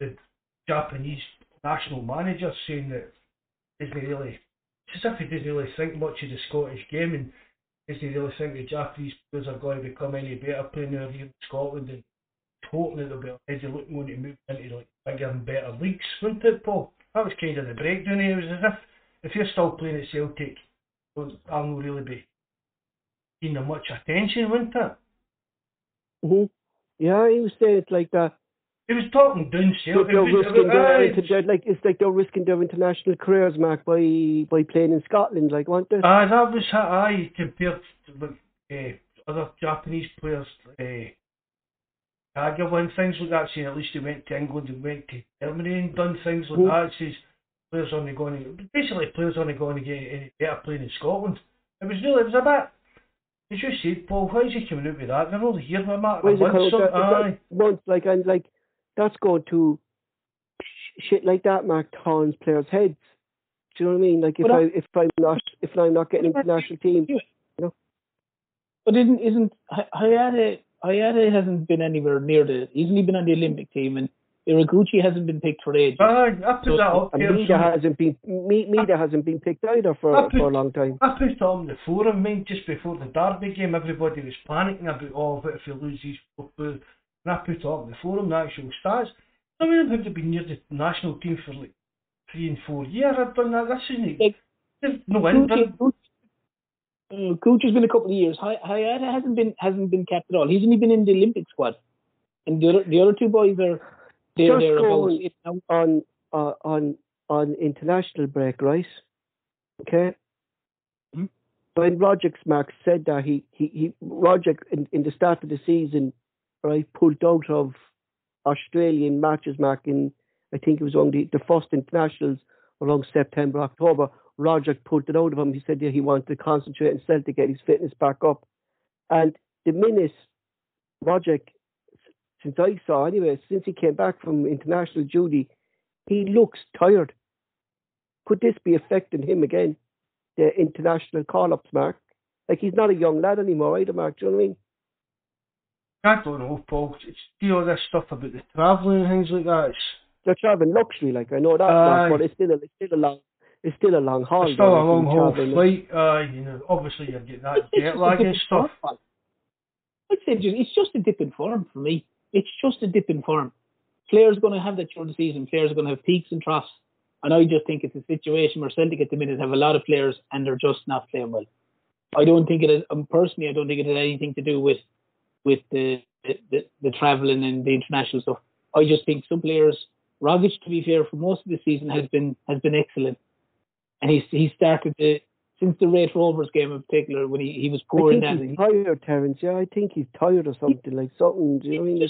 the Japanese national manager saying that isn't really, it's as if he doesn't really think much of the Scottish game and doesn't really think the Japanese players are going to become any better playing over here in Scotland and hoping that they'll be already looking on to move into like bigger and better leagues, wasn't it, Paul? That was kind of the breakdown. It was as if if you're still playing at Celtic, I'll not really be paying them much attention, wouldn't it? hmm Yeah, he was saying it like that. He was talking down Celtic. they're risking their, inter- like it's like they're risking their international careers, Mark, by by playing in Scotland, like, weren't they? Aye, that was how I compared to like, uh, other Japanese players. Uh, Kagawa things like that, saying at least he went to England and went to Germany and done things like Mm. that. Says players only going to basically players only going to get any better playing in Scotland. It was really it was a bit. As you said, Paul, why is he coming out with that? They're only here for a matter of months. that- that- Aye. once like and like that's going to shit like that mark turns players' heads. Do you know what I mean? Like if But I- I if I'm not if I'm not getting into the national team, you know. But isn't isn't Hay- Hatate Hatate hasn't been anywhere near the. He's only been on the Olympic team, and Ideguchi hasn't been picked for ages. Aye, I put So- that up and. Maeda hasn't been Maeda hasn't been picked either I for put- for a long time. I put on the forum, mate, just before the Derby game. Everybody was panicking about, oh, what if we lose these four players? And I put on the forum, the actual stats. Some of them have been near the national team for like three and four years. I've done that. This isn't Like, There's no end. Uh, Gucci has been a couple of years. Hay- Hatate hasn't been hasn't been capped at all. He's only been in the Olympic squad, and the other the other two boys are they're Just there going- It's now on uh, on on international break, right? Okay. Hmm? When Rogic Mark said that he he, he Rogic in, in the start of the season, right, pulled out of Australian matches, Mark in I think it was on the, the first internationals around September October. Rogic pulled it out of him. He said yeah, he wanted to concentrate and to get his fitness back up. And the minute Rogic, since I saw anyway, since he came back from international duty, he looks tired. Could this be affecting him again? The international call ups, Mark? Like he's not a young lad anymore either, Mark. Do you know what I mean? I don't know, Paul. It's see all this stuff about the travelling and things like that. It's, They're traveling luxury, like I know that. Mark, but it's still a, it's still a long it's still a long haul. it's still though, a long haul flight. Uh, you know, obviously you get that It's jet lag and stuff. form. I'd say ju- it's just a dip in form for me. It's just a dip in form. Players are going to have that during the season. Players are going to have peaks and troughs. And I just think it's a situation where Celtic at the minute have a lot of players and they're just not playing well. I don't think it is, um, personally, I don't think it has anything to do with with the the, the, the travelling and the international stuff. I just think some players, Rogic, to be fair, for most of the season has been has been excellent, and he's he started to since the Raith Rovers game in particular when he, he was I poor in think that. he's tired, Terence. Yeah, I think he's tired or something like something. Do you know what I mean?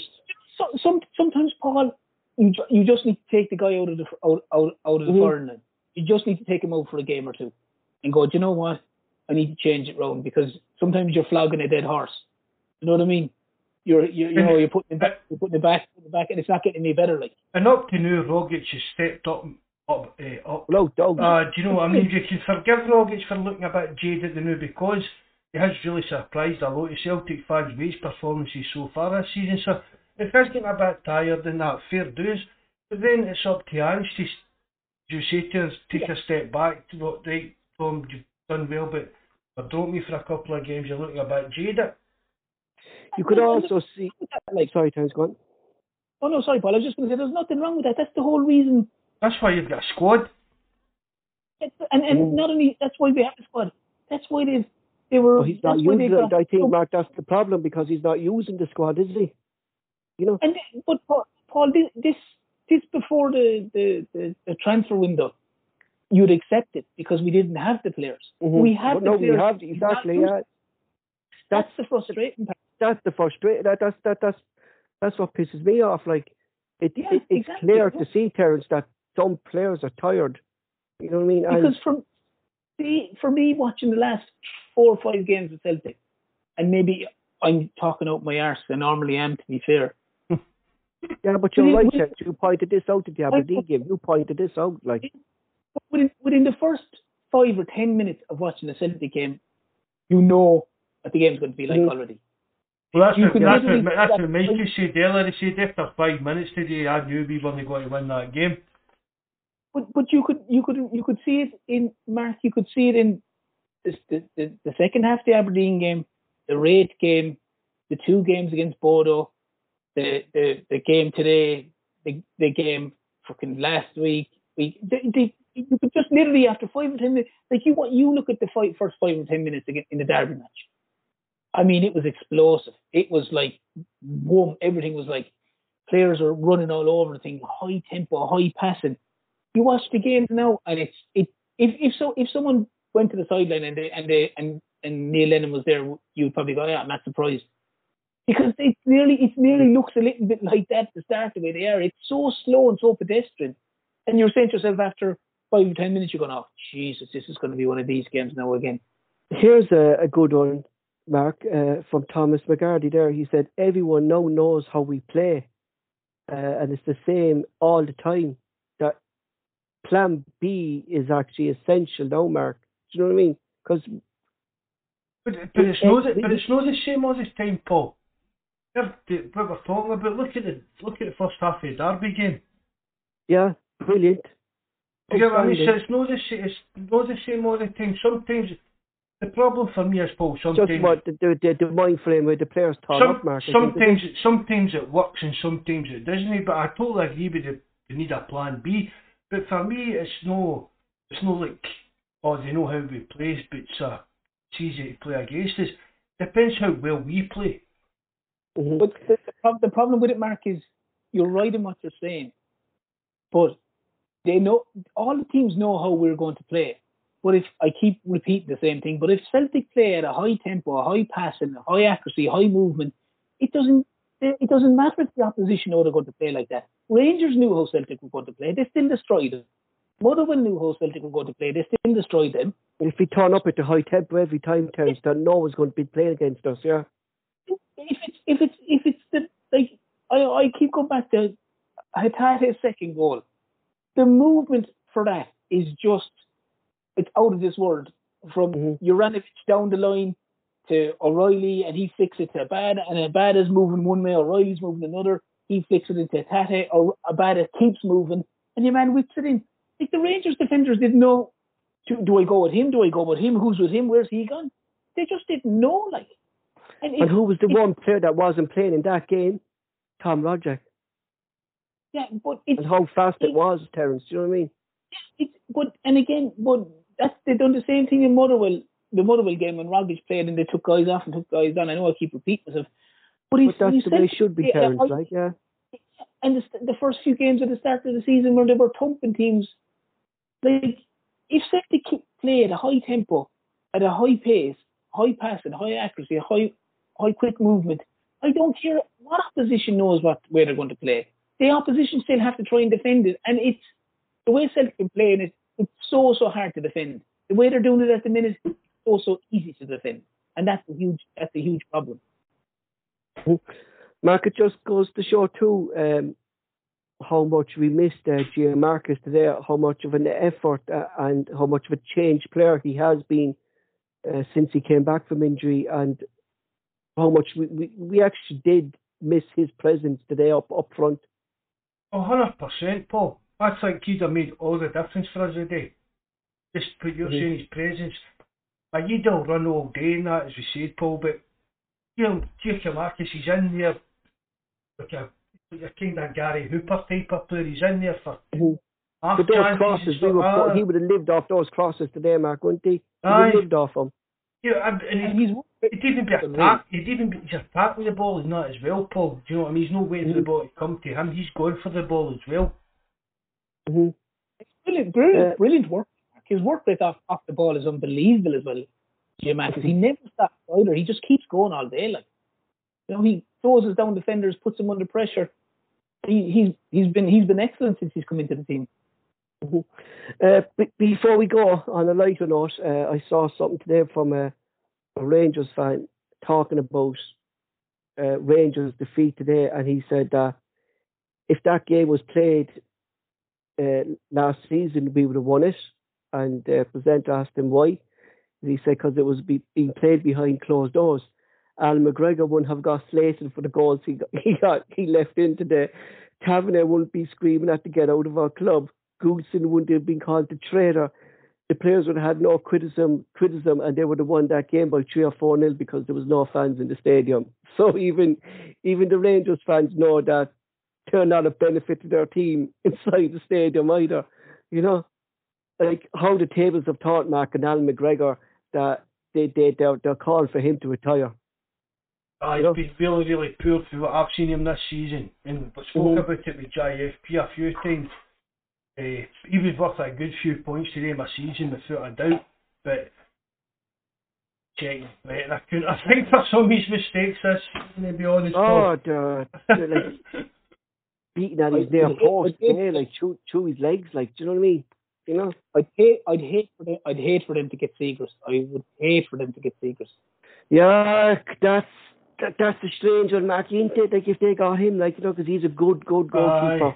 So, some, sometimes, Paul, you, you just need to take the guy out of the out out, out of the Mhm. foreign. You just need to take him out for a game or two, and go. Do you know what? I need to change it round because sometimes you're flogging a dead horse. You know what I mean? You're, you're you know you're putting it back, you're putting it back, putting it back, and it's not getting any better. Like And up to now, Rogic has stepped up, up, uh, up. Without doubt. Uh, do you know what I mean? You can forgive Rogic for looking a bit jaded now because he has really surprised a lot of Celtic fans with his performances so far this season. So if he's getting a bit tired, then that fair dues. But then it's up to Ange to, you say, to us, take a step back. To what, right, Tom, you've done well, but I don't me for a couple of games. You're looking a bit jaded. you could also see. like Sorry, Terence, go on. oh no, sorry, Paul. I was just going to say there's nothing wrong with that. That's the whole reason. That's why you've got a squad. It's, and and Mm. not only that's why we have the squad. That's why they've they were. But he's not that's why they using it. got- I think, Mark, that's the problem because he's not using the squad, is he? You know? And but Paul, Paul this this, this before the, the, the, the transfer window, you'd accept it because we didn't have the players. Mhm. We have But the no, players. we have Not exactly. Yeah, That's the frustrating part. that's the frustrating. That, that's that that's that's what pisses me off. Like it, Yeah, it it's exactly. clear to see, Terence, that some players are tired. You know what I mean? And Because from see for me watching the last four or five games of Celtic, and maybe I'm talking out my arse. I normally am, to be fair. yeah, but you're we- right, we- Terence. You pointed this out at the Aberdeen game. You pointed this out, like within, within the first five or ten minutes of watching the Celtic game, you know what the game's going to be like Mhm. already. Well, that's what, could that's literally- what, that's what Mikey said earlier. He said after five minutes today, I knew we weren't going to win that game. But but you could you could you could see it in Mark. You could see it in the, the the second half of the Aberdeen game, the Raith game, the two games against Bodo, the the, the game today, the the game fucking last week. they, you could just literally after five or ten minutes, like you what you look at the fight first five or ten minutes in the Derby match. I mean, it was explosive. It was like boom, everything was like players are running all over the thing, high tempo, high passing you watch the games now, and it's it. If if so, if someone went to the sideline and they and they and and Neil Lennon was there, you'd probably go, yeah, I'm not surprised. because it nearly it nearly looks a little bit like that to start the way they are. It's so slow and so pedestrian, and you're saying to yourself after five or ten minutes, you're going, "Oh Jesus, this is going to be one of these games now again." Here's a, a good one, Mark, uh, from Thomas McGardy. There, he said, "Everyone now knows how we play, uh, and it's the same all the time. Plan B is actually essential now, Mark. Do you know what I mean? Because But, but it's not the, but it's not the same all this time, Paul. What we're talking about, look at the look at the first half of the Derby game. yeah, brilliant. You get what I mean? So it's not the same. It's not the same all the time. Sometimes the problem for me is Paul. Just Sometimes what the, the, the, the mind frame where the players turn some, up, Mark. I think, isn't it? sometimes it, sometimes it works and sometimes it doesn't. But I totally agree with the, you need a plan B. But for me, it's no it's no like oh they know how we play, but it's, uh, it's easy to play against us. Depends how well we play. Mhm. But the, the, prob- the problem with it, Mark, is you're right in what you're saying, but they know all the teams know how we're going to play. But if I keep repeating the same thing, but if Celtic play at a high tempo, a high passing, a high accuracy, high movement, it doesn't it doesn't matter if the opposition know they're going to play like that. Rangers knew how Celtic were going to play; they still destroyed them. Motherwell knew how Celtic were going to play; they still destroyed them. If we turn up at the high tempo every time, Terence, then no one's going to be playing against us, yeah? if it's if it's if it's the like I I keep going back to Hatate's second goal. The movement for that is just it's out of this world. From Mhm. Juranovic down the line to O'Riley and he flicks it to Abada and Abada's moving one way, O'Riley's moving another, he flicks it into Tate, or Abada keeps moving and your man whips it in. Like the Rangers defenders didn't know do, do I go with him? Do I go with him? Who's with him? Where's he gone? They just didn't know like and, And it- who was the it- one player that wasn't playing in that game? Tom Rogic. yeah, but it's And how fast it was, Terence. Do you know what I mean? it's but and again, but that's they done the same thing in Motherwell, the Motherwell game when Rogic played and they took guys off and took guys on. I know I keep repeating myself, but, he's, But that's the way it should be, like, yeah. and the, the first few games at the start of the season when they were thumping teams, like if Celtic keep- play at a high tempo, at a high pace, high passing, high accuracy, high high quick movement, I don't care what opposition knows what where they're going to play. The opposition still have to try and defend it, and it's the way Celtic can play, and it, it's so so hard to defend. The way they're doing it at the minute, it's so so easy to defend, and that's a huge that's a huge problem. Mark, it just goes to show too um, how much we missed uh, Giakoumakis today, how much of an effort uh, and how much of a changed player he has been uh, since he came back from injury, and how much we, we, we actually did miss his presence today up up front. A hundred percent, Paul. I think he'd have made all the difference for us today. Just put your Mhm. saying his presence. Like you'd all run all day and that, as we said, Paul, but you know, Giakoumakis, he's in there like a like a kind of Gary Hooper type of player. He's in there for Mhm. half But those chances. crosses, we were, Ah, he would have lived off those crosses today, Mark, wouldn't he? He would Aye. have lived off them. yeah, and, and And he'd, he's he'd even be attacked. He'd even be he's attacked with the ball. He's not as well, Paul. Do you know what I mean? He's not waiting for the Mhm. ball to come to him. He's going for the ball as well. hmm Brilliant, brilliant, Yeah. brilliant work. His work rate off, off the ball is unbelievable as well. Jim he never stops either. He just keeps going all day. Like you know, he closes down defenders, puts them under pressure. He, he's he's been he's been excellent since he's come into the team. Uh, b- before we go on a lighter note, uh, I saw something today from a, a Rangers fan talking about uh, Rangers' defeat today, and he said that if that game was played uh, last season, we would have won it. And uh, presenter asked him why. He said because it was be, being played behind closed doors. Allan McGregor wouldn't have got slated for the goals he got, he got he left in today. Tavernier wouldn't be screaming at to get out of our club. Goldson wouldn't have been called the traitor. The players would have had no criticism, criticism, and they would have won that game by three or four nil because there was no fans in the stadium. So even even the Rangers fans know that they're not a benefit to their team inside the stadium either. You know, like how the tables have taught Mark and Allan McGregor that they they they're, they're calling for him to retire. Uh, You know? he's been really, really poor through what I've seen him this season. And we spoke Mhm. about it with JFP a few times. Uh, he was worth a good few points today in my season without a doubt. But checking. Right, and I couldn't. I think for some of his mistakes, this to be honest. Oh, the, the, like beating at his I- near post, yeah, like chew, chew his legs, like do you know what I mean? You know? I'd hate, I'd hate for them, I'd hate for them to get secrets. I would hate for them to get secrets. Yeah, that's that, that's the strange one, Mark, isn't it? Like if they got him, like you know, because he's a good, good goalkeeper. Aye.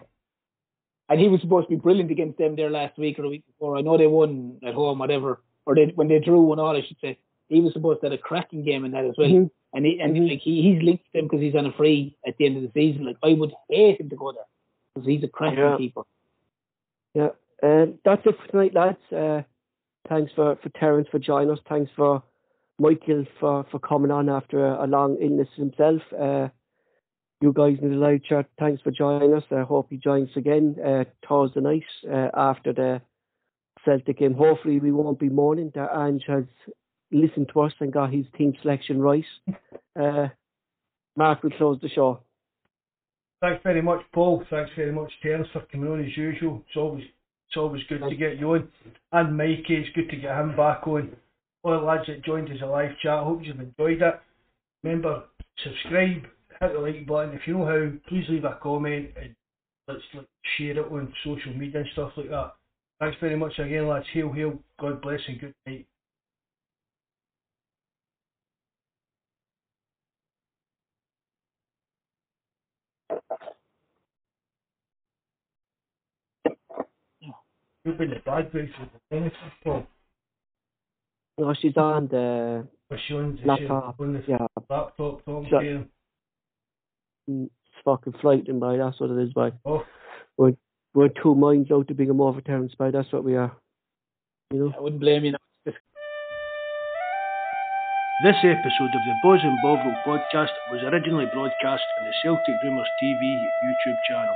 And he was supposed to be brilliant against them there last week or the week before. I know they won at home, whatever, or they when they drew and all. I should say he was supposed to have a cracking game in that as well. Mhm. And he and Mhm. like he, he's linked to them because he's on a free at the end of the season. Like I would hate him to go there because he's a cracking Yeah. keeper. Yeah, um, that's it for tonight, lads. Uh, thanks for, for Terence for joining us. Thanks for Michael for, for coming on after a, a long illness himself. Uh, you guys in the live chat, thanks for joining us. I hope you join us again uh, Thursday night uh, after the Celtic game. Hopefully, we won't be mourning that Ange has listened to us and got his team selection right. Uh, Mark will close the show. Thanks very much, Paul. Thanks very much, Terence, for coming on as usual. It's always it's always good to get you on. And Mikey, it's good to get him back on. All the lads that joined us a live chat, I hope you've enjoyed it. Remember, subscribe, hit the like button. If you know how, please leave a comment and let's like, share it on social media and stuff like that. Thanks very much again, lads. Hail, hail. God bless and good night. You've been the bad boys with the anything, Paul. No, she's on the Was she on, is she Laptop, on the yeah. laptop, Tom? Sure. Kieran? it's fucking frightening, by that's what it is, by. Oh, We're two minds out to being a more of a Terence by that's what we are. You know? I wouldn't blame you. Now. This episode of the Bawz and Bovril podcast was originally broadcast on the Celtic Rumours TV YouTube channel.